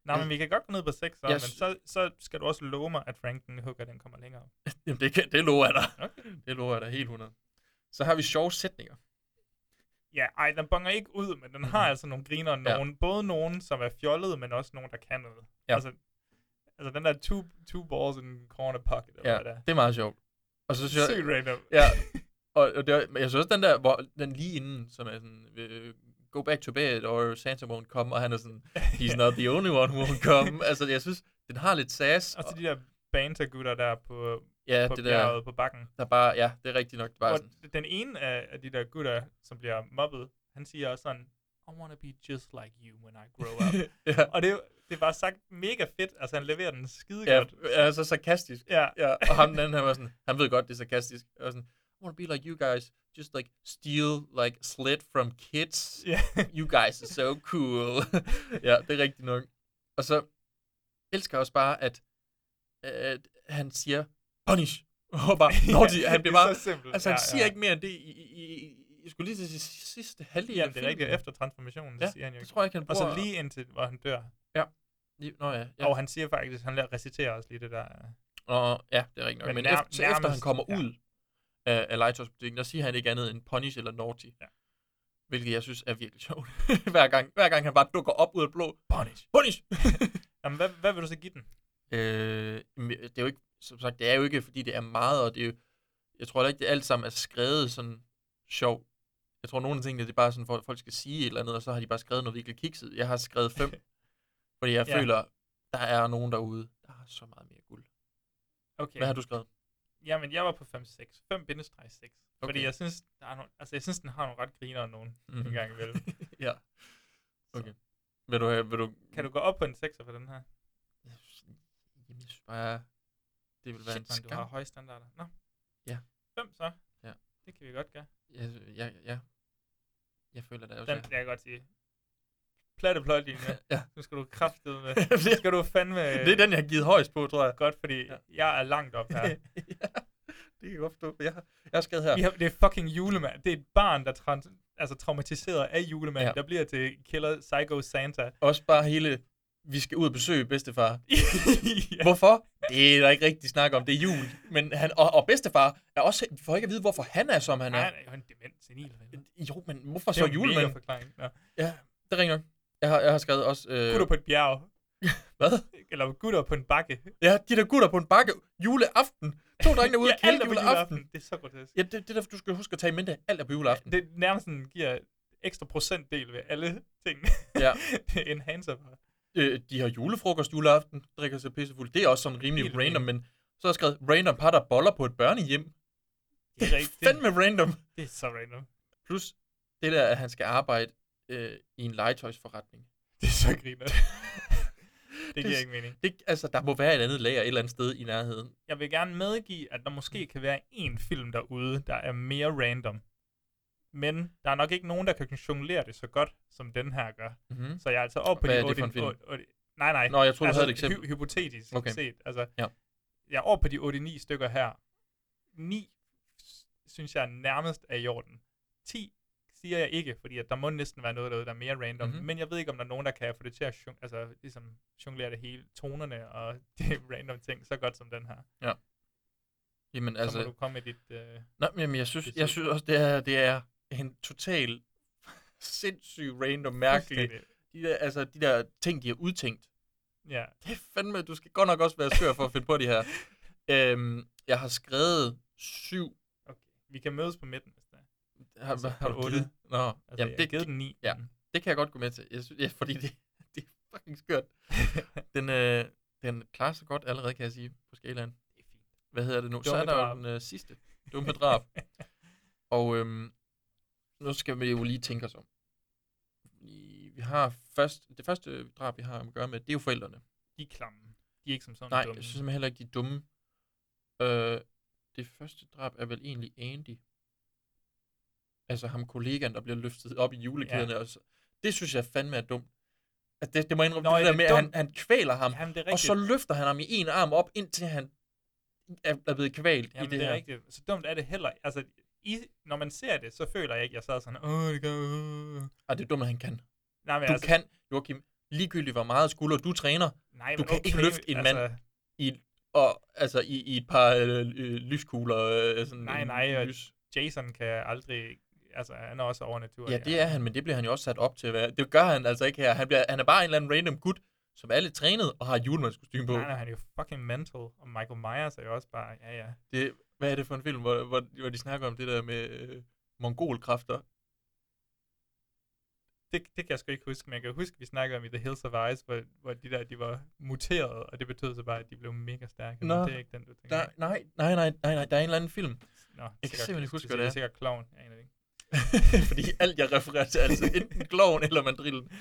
Nej, men vi kan godt gå ned på 6, Jeg men så, så skal du også love mig, at Frankenhooker den kommer længere. (laughs) Jamen, det, kan, det lover jeg dig. Okay. Det lover jeg dig helt 100. Så har vi sjove sætninger. Ja, ej, den bonger ikke ud, men den har altså nogle griner Ja. nogen. Både nogen, som er fjollede, men også nogen, der kan noget. Ja. Altså, altså den der two, two balls in the corner pocket, eller Ja, hvad der. det er meget sjovt. Og så synes jeg... Sygt random. Ja, (laughs) og, og det, jeg synes også, den der, hvor den lige inden, som er sådan, øh, go back to bed, or Santa won't come, og han er sådan, he's not the only one who won't come. (laughs) altså, jeg synes, den har lidt sass. Og så de der bantergutter der på, Ja, på det der- bjerget, på bakken. Der bare, ja, det er rigtigt nok. Det bare Hvor sådan, den ene af, de der gutter, som bliver mobbet, han siger også sådan, I wanna be just like you when I grow up. (laughs) Ja. Og det, det bare sagt mega fedt. Altså, han leverer den skide ja, godt. ja, så sarkastisk. Ja. ja. Og ham den anden, han var sådan, han ved godt, det er sarkastisk. Og sådan, I wanna be like you guys, just like steal like slit from kids. Ja. You guys are so cool. (laughs) ja, det er rigtigt nok. Og så elsker jeg også bare, at, at han siger, punish. Og bare, naughty. Han bliver Det er bare, så simpelt. altså han Ja, siger ja. ikke mere end det i, i, i jeg skulle lige til sige sidste halvdel af det er rigtigt. Efter transformationen, Ja, det siger han jo det ikke. tror jeg ikke, han Og så bruger- lige indtil, hvor han dør. Ja. Lige- Nå ja. ja. Og han siger faktisk, han lærer reciterer også lige det der. Og, ja, det er rigtigt. Men, Men men nær- efter, så efter han nærmest, kommer ja. ud af, af legetøjsbutikken, der siger han ikke andet end punish eller naughty. Ja. Hvilket jeg synes er virkelig sjovt. (laughs) hver, gang, hver gang han bare dukker op ud af blå. Punish. Punish! (laughs) Jamen, hvad, hvad vil du så give den? øh, men det er jo ikke, som sagt, det er jo ikke, fordi det er meget, og det er jo, jeg tror heller ikke, det alt sammen er skrevet sådan sjov. Jeg tror, nogle af tingene, det er bare sådan, for at folk skal sige et eller andet, og så har de bare skrevet noget virkelig kikset. Jeg har skrevet fem, (laughs) fordi jeg Ja. føler, der er nogen derude, der har så meget mere guld. Okay. Hvad har du skrevet? Jamen, jeg var på 5-6. 5-6. Fordi Okay. jeg synes, der er nogle, altså, jeg synes, den har nogle ret griner nogen mm. en gang imellem. (laughs) ja. Okay. Vil du, have- vil du... Kan du gå op på en 6'er for den her? Jamen, jeg synes bare, det vil være Shit, en man, du skam. har høje standarder. Nå. Ja. 5 så? Ja. Det kan vi godt gøre. Ja, ja, ja. Jeg føler det også. Den, jeg kan godt sige. Platte plotlinje. Ja. Nu skal du kraftede med. (laughs) Det- skal du fandme... Det er den, jeg har givet højst på, tror jeg. Godt, fordi ja. jeg er langt op her. (laughs) ja, det kan jeg godt forstå. Jeg har, jeg skrevet her. Har, det er fucking julemand. Det er et barn, der er trans, altså traumatiseret af julemanden, Ja. ja. der bliver til Killer Psycho Santa. Også bare hele, vi skal ud og besøge bedstefar. (laughs) ja. Hvorfor? Det er der ikke rigtig snak om. Det er jul. Men han, og, og bedstefar er også, vi får ikke at vide, hvorfor han er, som han er. Nej, han er dement senil. Jo, men hvorfor Det er så jo en julemanden? Ja, det ringer. Jeg har, jeg har skrevet også... Øh, Gutter på et bjerg. (laughs) Hvad? Eller gutter på en bakke. Ja, de der gutter på en bakke juleaften. To drenge ude Ja, alt er på juleaften. Det er så grotesk. Ja, det, det er derfor, du skal huske at tage i mente. Alt er på juleaften. Det nærmest sådan giver ekstra procentdel ved alle ting. Ja. (laughs) det enhancer bare. Øh, de har julefrokost juleaften, drikker sig pissefuld. Det er også sådan rimelig Helt random, men så har jeg skrevet random par, der boller på et børnehjem. Det er rigtigt. Fandme random. Det er så random. Plus det der, at han skal arbejde øh, i en legetøjsforretning. (laughs) Det er så griner. (laughs) det giver ikke mening. Det, altså, der må være et andet lager et eller andet sted i nærheden. Jeg vil gerne medgive, at der måske kan være en film derude, der er mere random. Men der er nok ikke nogen, der kan jonglere det så godt, som den her gør. Mhm. Så jeg er altså oppe på Hvad de er det for en 8, film? 8, 8, Nej, nej. Nå, jeg du altså, havde et eksempel. Hy- hypotetisk Okay. set. Altså, Ja. Jeg er oppe på de 8-9 stykker her. 9 s- synes jeg nærmest er i orden. 10 siger jeg ikke, fordi at der må næsten være noget derude, der er mere random. Mhm. Mm-hmm. Men jeg ved ikke, om der er nogen, der kan få det til at jong- altså, ligesom, jonglere det hele, tonerne og (laughs) de random ting, så godt som den her. Ja. Jamen, Så altså... må du komme med dit... Øh, Nej, men jeg synes, jeg syn. synes også, det er, det er en total (laughs) sindssyg, random, mærkelig... De der, altså, de der ting, de har udtænkt. Ja. Det er fandme, du skal godt nok også være skør for at finde på det her. (laughs) Øhm, jeg har skrevet syv. Okay. Vi kan mødes på midten. Har, Altså, har du otte. givet? Nå, Altså, jamen, jeg det, givet den ni. Ja, det kan jeg godt gå med til. Jeg synes, ja, fordi det, (laughs) det er fucking skørt. (laughs) den, øh, den klarer sig godt allerede, kan jeg sige, på skalaen. Det er fint. Hvad hedder det nu? så Dumme er der jo drab. den øh, sidste. Dumme drab. (laughs) Og øhm, nu skal vi jo lige tænke os om. I, vi har først, det første drab, vi har at gøre med, det er jo forældrene. De er klamme. De er ikke som sådan Nej, dumme. jeg synes simpelthen heller ikke, de er dumme. Øh, det første drab er vel egentlig Andy. Altså ham kollegaen, der bliver løftet op i julekæderne. Ja. Og så, det synes jeg fandme er dumt. At det, det må indrømme, Nå, det er der det med, at han, han kvæler ham, Jamen, det og så løfter han ham i en arm op, indtil han er, er blevet kvalt Jamen, i det, det, er her. rigtigt. Så dumt er det heller. Altså, i, når man ser det, så føler jeg ikke, at jeg sad sådan, åh, det gør... Øh. Ej, det er dumt, at han kan. Nej, men du altså- kan, Joachim, ligegyldigt hvor meget skulder du træner, Nej, du kan ikke okay, løfte en mand altså- i, og, altså, i, i et par øh, øh, lyskugler. Øh, sådan Nej, nej, og lys. Jason kan aldrig... Altså, han er også over natur. Ja, det er han, men det bliver han jo også sat op til at være. Det gør han altså ikke her. Han, bliver, han er bare en eller anden random gut, som er lidt trænet og har julemandskostyme på. Nej, nej, han er jo fucking mental. Og Michael Myers er jo også bare, ja, ja. Det, hvad er det for en film, hvor, hvor, hvor de snakker om det der med øh, mongolkræfter? Det, det kan jeg sgu ikke huske, men jeg kan huske, vi snakkede om i The Hills of Ice, hvor, hvor de der, de var muteret, og det betød så bare, at de blev mega stærke. Nå, men det er ikke den, du tænker. der, nej, nej, nej, nej, nej, der er en eller anden film. Nå, jeg kan sikkert- simpelthen ikke huske, det hvad er det er. sikkert klovn, jeg aner det ikke. (laughs) Fordi alt, jeg refererer til, er altid enten kloven eller mandrillen.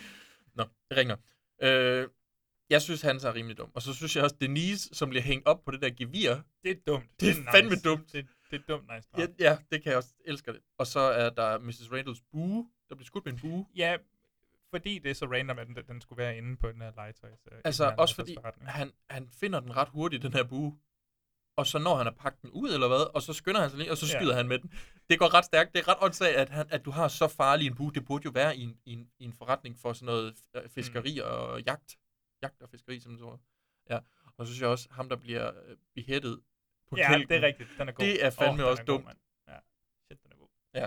Nå, det ringer. Øh, jeg synes, han er rimelig dum. Og så synes jeg også, Denise, som bliver hængt op på det der gevir. Det er dumt. Det er Det er fandme nice. dumt. Det, det er dumt nice. Ja, ja, det kan jeg også elske det. Og så er der Mrs. Randalls bue, der bliver skudt med en bue. Ja, fordi det er så random, at den, den skulle være inde på den her legetøj. Så Altså også fordi, han, han finder den ret hurtigt, den her bue. Og så når han har pakket den ud, eller hvad, og så skynder han sig lige, og så Ja. skyder han med den. Det går ret stærkt. Det er ret åndssvagt, at, han, at du har så farlig en bue. Det burde jo være i en, i en, i en forretning for sådan noget øh, fiskeri mm. og jagt. Jagt og fiskeri, som så Ja. Og så synes jeg også, ham der bliver øh, beheadet på Ja, kælken, det er rigtigt. Den er god. Det er fandme er også god, dumt. mand. Ja, shit, den er god. Ja.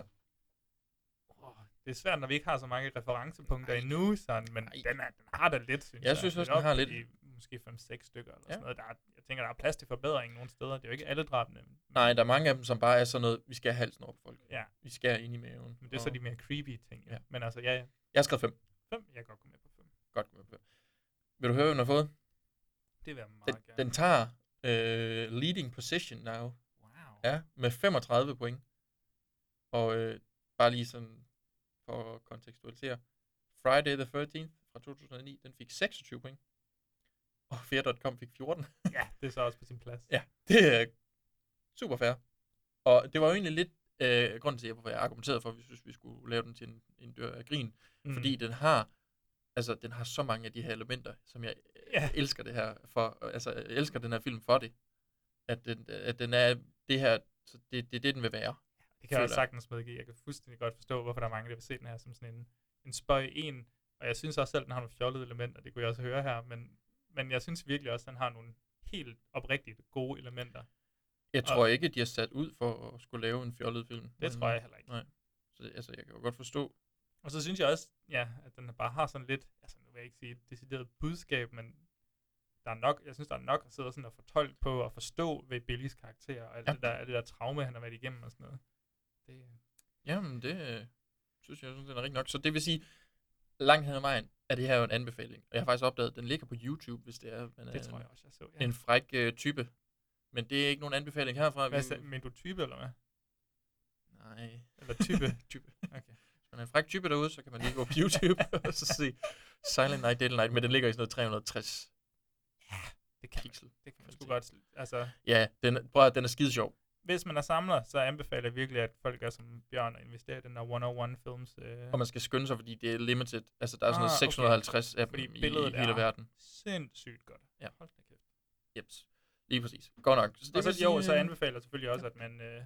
Det er svært, når vi ikke har så mange referencepunkter endnu, sådan, men den, er, den har da lidt, synes Jeg jeg. synes også, er den har lidt. I, måske 5-6 stykker eller Ja. sådan noget. Der er, jeg tænker, der er plads til forbedring nogle steder. Det er jo ikke alle drabene. Nej, der er mange af dem, som bare er sådan noget, vi skal have halsen over på folk. Ja. Vi skal ind i maven. Men det er så Og- de mere creepy ting. Ja. Ja. Men altså, ja, ja. Jeg har skrevet 5. 5, jeg kan godt gå med på 5. Godt gå med på fem. Vil du høre, hvad den har fået? Det vil jeg meget Den, gerne. den tager øh, leading position now. Wow. Ja, med 35 point. Og øh, bare lige sådan for at kontekstualisere. Friday the 13th fra 2009, den fik 26 point. Og Fair.com fik 14. (laughs) Ja, det er så også på sin plads. ja, det er super fair. Og det var jo egentlig lidt øh, grunden til, hvorfor jeg argumenterede for, at vi synes, vi skulle lave den til en, en dør af grin. Mm. Fordi den har, altså, den har så mange af de her elementer, som jeg Ja. ja. elsker det her for. Altså, jeg elsker den her film for det. At den, at den er det her, så det, det er det, den vil være. Det kan jeg også sagtens medgive. Jeg kan fuldstændig godt forstå, hvorfor der er mange, der vil se den her som sådan en, en spøj en. Og jeg synes også selv, den har nogle fjollede elementer. Det kunne jeg også høre her. Men, men jeg synes virkelig også, at den har nogle helt oprigtigt gode elementer. Jeg Og- tror ikke, de er sat ud for at skulle lave en fjollet film. Det tror jeg heller ikke. Nej. Så altså, jeg kan jo godt forstå. Og så synes jeg også, ja, at den bare har sådan lidt, altså nu vil jeg ikke sige et decideret budskab, men der er nok, jeg synes, der er nok at sidde sådan og fortolke på og forstå ved Billys karakter, og alt Ja. det, der, alt det der traume, han har været igennem og sådan noget. Det, Jamen, det øh, synes jeg, synes, det er rigtig nok. Så det vil sige, langt hen ad vejen er det her jo en anbefaling. Og jeg har faktisk opdaget, at den ligger på YouTube, hvis det er, man Det er tror jeg også, jeg så, ja. en fræk øh, type. Men det er ikke nogen anbefaling herfra. hvad, Vi- sag- men du er type, eller hvad? Nej. Eller type? (laughs) type. Okay. Hvis man er en fræk type derude, så kan man lige gå på YouTube (laughs) og så se Silent Night, Deadly Night, men den ligger i sådan noget 360 Det kan, pixel. det kan man sgu godt, altså, Ja, den, er- prøv at, den er skide sjov. Hvis man er samler, så anbefaler jeg virkelig, at folk gør som Bjørn og investerer i den der 101 films. Øh, Og man skal skynde sig, fordi det er limited. Altså, der er sådan noget Ah, okay. 650 af dem i, billedet i hele er verden. sindssygt godt. Ja. Hold da kæft. Jeps. Lige præcis. Godt nok. Så og så, vil jo, sige, så øh, anbefaler jeg selvfølgelig også, at man øh,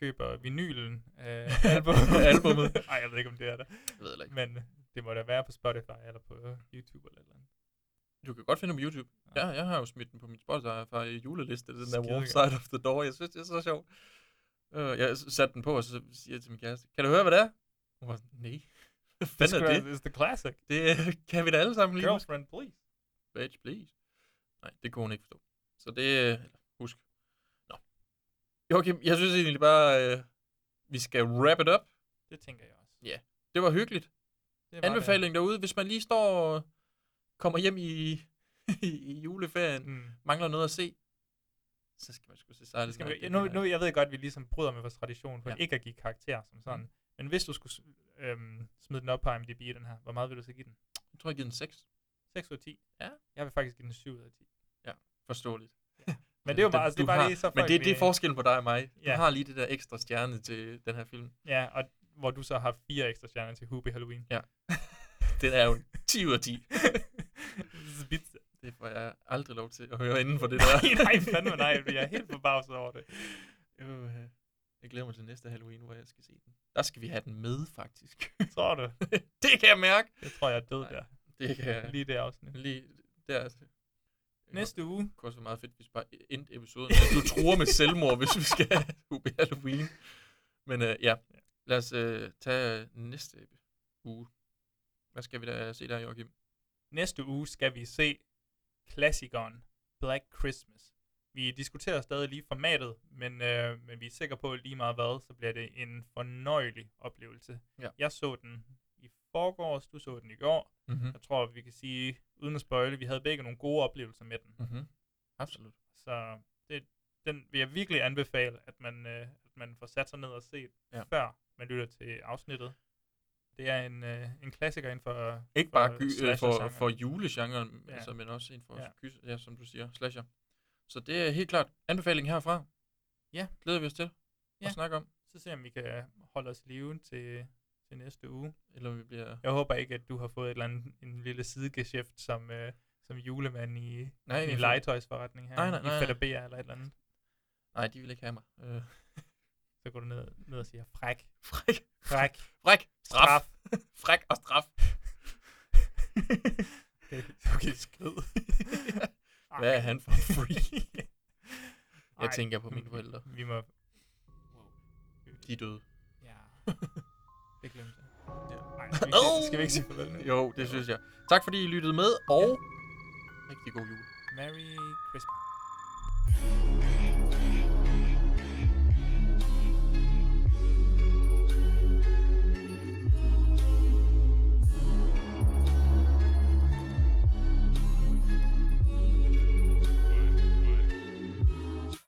køber vinylen af (laughs) album. Albummet. Nej, (laughs) jeg ved ikke, om det er der. Jeg ved ikke. Men øh, det må da være på Spotify eller på øh, YouTube eller eller andet. Du kan godt finde den på YouTube. Ja, jeg har jo smidt den på mit Spotify fra juleliste, den der Warm. Side of the Door. Jeg synes, det er så sjovt. Uh, jeg satte den på, og så siger jeg til min kæreste, kan du høre, hvad det er? Hun var sådan, nej. (laughs) Hvad fanden er det? It's the classic. Det øh, kan vi da alle sammen lige. Girlfriend, please. Bitch, please. Nej, det kunne hun ikke forstå. Så det, øh, husk. Nå. Joachim, jeg synes egentlig bare, øh, vi skal wrap it up. Det tænker jeg også. Ja, det var hyggeligt. Det var Anbefaling derude, hvis man lige står kommer hjem i, i juleferien, Mm. mangler noget at se, så skal man sgu se Silent skal Night, man, nu, nu, jeg ved godt, at vi ligesom bryder med vores tradition for Ja. ikke at give karakter som sådan. Men hvis du skulle øhm, smide den op på IMDb, den her, hvor meget vil du så give den? Jeg tror, jeg giver den 6. 6 ud af 10? Ja. Jeg vil faktisk give den 7 ud af 10. Ja, forståeligt. Men det er jo Den- bare, altså, det er bare har, lige så Men det, det er forskellen på dig og mig. Du Ja. har lige det der ekstra stjerne til den her film. Ja, og hvor du så har fire ekstra stjerner til Hubie Halloween. Ja. (laughs) den er jo 10 ud af 10. (laughs) (laughs) Spidse. Det får jeg aldrig lov til at høre inden for det der. nej, nej, fandme nej. Jeg er helt forbavset over det. Øh, Jeg glæder mig til næste Halloween, hvor jeg skal se den. Der skal vi have den med, faktisk. (laughs) Tror du? (laughs) det kan jeg mærke. Jeg tror, jeg er død der. Det kan jeg. Lige det afsnit. Lige der. Næste uge. Det kunne også være meget fedt, hvis vi bare endte episoden. At du tror med selvmord, hvis vi skal have Halloween. Men øh, ja, lad os øh, tage næste uge. Hvad skal vi da se der, Joachim? Næste uge skal vi se klassikeren Black Christmas. Vi diskuterer stadig lige formatet, men, øh, men vi er sikre på at lige meget hvad, så bliver det en fornøjelig oplevelse. Ja. Jeg så den i forgårs, du så den i går. Mhm. Jeg tror, vi kan sige, uden at spoile, vi havde begge nogle gode oplevelser med den. Mhm. Absolut. Så det, den vil jeg virkelig anbefale, at man, øh, at man får sat sig ned og set, ja. før man lytter til afsnittet. Det er en, øh, en klassiker inden for Ikke for bare gy- øh, for, for julegenren, Ja. altså, men også inden for Ja. ja. Som du siger, slasher. Så det er helt klart anbefaling herfra. Ja. Glæder vi os til Ja. at snakke om. Så ser vi, om vi kan holde os live til, til næste uge. Eller vi bliver... Jeg håber ikke, at du har fået et eller andet, en lille sidegeschæft som, øh, som julemand i, Nej, i en legetøjsforretning her Nej, nej, nej, i. Fætter eller et eller andet. Nej, de vil ikke have mig. Øh. (laughs) Så går du ned, ned og siger, fræk. Fræk. Fræk. Fræk. Straf. Straf. (laughs) Fræk og straf. Okay. (laughs) okay, skrid. Hvad er han for freak? (laughs) Jeg Ej, tænker på mine forældre. Vi må... De er døde. Ja. Det glemte jeg. Ja. Nej, skal vi ikke, sige- skal vi ikke sige farvel nu? Jo, det synes jeg. Tak fordi I lyttede med, og rigtig god jul. Merry Christmas.